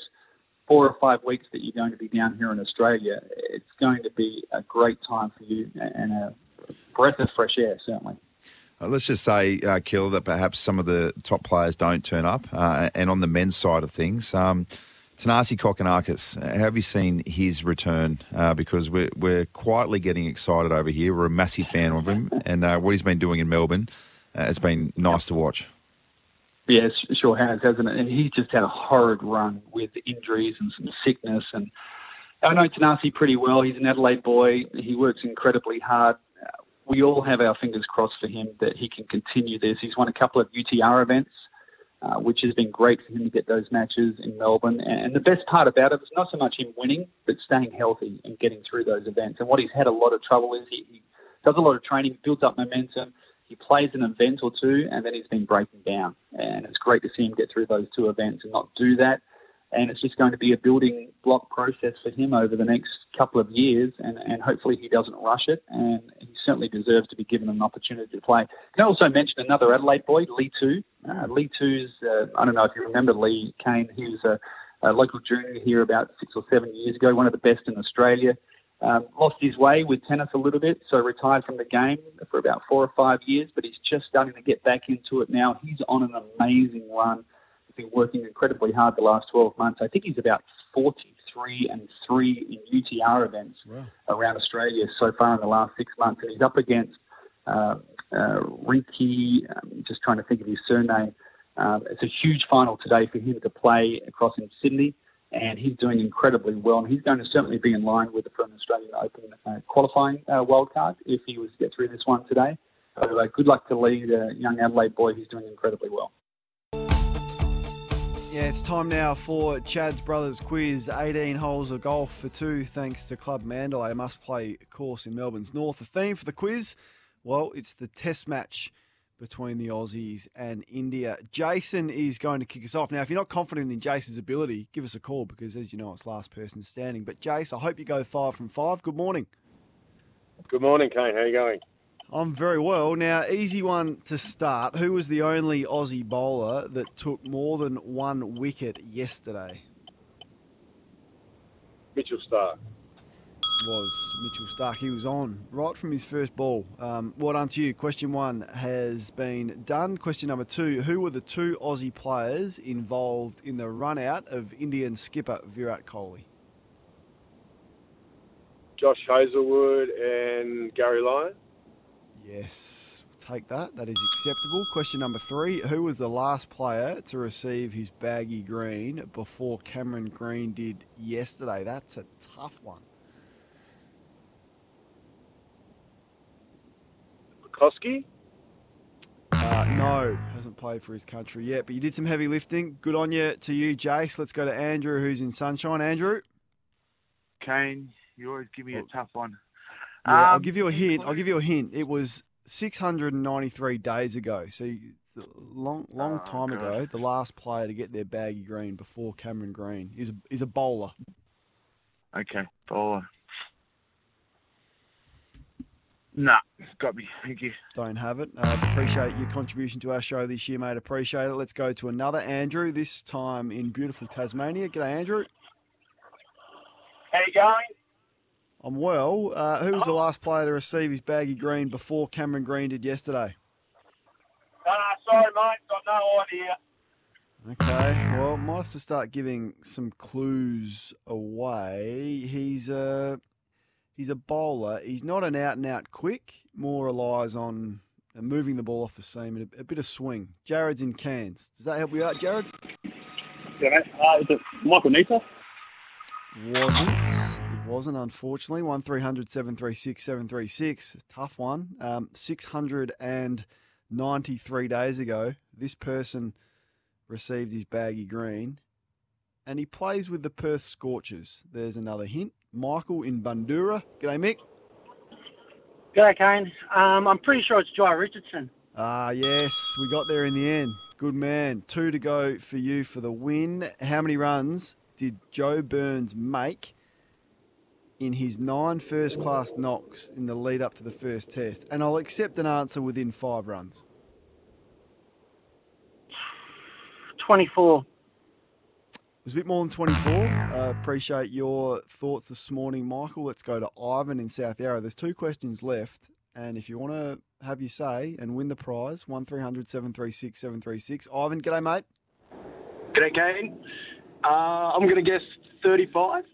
Speaker 22: four or five weeks that you're going to be down here in Australia, it's going to be a great time for you and a breath of fresh air, certainly.
Speaker 23: Uh, let's just say, uh, Kill, that perhaps some of the top players don't turn up. Uh, and on the men's side of things, um, Thanasi Kokkinakis, have you seen his return? Uh, because we're, we're quietly getting excited over here. We're a massive fan of him. And uh, what he's been doing in Melbourne, uh, it's been nice to watch.
Speaker 22: Yeah, sure has, hasn't it? And he's just had a horrid run with injuries and some sickness. And I know Thanasi pretty well. He's an Adelaide boy. He works incredibly hard. We all have our fingers crossed for him that he can continue this. He's won a couple of UTR events, uh, which has been great for him to get those matches in Melbourne. And the best part about it is not so much him winning, but staying healthy and getting through those events. And what he's had a lot of trouble is he, he does a lot of training, builds up momentum. He plays an event or two, and then he's been breaking down. And it's great to see him get through those two events and not do that. And it's just going to be a building block process for him over the next couple of years, and, and hopefully he doesn't rush it. And he certainly deserves to be given an opportunity to play. Can I also mention another Adelaide boy, Li Tu? Uh, Li Tu's, uh, I don't know if you remember Li Kane, he was a, a local junior here about six or seven years ago, one of the best in Australia. Um, lost his way with tennis a little bit, so retired from the game for about four or five years, but he's just starting to get back into it now. He's on an amazing run. Been working incredibly hard the last 12 months. I think he's about 43 and 3 in UTR events around Australia so far in the last six months, and he's up against uh, uh, Rinky, um, just trying to think of his surname. Um, it's a huge final today for him to play across in Sydney and he's doing incredibly well. And he's going to certainly be in line with the an Australian Open uh, qualifying uh, wildcard if he was to get through this one today. So uh, good luck to Li, the young Adelaide boy. He's doing incredibly well.
Speaker 3: Yeah, it's time now for Chad's Brothers Quiz. 18 holes of golf for two, thanks to Club Mandalay, a must play course in Melbourne's north. The theme for the quiz, well, it's the test match between the Aussies and India. Jason is going to kick us off. Now, if you're not confident in Jason's ability, give us a call because, as you know, it's last person standing. But, Jace, I hope you go five from five. Good morning.
Speaker 24: Good morning, Kane. How are you going?
Speaker 3: I'm very well. Now, easy one to start. Who was the only Aussie bowler that took more than one wicket yesterday?
Speaker 24: Mitchell Stark.
Speaker 3: was Mitchell Stark. He was on right from his first ball. Um, well done to you. Question one has been done. Question number two Who were the two Aussie players involved in the run out of Indian skipper Virat Kohli?
Speaker 24: Josh Hazlewood and Gary Lyon.
Speaker 3: Yes, we'll take that. That is acceptable. Question number three Who was the last player to receive his baggy green before Cameron Green did yesterday? That's a tough one.
Speaker 24: Koski?
Speaker 3: Uh, no, hasn't played for his country yet, but you did some heavy lifting. Good on you to you, Jace. Let's go to Andrew, who's in Sunshine. Andrew?
Speaker 25: Kane, you always give me a tough one.
Speaker 3: Yeah, I'll
Speaker 25: Um,
Speaker 3: give you a hint. I'll give you a hint. It was 693 days ago, so it's a long, long
Speaker 25: Oh,
Speaker 3: time
Speaker 25: God.
Speaker 3: ago. The last player to get their baggy green before Cameron Green is a, is a bowler.
Speaker 25: Okay, bowler. Nah, got me. Thank you.
Speaker 3: Don't have it. Uh, appreciate your contribution to our show this year, mate. Appreciate it. Let's go to another Andrew. This time in beautiful Tasmania. G'day, Andrew.
Speaker 26: How you going?
Speaker 3: I'm well. Uh, who was the last player to receive his baggy green before Cameron Green did yesterday?
Speaker 26: No, no, sorry, mate. Got no idea.
Speaker 3: Okay, well, might have to start giving some clues away. He's a he's a bowler. He's not an out and out quick. More relies on uh, moving the ball off the seam and a, a bit of swing. Jared's in Cairns. Does that help you out, Jared?
Speaker 26: Yeah, mate. Uh, is it Michael Neser?
Speaker 3: Wasn't. Wasn't, unfortunately. 1300 736 736. Tough one. Um, 693 days ago, this person received his baggy green and he plays with the Perth Scorchers. There's another hint. Michael in Bundoora. G'day, Mick.
Speaker 27: G'day, Kane. Um, I'm pretty sure it's Jhye Richardson.
Speaker 3: Ah, yes, we got there in the end. Good man. Two to go for you for the win. How many runs did Joe Burns make in his nine first class knocks in the lead up to the first test? And I'll accept an answer within five runs.
Speaker 27: 24.
Speaker 3: It was a bit more than 24. Uh, appreciate your thoughts this morning, Michael. Let's go to Ivan in South Yarra. There's two questions left. And if you want to have your say and win the prize, 1300 736 736. Ivan, g'day, mate.
Speaker 26: G'day, Kane. Uh, I'm going to guess 35.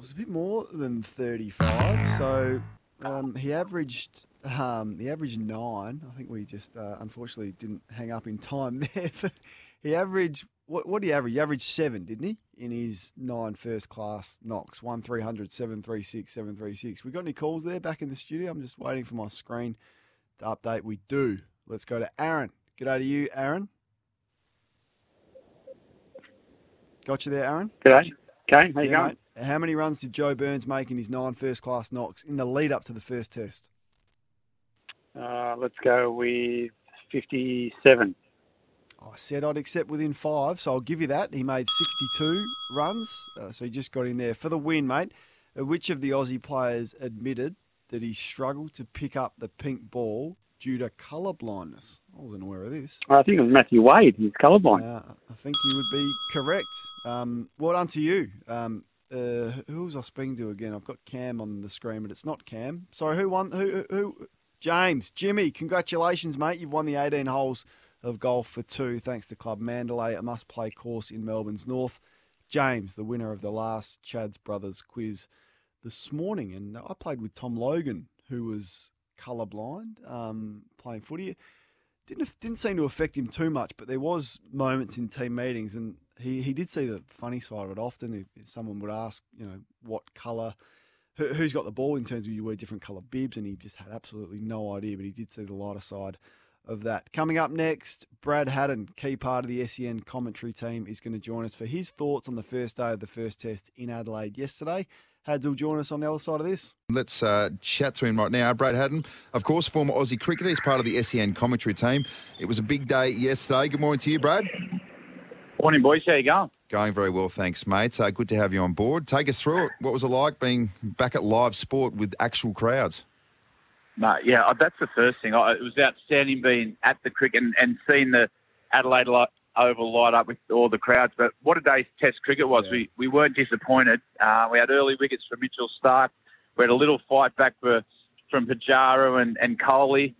Speaker 3: It was a bit more than 35. So um, he averaged um, he averaged nine. I think we just uh, unfortunately didn't hang up in time there. But he averaged what? What did he average? He averaged seven, didn't he? In his nine first class knocks, one 300 736 736. We got any calls there back in the studio? I'm just waiting for my screen to update. We do. Let's go to Aaron. G'day to you, Aaron. Got you there, Aaron?
Speaker 26: G'day. Kane, how you
Speaker 3: Yeah,
Speaker 26: going?
Speaker 3: mate. How many runs did Joe Burns make in his nine first class knocks in the lead up to the first test?
Speaker 26: Uh, let's go with 57.
Speaker 3: I said I'd accept within five, so I'll give you that. He made 62 runs, uh, so he just got in there for the win, mate. Uh, which of the Aussie players admitted that he struggled to pick up the pink ball due to colour blindness? I wasn't aware of this.
Speaker 26: I think it was Matthew Wade. He's colourblind.
Speaker 3: Uh, I think you would be correct. Um, well done to you. Um, uh, who was I speaking to again? I've got Cam on the screen, but it's not Cam. Sorry, who won? Who? Who? James, Jimmy, congratulations, mate. You've won the 18 holes of golf for two, thanks to Club Mandalay, a must-play course in Melbourne's north. James, the winner of the last Chad's Brothers quiz this morning, and I played with Tom Logan, who was colourblind, um, playing footy didn't didn't seem to affect him too much, but there was moments in team meetings, and he, he did see the funny side of it. Often, if, someone would ask, you know, what colour, who, who's got the ball in terms of you wear different colour bibs, and he just had absolutely no idea, but he did see the lighter side of that. Coming up next, Brad Haddin, key part of the SEN commentary team, is going to join us for his thoughts on the first day of the first test in Adelaide yesterday. Hads will join us on the other side of this.
Speaker 23: Let's uh, chat to him right now. Brad Haddin, of course, former Aussie cricketer, is part of the SEN commentary team. It was a big day yesterday. Good morning to you, Brad.
Speaker 26: Morning, boys. How you going?
Speaker 23: Going very well, thanks, mate. Uh, good to have you on board. Take us through it. What was it like being back at live sport with actual crowds?
Speaker 25: No, yeah, uh, that's the first thing. I- It was outstanding being at the cricket and, and seeing the Adelaide li- Oval light up with all the crowds. But what a day's Test cricket was. We we weren't disappointed. Uh, we had early wickets for Mitchell Stark. We had a little fight back for from Pujara and and Kohli.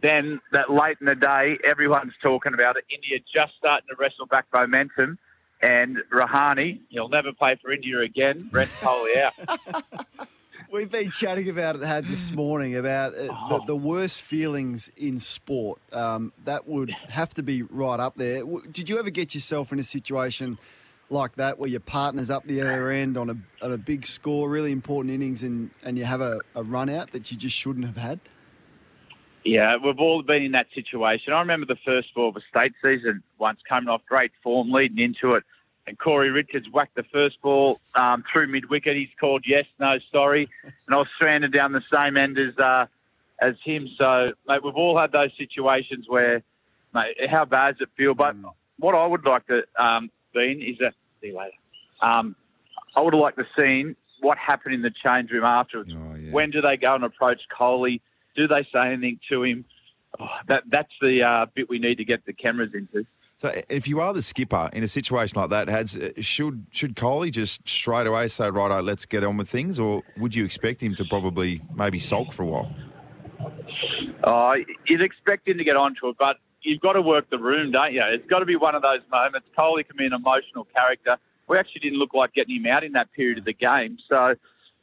Speaker 25: Then that late in the day, everyone's talking about it. India just starting to wrestle back momentum. And Rahane, he'll never play for India again. Brent Kohli out.
Speaker 3: We've been chatting about it, had this morning, about uh, the, the worst feelings in sport. Um, that would have to be right up there. W- Did you ever get yourself in a situation like that where your partner's up the other end on a, on a big score, really important innings, and, and you have a, a run out that you just shouldn't have had?
Speaker 25: Yeah, we've all been in that situation. I remember the first ball of a state season once coming off great form, leading into it, and Corey Richards whacked the first ball um, through mid wicket. He's called yes, no, sorry, and I was stranded down the same end as uh, as him. So, mate, we've all had those situations where, mate, how bad does it feel? But what I would like to um, is a see you later. Um, I would have liked to seen what happened in the change room afterwards. When do they go and approach Kohli? Do they say anything to him? Oh, that that's the uh, bit we need to get the cameras into.
Speaker 23: So if you are the skipper in a situation like that, has should should Kohli just straight away say, "Righto, let's get on with things," or would you expect him to probably maybe sulk for a while?
Speaker 25: Uh, you'd expect him to get onto it, but you've got to work the room, don't you? It's got to be one of those moments. Kohli can be an emotional character. We actually didn't look like getting him out in that period of the game. So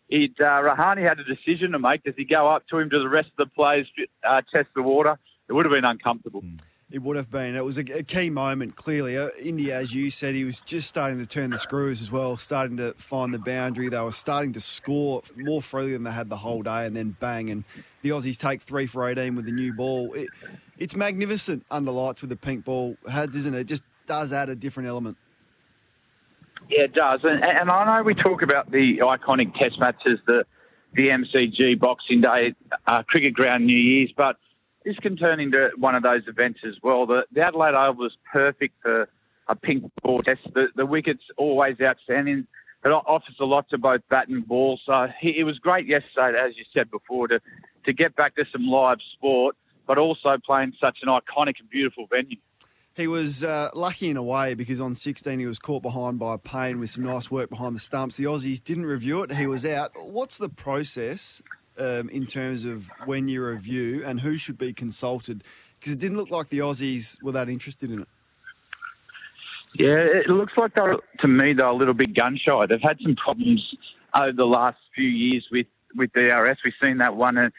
Speaker 25: it, uh, Rahane had a decision to make. Does he go up to him? Do the rest of the players uh, test the water? It would have been uncomfortable.
Speaker 3: It would have been. It was a, a key moment, clearly. Uh, India, as you said, he was just starting to turn the screws as well, starting to find the boundary. They were starting to score more freely than they had the whole day, and then bang, and the Aussies take three for 18 with the new ball. It, it's magnificent under lights with the pink ball, Hads, isn't it? It just does add a different element.
Speaker 25: Yeah, it does. And, and I know we talk about the iconic test matches, the the MCG Boxing Day, uh, Cricket Ground New Year's, but this can turn into one of those events as well. The, the Adelaide Oval was perfect for a pink ball test. The, the wicket's always outstanding. It offers a lot to both bat and ball. So it was great yesterday, as you said before, to, to get back to some live sport, but also playing such an iconic and beautiful venue.
Speaker 3: He was uh, lucky in a way because on 16 he was caught behind by Paine with some nice work behind the stumps. The Aussies didn't review it. He was out. What's the process um, in terms of when you review and who should be consulted? Because it didn't look like the Aussies were that interested in it.
Speaker 25: Yeah, it looks like they're, to me they're a little bit gun shy. They've had some problems over the last few years with with DRS. We've seen that one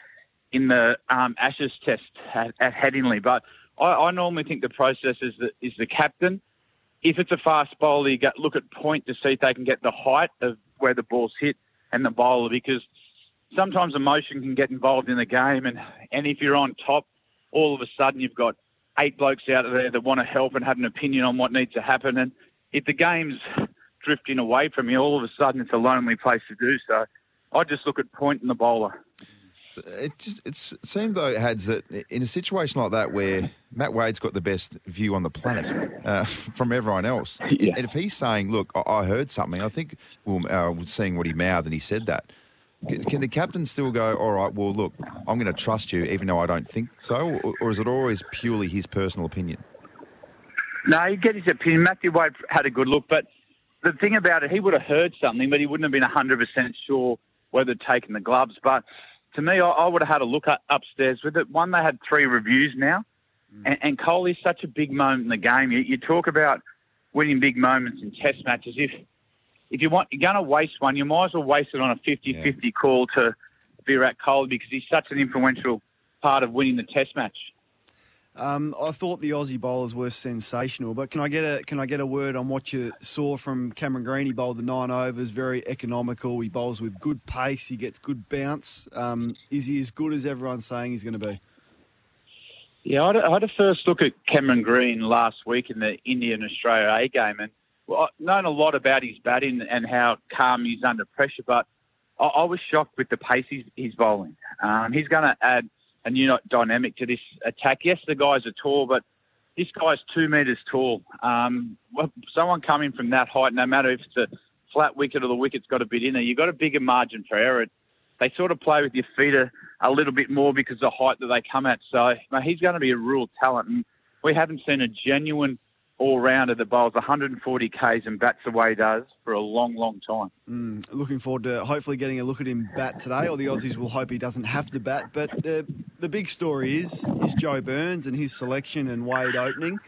Speaker 25: in the um, Ashes test at, at Headingley, but I, I normally think the process is the, is the captain. If it's a fast bowler, you get, look at point to see if they can get the height of where the ball's hit and the bowler because sometimes emotion can get involved in the game. And, and if you're on top, all of a sudden you've got eight blokes out there that want to help and have an opinion on what needs to happen. And if the game's drifting away from you, all of a sudden it's a lonely place to do so. I just look at point and the bowler.
Speaker 23: It just it's, it seemed though, Hads, that in a situation like that where Matt Wade's got the best view on the planet uh, from everyone else,
Speaker 25: Yeah.
Speaker 23: and if he's saying, "Look, I, I heard something," I think well, uh, seeing what he mouthed and he said that. Can the captain still go? All right, well, look, I'm going to trust you, even though I don't think so, or, or is it always purely his personal opinion?
Speaker 25: No, you get his opinion. Matthew Wade had a good look, but the thing about it, he would have heard something, but he wouldn't have been 100% sure whether taken the gloves. But to me, I, I would have had a look up, upstairs with it. One, they had three reviews now, mm. and, and Kohli's such a big moment in the game. You, you talk about winning big moments in test matches. If if you want, you're going to waste one, you might as well waste it on a 50-50 call to Virat Kohli because he's such an influential part of winning the test match.
Speaker 3: Um, I thought the Aussie bowlers were sensational, but can I get a can I get a word on what you saw from Cameron Green? He bowled the nine overs, very economical. He bowls with good pace. He gets good bounce. Um, is he as good as everyone's saying he's going to be?
Speaker 25: Yeah, I had, a- I had a first look at Cameron Green last week in the Indian Australia A game, and well, I've known a lot about his batting and how calm he's under pressure, but I, I was shocked with the pace he's, he's bowling. Um, he's going to add a new dynamic to this attack. Yes, the guys are tall, but this guy's two metres tall. Um, well, someone coming from that height, no matter if it's a flat wicket or the wicket's got a bit in there, you've got a bigger margin for error. They sort of play with your feet a, a little bit more because of the height that they come at. So mate, he's going to be a real talent. And we haven't seen a genuine all rounder that bowls 140 Ks and bats the way he does for a long, long time.
Speaker 3: Mm, looking forward to hopefully getting a look at him bat today, or the Aussies will hope he doesn't have to bat. But uh, the big story is is Joe Burns and his selection and Wade opening.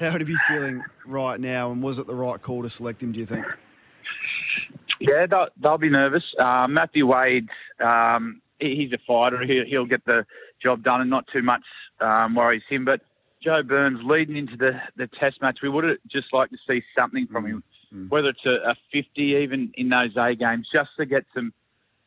Speaker 3: How would he be feeling right now, and was it the right call to select him? Do you think?
Speaker 25: Yeah, they'll, they'll be nervous. Uh, Matthew Wade, um, he, he's a fighter. He, he'll get the job done, and not too much um, worries him. But Joe Burns leading into the, the Test match, we would have just like to see something from him, whether it's a, a 50, even in those A games, just to get some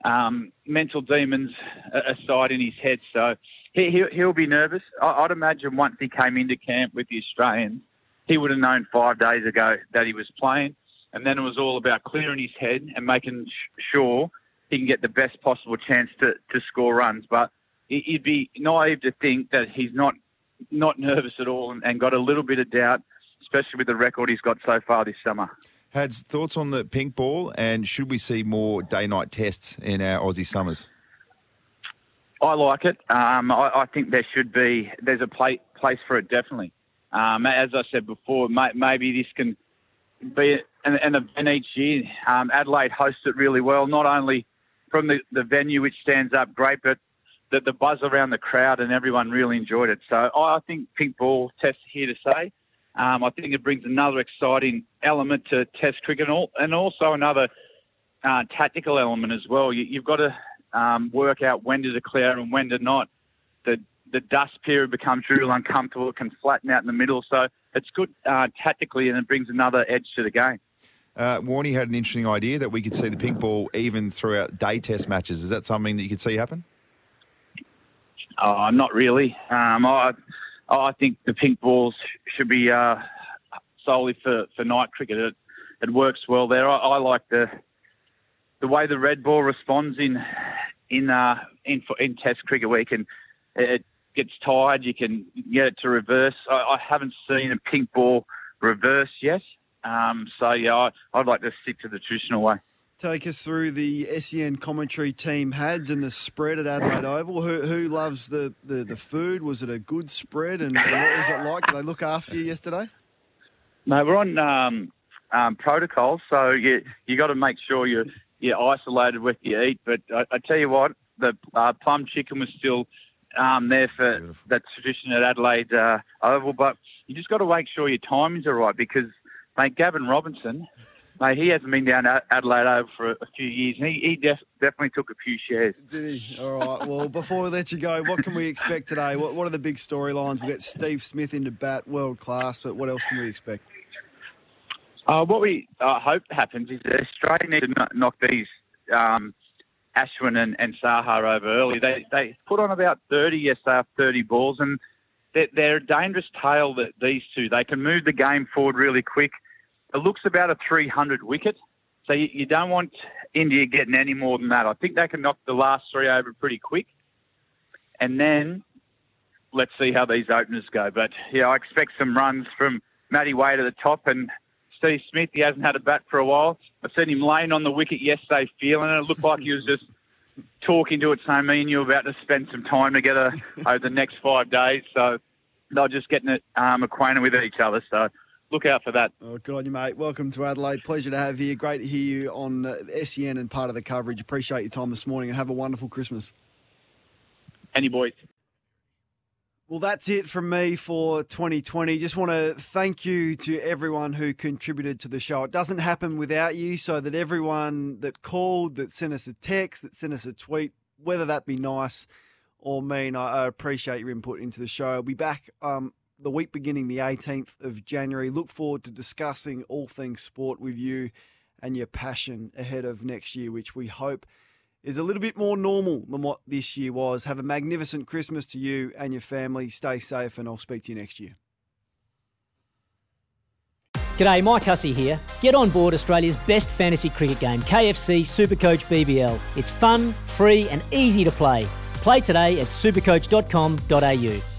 Speaker 25: um, mental demons aside in his head. So he, he'll, he'll be nervous. I, I'd imagine once he came into camp with the Australians, he would have known five days ago that he was playing. And then it was all about clearing his head and making sh- sure he can get the best possible chance to, to score runs. But he- he'd be naive to think that he's not not nervous at all and, and got a little bit of doubt, especially with the record he's got so far this summer.
Speaker 23: Had's thoughts on the pink ball, and should we see more day-night tests in our Aussie summers?
Speaker 25: I like it. Um, I, I think there should be. There's a play, place for it definitely. Um, as I said before, may, maybe this can be an, an event each year. Um, Adelaide hosts it really well, not only from the, the venue, which stands up great, but the, the buzz around the crowd and everyone really enjoyed it. So I, think pink ball test here to say. Um, I think it brings another exciting element to Test cricket and, all, and also another uh, tactical element as well. You, you've got to um, work out when to declare and when to not. The the dust period becomes real uncomfortable. It can flatten out in the middle, so it's good uh, tactically, and it brings another edge to the game.
Speaker 23: Uh, Warney had an interesting idea that we could see the pink ball even throughout day test matches. Is that something that you could see happen?
Speaker 25: Oh, not really. Um, I I think the pink balls should be uh, solely for, for night cricket. It, it works well there. I, I like the the way the red ball responds in in uh, in in Test cricket. Where you can it gets tired, you can get it to reverse. I, I haven't seen a pink ball reverse yet. Um, so yeah, I, I'd like to stick to the traditional way.
Speaker 3: Take us through the SEN commentary team Hads and the spread at Adelaide Oval. Who, who loves the, the, the food? Was it a good spread? And, and what was it like? Did they look after you yesterday?
Speaker 25: No, we're on um, um, protocol, so you you got to make sure you're you're isolated with you eat. But I, I tell you what, the uh, plum chicken was still um, there for that tradition at Adelaide uh, Oval, but you just got to make sure your timings are right because, mate, Gavin Robinson, mate, he hasn't been down to Adelaide Oval for a, few years, and he, he def- definitely took a few shares.
Speaker 3: Did he? All right. Well, before we let you go, what can we expect today? What, what are the big storylines? We've got Steve Smith into bat, world class, but what else can we expect?
Speaker 25: Uh, what we uh, hope happens is that Australia need to knock these um, Ashwin and, and Saha over early. They they put on about 30 yesterday, after 30 balls, and they're, they're a dangerous tail, that these two. They can move the game forward really quick. It looks about a 300 wicket, so you, you don't want India getting any more than that. I think they can knock the last three over pretty quick, and then let's see how these openers go. But yeah, I expect some runs from Matty Wade at the top and Steve Smith. He hasn't had a bat for a while. I've seen him laying on the wicket yesterday, feeling it. It looked like he was just talking to it, saying, "Me and you are about to spend some time together over the next five days." So they're just getting it um, acquainted with each other. So look out for that.
Speaker 3: Oh, good on you, mate. Welcome to Adelaide. Pleasure to have you. Great to hear you on uh, SEN and part of the coverage. Appreciate your time this morning and have a wonderful Christmas.
Speaker 25: Any boys.
Speaker 3: Well, that's it from me for 2020. Just want to thank you to everyone who contributed to the show. It doesn't happen without you, so that everyone that called, that sent us a text, that sent us a tweet, whether that be nice or mean, I, I appreciate your input into the show. I'll be back um, the week beginning the 18th of January. Look forward to discussing all things sport with you and your passion ahead of next year, which we hope is a little bit more normal than what this year was. Have a magnificent Christmas to you and your family. Stay safe, and I'll speak to you next year.
Speaker 28: G'day, Mike Hussey here. Get on board Australia's best fantasy cricket game, KFC Supercoach BBL. It's fun, free, and easy to play. Play today at supercoach.com.au.